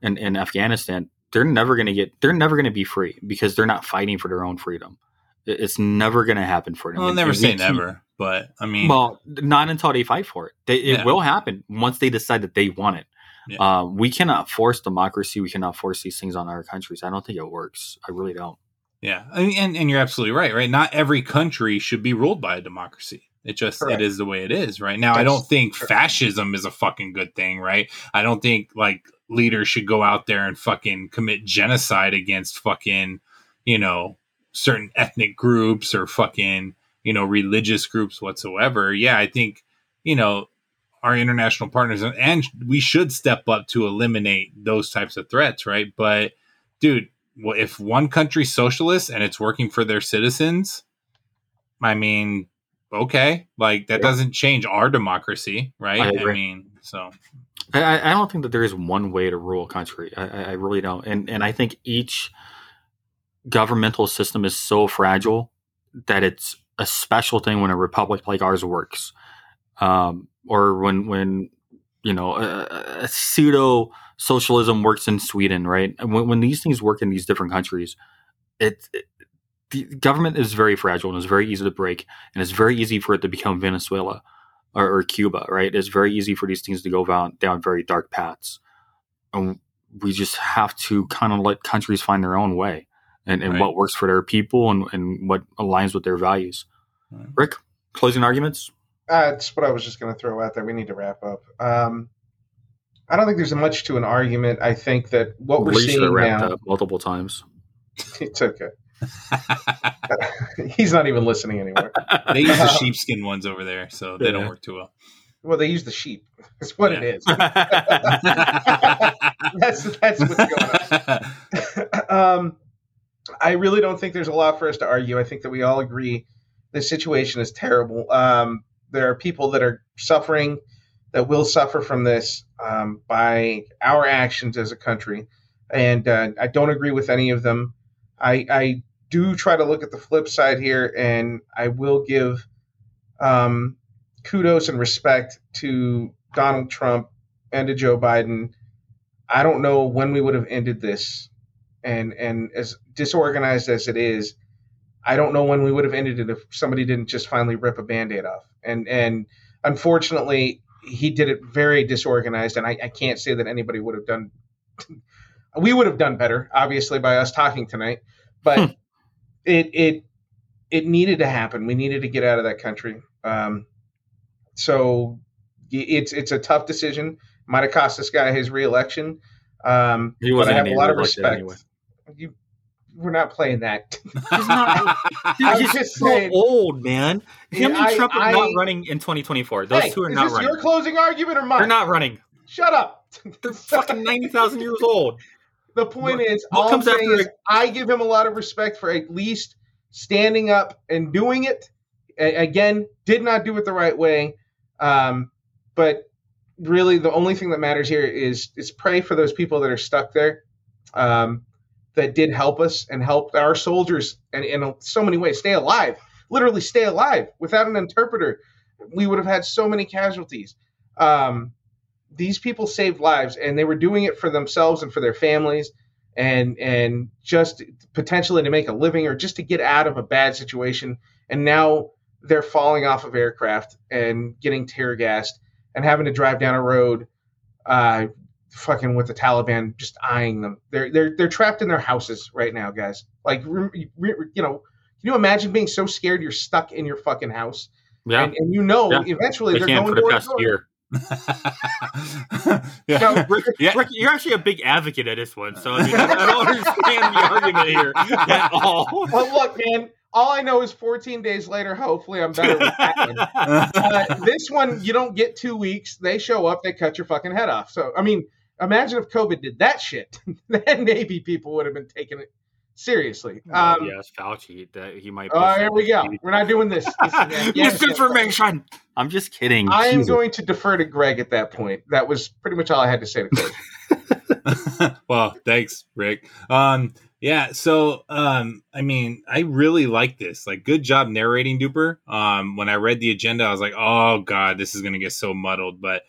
Speaker 4: and, and Afghanistan, they're never going to get, they're never going to be free because they're not fighting for their own freedom. It's never going to happen for them.
Speaker 3: I'll
Speaker 4: And-
Speaker 3: never say
Speaker 4: keep-
Speaker 3: never, but I mean,
Speaker 4: Well, not until they fight for it. They, it
Speaker 3: Yeah.
Speaker 4: will happen once they decide that they want it.
Speaker 3: Yeah.
Speaker 4: Um, we cannot force democracy. We cannot force these things on our countries. I don't think it works. I really don't.
Speaker 3: Yeah, I mean, and and you're absolutely right. Right, not every country should be ruled by a democracy. It just
Speaker 2: Correct.
Speaker 3: it is the way it is. Right now, I don't think fascism is a fucking good thing. Right, I don't think like leaders should go out there and fucking commit genocide against fucking you know certain ethnic groups or fucking you know religious groups whatsoever. Yeah, I think you know our international partners and we should step up to eliminate those types of threats. Right, but dude well, if one country's socialist and it's working for their citizens, I mean, okay, like that doesn't change our democracy, right?
Speaker 4: I
Speaker 3: I, mean, so
Speaker 4: I, I- don't think that there is one way to rule a country. I, I I really don't. And and I think each governmental system is so fragile that it's a special thing when a republic like ours works, um, or when when you know a, a pseudo socialism works in Sweden, right? When, when these things work in these different countries, it, it the government is very fragile and it's very easy to break, and it's very easy for it to become Venezuela or, or Cuba, right? It's very easy for these things to go down, down very dark paths. And we just have to kind of let countries find their own way and, and
Speaker 3: Right.
Speaker 4: what works for their people and, and what aligns with their values. Rick, closing arguments?
Speaker 2: Uh, that's what I was just going to throw out there. We need to wrap up. Um, I don't think there's much to an argument. I think that what we're
Speaker 4: Lee
Speaker 2: seeing
Speaker 4: wrapped
Speaker 2: now,
Speaker 4: up multiple times.
Speaker 2: it's okay. He's not even listening anymore.
Speaker 3: they use the sheepskin ones over there, so they don't work too well.
Speaker 2: Well, they use the sheep. That's what it
Speaker 3: Yeah.
Speaker 2: is. that's that's what's going on. um, I really don't think there's a lot for us to argue. I think that we all agree the situation is terrible. Um, there are people that are suffering, that will suffer from this um, by our actions as a country, and uh, I don't agree with any of them. I, I do try to look at the flip side here, and I will give um, kudos and respect to Donald Trump and to Joe Biden. I don't know when we would have ended this, and and as disorganized as it is, I don't know when we would have ended it if somebody didn't just finally rip a band-aid off. And and unfortunately, he did it very disorganized, and I, I can't say that anybody would have done. we would have done better, obviously, by us talking tonight, but it it it needed to happen. We needed to get out of that country. Um, so it's it's a tough decision. Might have cost this guy his reelection. Um,
Speaker 4: He wasn't
Speaker 2: I have a lot of
Speaker 4: it
Speaker 2: respect.
Speaker 4: anyway.
Speaker 2: We're not playing that.
Speaker 4: He's not. Dude,
Speaker 2: I'm
Speaker 4: he's
Speaker 2: just
Speaker 4: so
Speaker 2: saying.
Speaker 4: old, man. Him
Speaker 2: Yeah,
Speaker 4: and
Speaker 2: I-
Speaker 4: Trump are
Speaker 2: I-
Speaker 4: not running in 2024. Those
Speaker 2: hey,
Speaker 4: two are
Speaker 2: is
Speaker 4: not
Speaker 2: this
Speaker 4: running.
Speaker 2: your closing argument or mine?
Speaker 4: They're not running.
Speaker 2: Shut up.
Speaker 4: They're fucking 90,000 years old.
Speaker 2: The point
Speaker 4: What-
Speaker 2: is,
Speaker 4: what
Speaker 2: all
Speaker 4: comes
Speaker 2: I'm
Speaker 4: after
Speaker 2: is, I give him a lot of respect for at least standing up and doing it. A- again, did not do it the right way, um, but really, the only thing that matters here is is pray for those people that are stuck there, um, that did help us and help our soldiers, and in so many ways, stay alive. literally stay alive. Without an interpreter, we would have had so many casualties. Um, these people saved lives, and they were doing it for themselves and for their families, and and just potentially to make a living or just to get out of a bad situation. And now they're falling off of aircraft and getting tear gassed and having to drive down a road, uh, fucking with the Taliban just eyeing them. They're they're they're trapped in their houses right now, guys. Like re- re- you know, can you imagine being so scared you're stuck in your fucking house?
Speaker 4: Yeah.
Speaker 2: And, and you know
Speaker 4: Yeah.
Speaker 2: eventually
Speaker 4: They
Speaker 2: they're going
Speaker 4: for the
Speaker 2: door to
Speaker 4: past
Speaker 2: door.
Speaker 4: year.
Speaker 3: yeah.
Speaker 4: Rick, Rick, you're actually a big advocate of this one, so I, mean, I don't understand the argument here at all.
Speaker 2: Well, look, man. All I know is 14 days later, hopefully, I'm better with that one. Uh, this one, you don't get two weeks. They show up, they cut your fucking head off. So, I mean, imagine if COVID did that shit. then maybe people would have been taking it seriously. Um,
Speaker 4: yes, Fauci, that he might.
Speaker 2: Oh, here we go. We're not doing this. This is Afghanistan.
Speaker 4: Misinformation. I'm just kidding.
Speaker 2: I am
Speaker 4: Jesus.
Speaker 2: going to defer to Greg at that point. That was pretty much all I had to say to Greg.
Speaker 3: well, thanks, Rick. Um, yeah, so um, I mean, I really like this. Like, good job narrating, Duper. Um, when I read the agenda, I was like, oh god, this is gonna get so muddled. But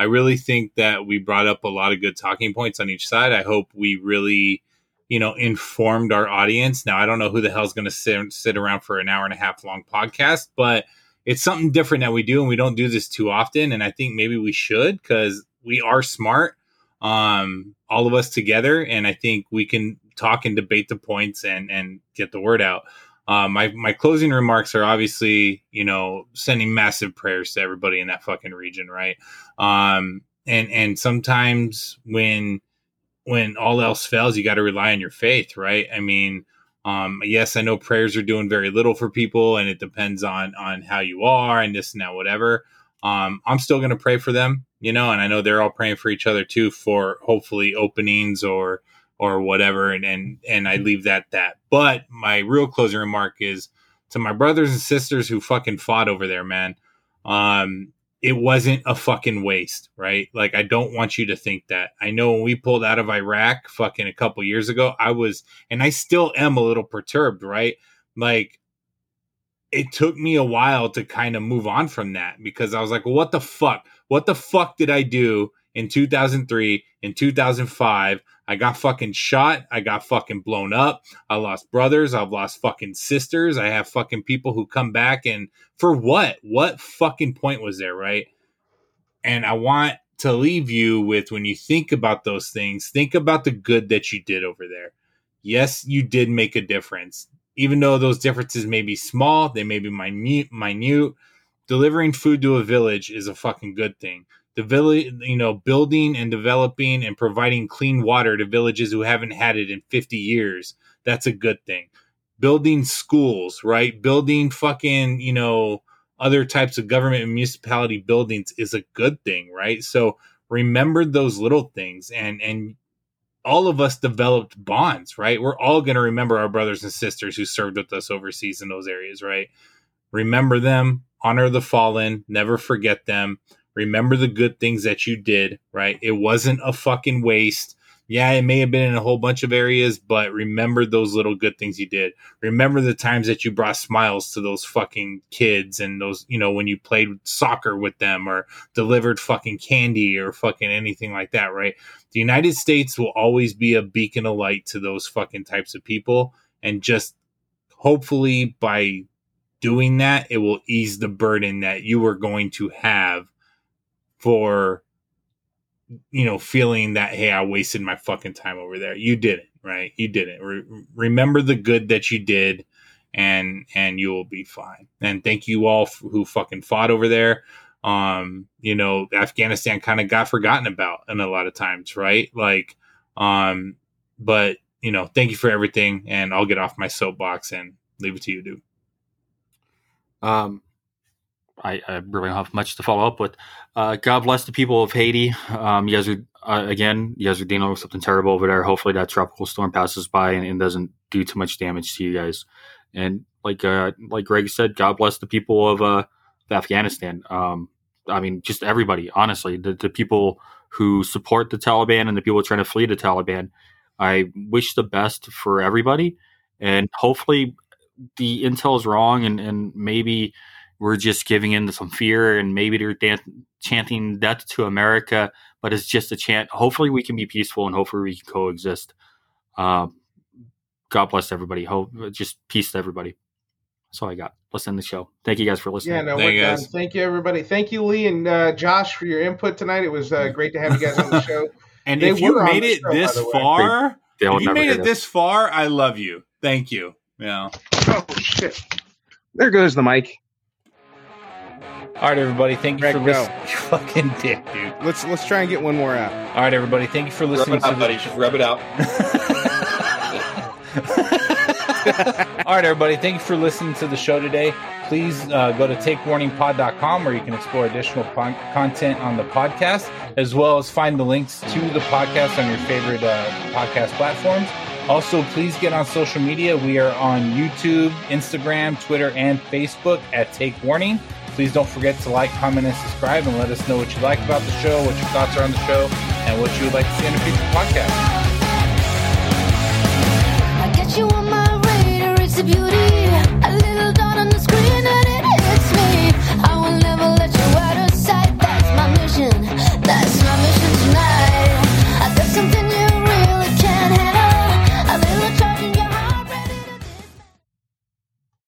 Speaker 3: I really think that we brought up a lot of good talking points on each side. I hope we really, you know, informed our audience. Now, I don't know who the hell's gonna sit sit around for an hour and a half long podcast, but it's something different that we do, and we don't do this too often. And I think maybe we should because we are smart um, all of us together, and I think we can talk and debate the points and and get the word out. Um, my my closing remarks are obviously, you know, sending massive prayers to everybody in that fucking region, right? Um, and and sometimes when when all else fails, you got to rely on your faith, right? I mean, um, yes, I know prayers are doing very little for people, and it depends on on how you are and this and that, whatever. Um, I'm still going to pray for them, you know, and I know they're all praying for each other too for hopefully openings or or whatever, and and and I leave that that. But my real closing remark is to my brothers and sisters who fucking fought over there, man. Um, it wasn't a fucking waste, right? Like I don't want you to think that. I know when we pulled out of Iraq fucking a couple years ago, I was and I still am a little perturbed, right? Like it took me a while to kind of move on from that because I was like, what the fuck? What the fuck did I do in 2003, in 2005? I got fucking shot. I got fucking blown up. I lost brothers. I've lost fucking sisters. I have fucking people who come back and for what? What fucking point was there, right? And I want to leave you with when you think about those things, think about the good that you did over there. Yes, you did make a difference. Even though those differences may be small, they may be minute, minute. Delivering food to a village is a fucking good thing. Village, you know, building and developing and providing clean water to villages who haven't had it in 50 years, that's a good thing. Building schools, right? Building fucking, you know, other types of government and municipality buildings is a good thing, right? So remember those little things and and all of us developed bonds, right? We're all going to remember our brothers and sisters who served with us overseas in those areas, right? Remember them, honor the fallen, never forget them. Remember the good things that you did, right? It wasn't a fucking waste. Yeah, it may have been in a whole bunch of areas, but remember those little good things you did. Remember the times that you brought smiles to those fucking kids and those, you know, when you played soccer with them or delivered fucking candy or fucking anything like that, right? The United States will always be a beacon of light to those fucking types of people. And just hopefully by doing that, it will ease the burden that you are going to have for you know feeling that hey i wasted my fucking time over there. You didn't right? You didn't Re- remember the good that you did and and you will be fine. And thank you all f- who fucking fought over there. Um you know afghanistan kind of got forgotten about in a lot of times right? Like um but you know thank you for everything and i'll get off my soapbox and leave it to you dude.
Speaker 4: Um, I, I really don't have much to follow up with. Uh, God bless the people of Haiti. Um, you guys are uh, again, you guys are dealing with something terrible over there. Hopefully, that tropical storm passes by and, and doesn't do too much damage to you guys. And like uh, like Greg said, God bless the people of uh, of Afghanistan. Um, I mean, just everybody. Honestly, the, the people who support the Taliban and the people trying to flee the Taliban. I wish the best for everybody, and hopefully, the intel is wrong and, and maybe we're just giving in to some fear and maybe they're dan- chanting death to America, but it's just a chant. Hopefully, we can be peaceful and hopefully we can coexist. Uh, God bless everybody. Hope just peace to everybody. That's all I got. Let's end the show. Thank you guys for listening.
Speaker 2: Yeah, no, we're done. Thank you, everybody. Thank you, Lee and uh, Josh, for your input tonight. It was uh, great to have you guys on the show.
Speaker 3: And
Speaker 2: They
Speaker 3: if you made it
Speaker 2: show,
Speaker 3: this
Speaker 2: by the way.
Speaker 3: far,
Speaker 4: They- they'll
Speaker 3: if you made it
Speaker 4: this.
Speaker 3: this far, I love you. Thank you. Yeah.
Speaker 2: Oh shit! There goes the mic.
Speaker 3: All right, everybody. Thank you
Speaker 2: Greg,
Speaker 3: for
Speaker 2: go.
Speaker 3: listening. You fucking dick, dude.
Speaker 2: Let's let's try and get one more out.
Speaker 3: All right, everybody. Thank you for
Speaker 4: Rub
Speaker 3: listening
Speaker 4: it out,
Speaker 3: to
Speaker 4: buddy.
Speaker 3: the
Speaker 4: Just rub it out.
Speaker 3: All right, everybody. Thank you for listening to the show today. Please uh, go to takewarningpod.com where you can explore additional pon- content on the podcast, as well as find the links to the podcast on your favorite uh, podcast platforms. Also, please get on social media. We are on YouTube, Instagram, Twitter, and Facebook at Take Warning. Please don't forget to like, comment, and subscribe, and let us know what you like about the show, what your thoughts are on the show, and what you would like to see in a future podcast. I get you on my radar, it's a beauty.